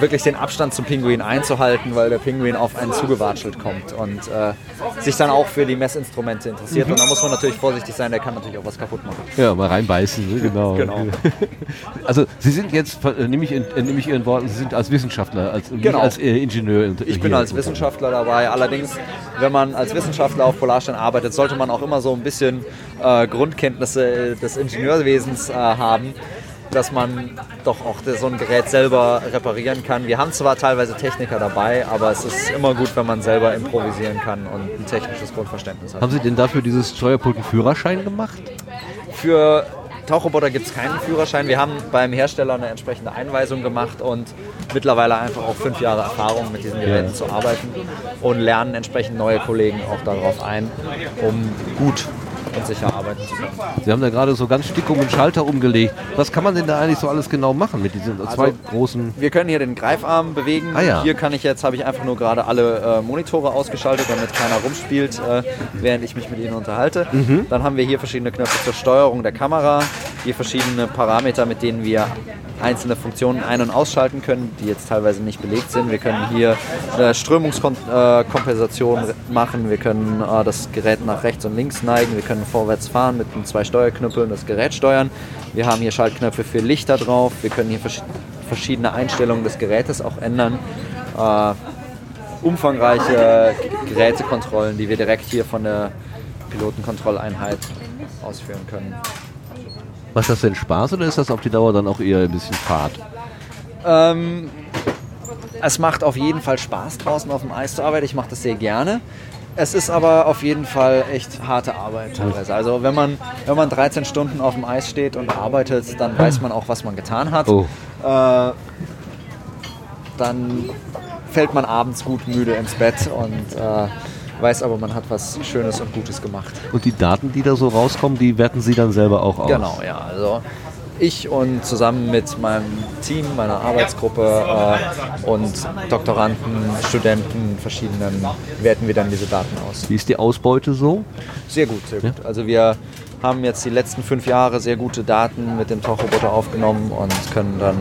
wirklich den Abstand zum Pinguin einzuhalten, weil der Pinguin auf einen zugewatschelt kommt und äh, sich dann auch für die Messinstrumente interessiert.
Mhm.
Und da muss man natürlich vorsichtig sein, der kann natürlich auch was kaputt machen.
Ja, mal reinbeißen, ne? genau.
Genau.
Also Sie sind jetzt, äh, nehme ich, in- äh, nehme ich Ihren Worten, Sie sind als Wissenschaftler, als,
Genau.
als äh, Ingenieur.
Ich bin als Wissenschaftler dabei. Allerdings, wenn man als Wissenschaftler auf Polarstern arbeitet, sollte man auch immer so ein bisschen äh, Grundkenntnisse des Ingenieurwesens äh, haben, dass man doch auch so ein Gerät selber reparieren kann. Wir haben zwar teilweise Techniker dabei, aber es ist immer gut, wenn man selber improvisieren kann und ein technisches Grundverständnis hat.
Haben Sie denn dafür dieses Steuerpult einen Führerschein gemacht?
Für Tauchroboter gibt es keinen Führerschein. Wir haben beim Hersteller eine entsprechende Einweisung gemacht und mittlerweile einfach auch fünf Jahre Erfahrung mit diesen Geräten
Ja.
zu arbeiten und lernen entsprechend neue Kollegen auch darauf ein, um gut und sicher arbeiten zu können.
Sie haben da gerade so ganz stick um den Schalter umgelegt. Was kann man denn da eigentlich so alles genau machen mit diesen zwei
Also,
großen...
Wir können hier den Greifarm bewegen.
Ah ja.
Hier kann ich jetzt, habe ich einfach nur gerade alle äh, Monitore ausgeschaltet, damit keiner rumspielt, äh, während ich mich mit ihnen unterhalte.
Mhm.
Dann haben wir hier verschiedene Knöpfe zur Steuerung der Kamera, hier verschiedene Parameter, mit denen wir einzelne Funktionen ein- und ausschalten können, die jetzt teilweise nicht belegt sind. Wir können hier eine Strömungskompensation machen, wir können äh, das Gerät nach rechts und links neigen, wir können vorwärts fahren mit den zwei Steuerknüppeln das Gerät steuern. Wir haben hier Schaltknöpfe für Lichter drauf, wir können hier versch- verschiedene Einstellungen des Gerätes auch ändern. äh, umfangreiche Gerätekontrollen, die wir direkt hier von der Pilotenkontrolleinheit ausführen können.
Macht das denn Spaß oder ist das auf die Dauer dann auch eher ein bisschen Fahrt?
Ähm, es macht auf jeden Fall Spaß, draußen auf dem Eis zu arbeiten. Ich mache das sehr gerne. Es ist aber auf jeden Fall echt harte Arbeit teilweise. Also wenn man, wenn man 13 Stunden auf dem Eis steht und arbeitet, dann weiß man auch, was man getan hat.
Oh.
Äh, dann fällt man abends gut müde ins Bett und äh, weiß aber, man hat was Schönes und Gutes gemacht.
Und die Daten, die da so rauskommen, die werten Sie dann selber auch aus?
Genau, ja. Also ich und zusammen mit meinem Team, meiner Arbeitsgruppe äh, und Doktoranden, Studenten, verschiedenen, werten wir dann diese Daten aus.
Wie ist die Ausbeute so?
Sehr gut, sehr gut. Also wir haben jetzt die letzten fünf Jahre sehr gute Daten mit dem Tauchroboter aufgenommen und können dann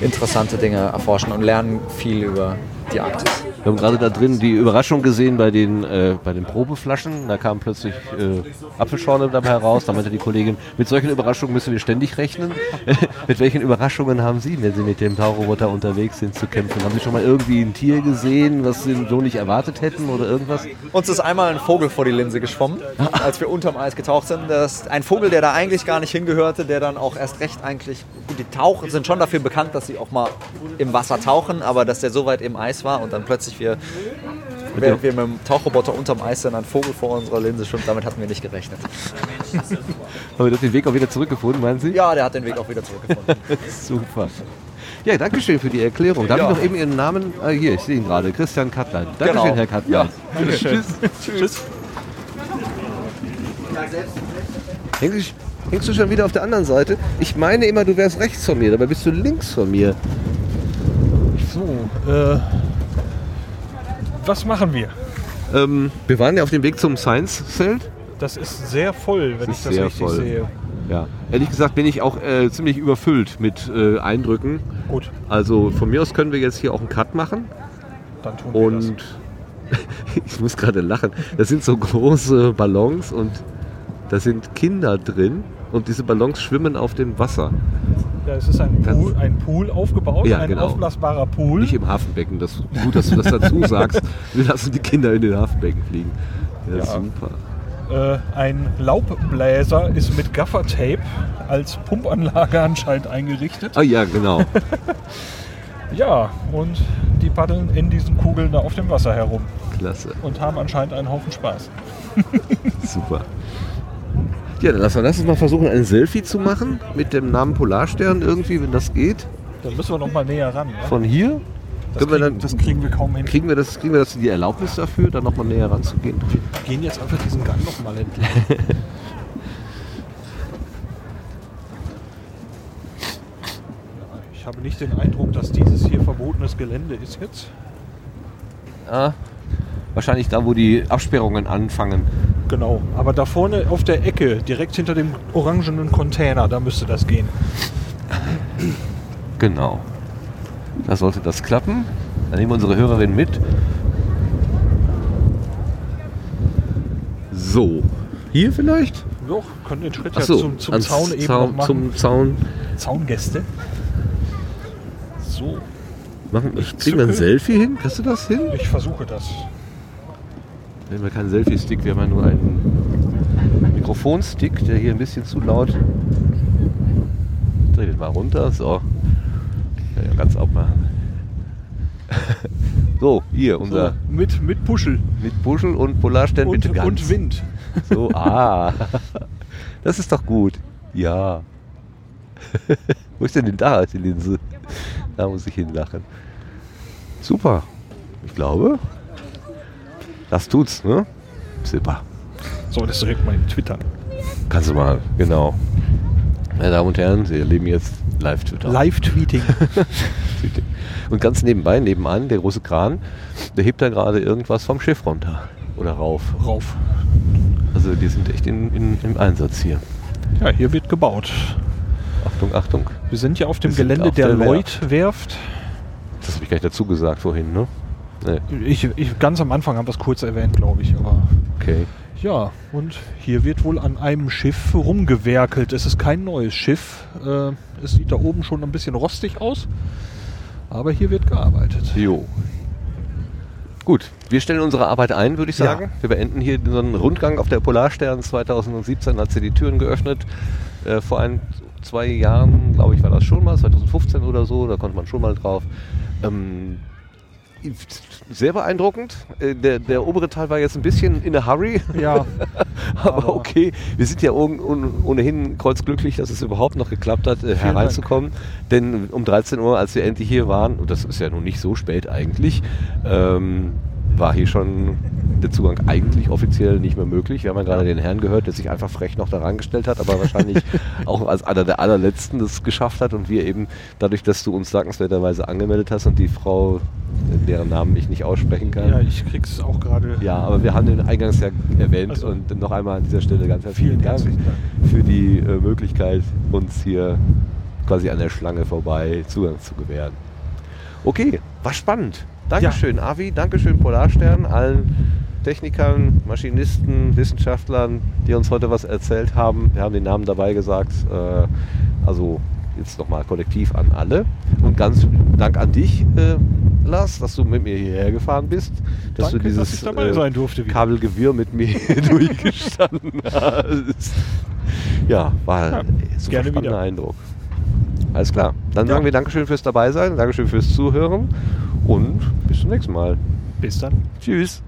interessante Dinge erforschen und lernen viel über die Arktis.
Wir haben gerade da drin die Überraschung gesehen bei den, äh, bei den Probeflaschen. Da kam plötzlich äh, Apfelschorle dabei heraus. Da meinte die Kollegin, mit solchen Überraschungen müssen wir ständig rechnen. mit welchen Überraschungen haben Sie, wenn Sie mit dem Tauroboter unterwegs sind, zu kämpfen? Haben Sie schon mal irgendwie ein Tier gesehen, was Sie so nicht erwartet hätten oder irgendwas?
Uns ist einmal ein Vogel vor die Linse geschwommen, als wir unterm Eis getaucht sind. Das ist ein Vogel, der da eigentlich gar nicht hingehörte, der dann auch erst recht eigentlich. Gut, die Taucher sind schon dafür bekannt, dass sie auch mal im Wasser tauchen, aber dass der so weit im Eis war und dann plötzlich wir, während wir mit dem Tauchroboter unterm Eis sind, ein Vogel vor unserer Linse schwimmt, damit hatten wir nicht gerechnet.
Aber der hat den Weg auch wieder zurückgefunden, meinen Sie?
Ja, der hat den Weg auch wieder zurückgefunden.
Super. Ja, danke schön für die Erklärung. Darf
Ja.
ich noch eben Ihren Namen? Ah, hier, ich sehe ihn gerade. Christian Kattlein. Dankeschön,
Genau.
Herr Kattlein.
Ja.
Tschüss. Tschüss. Hängst du, hängst du schon wieder auf der anderen Seite? Ich meine immer, du wärst rechts von mir, dabei bist du links von mir.
So, äh, was machen wir?
Ähm, wir waren ja auf dem Weg zum Science-Zelt.
Das ist sehr voll, wenn
Das
ich das richtig
voll.
sehe.
Ja. Ehrlich gesagt bin ich auch äh, ziemlich überfüllt mit äh, Eindrücken.
Gut.
Also von mir aus können wir jetzt hier auch einen Cut machen.
Dann tun wir
Und ich muss gerade lachen. Das sind so große Ballons und da sind Kinder drin und diese Ballons schwimmen auf dem Wasser.
Es ist ein Pool, ein Pool aufgebaut,
Ja,
ein
genau.
aufblasbarer Pool.
Nicht im Hafenbecken. Das, gut, dass du das dazu sagst. Wir lassen die Kinder in den Hafenbecken fliegen. Ja,
Ja.
super.
Äh, ein Laubbläser ist mit Gaffertape als Pumpanlage anscheinend eingerichtet.
Ah ja, genau.
Ja, und die paddeln in diesen Kugeln da auf dem Wasser herum
Klasse.
und haben anscheinend einen Haufen Spaß.
Super. Ja, dann lass, lass uns mal versuchen, ein Selfie zu machen mit dem Namen Polarstern irgendwie, wenn das geht.
Dann müssen wir noch mal näher ran. Ne?
Von hier?
Das kriegen- das kriegen wir kaum hin.
Kriegen wir das, kriegen wir das die Erlaubnis dafür, da nochmal näher ranzugehen?
Wir gehen jetzt einfach diesen Gang noch mal entlang. Ich habe nicht den Eindruck, dass dieses hier verbotenes Gelände ist jetzt.
Ja, wahrscheinlich da, wo die Absperrungen anfangen.
Genau, aber da vorne auf der Ecke, direkt hinter dem orangenen Container, da müsste das gehen.
Genau. Da sollte das klappen. Dann nehmen wir unsere Hörerin mit. So. Hier vielleicht?
Doch, können den Schritt ja
so,
zum, zum Zaun eben
Zaun-
noch machen.
zum Zaun.
Zaungäste. So.
Machen,
Ich
kriegen wir ein Selfie hin? Kriegst du das hin?
Ich versuche das.
Wir haben ja keinen Selfie-Stick, wir haben ja nur einen Mikrofonstick, der hier ein bisschen zu laut. Dreh den mal runter, so. Ja, ja, ganz aufmachen. so, hier, unser.
So, mit, mit Puschel.
Mit Puschel und Polarstern
Und-
bitte ganz.
und Wind.
So, ah. Das ist doch gut. Ja. Wo ist denn denn da die Linse? Da muss ich hinlachen. Super. Ich glaube, das tut's, ne? Super.
So, das direkt mal in Twitter.
Kannst du mal, genau. Meine Damen und Herren, Sie erleben jetzt Live-Twitter.
Live-Tweeting.
Tweeting. Und ganz nebenbei, nebenan, der große Kran, der hebt da gerade irgendwas vom Schiff runter. Oder rauf.
Rauf.
Also die sind echt in, in, im Einsatz hier.
Ja, hier wird gebaut.
Achtung, Achtung.
Wir sind ja auf dem
Wir
Gelände
auf
der,
der Werft.
Lloyd-Werft.
Das habe ich gar nicht dazu gesagt vorhin, ne? Nee.
Ich, ich, ganz am Anfang haben wir es kurz erwähnt, glaube ich. Aber
Okay.
ja, und hier wird wohl an einem Schiff rumgewerkelt. Es ist kein neues Schiff. Äh, es sieht da oben schon ein bisschen rostig aus. Aber hier wird gearbeitet.
Jo. Gut, wir stellen unsere Arbeit ein, würde ich
Ja.
sagen. Wir beenden hier so einen Rundgang auf der Polarstern 2017, hat sie die Türen geöffnet. Äh, vor ein, zwei Jahren, glaube ich, war das schon mal, 2015 oder so, da konnte man schon mal drauf. Ähm, sehr beeindruckend. Äh, Der, der obere Teil war jetzt ein bisschen in a hurry.
Ja.
Aber okay, wir sind ja ohn- ohn- ohnehin kreuzglücklich, dass es überhaupt noch geklappt hat, äh, hereinzukommen. Denn um 13 Uhr, als wir endlich hier waren, und das ist ja nun nicht so spät eigentlich, ähm, war hier schon der Zugang eigentlich offiziell nicht mehr möglich. Wir haben ja gerade den Herrn gehört, der sich einfach frech noch daran gestellt hat, aber wahrscheinlich auch als einer der allerletzten das geschafft hat und wir eben dadurch, dass du uns dankenswerterweise angemeldet hast und die Frau, deren Namen ich nicht aussprechen kann.
Ja, ich krieg's auch gerade.
Ja, aber wir haben den eingangs ja erwähnt und noch einmal an dieser Stelle ganz herzlichen Dank für die äh, Möglichkeit, uns hier quasi an der Schlange vorbei Zugang zu gewähren. Okay, war spannend. Dankeschön, Avi, Dankeschön, Polarstern, allen Technikern, Maschinisten, Wissenschaftlern, die uns heute was erzählt haben. Wir haben den Namen dabei gesagt. Äh, also jetzt nochmal kollektiv an alle. Und ganz Dank an dich, äh, Lars, dass du mit mir hierher gefahren bist. Dass
Danke,
du dieses
dass wieder.
Kabelgewirr mit mir durchgestanden hast. Ja, war
Ja,
ein super spannender
wieder.
Eindruck. Alles klar. Dann sagen wir Dankeschön fürs Dabeisein, Dankeschön fürs Zuhören und bis zum nächsten Mal.
Bis dann.
Tschüss.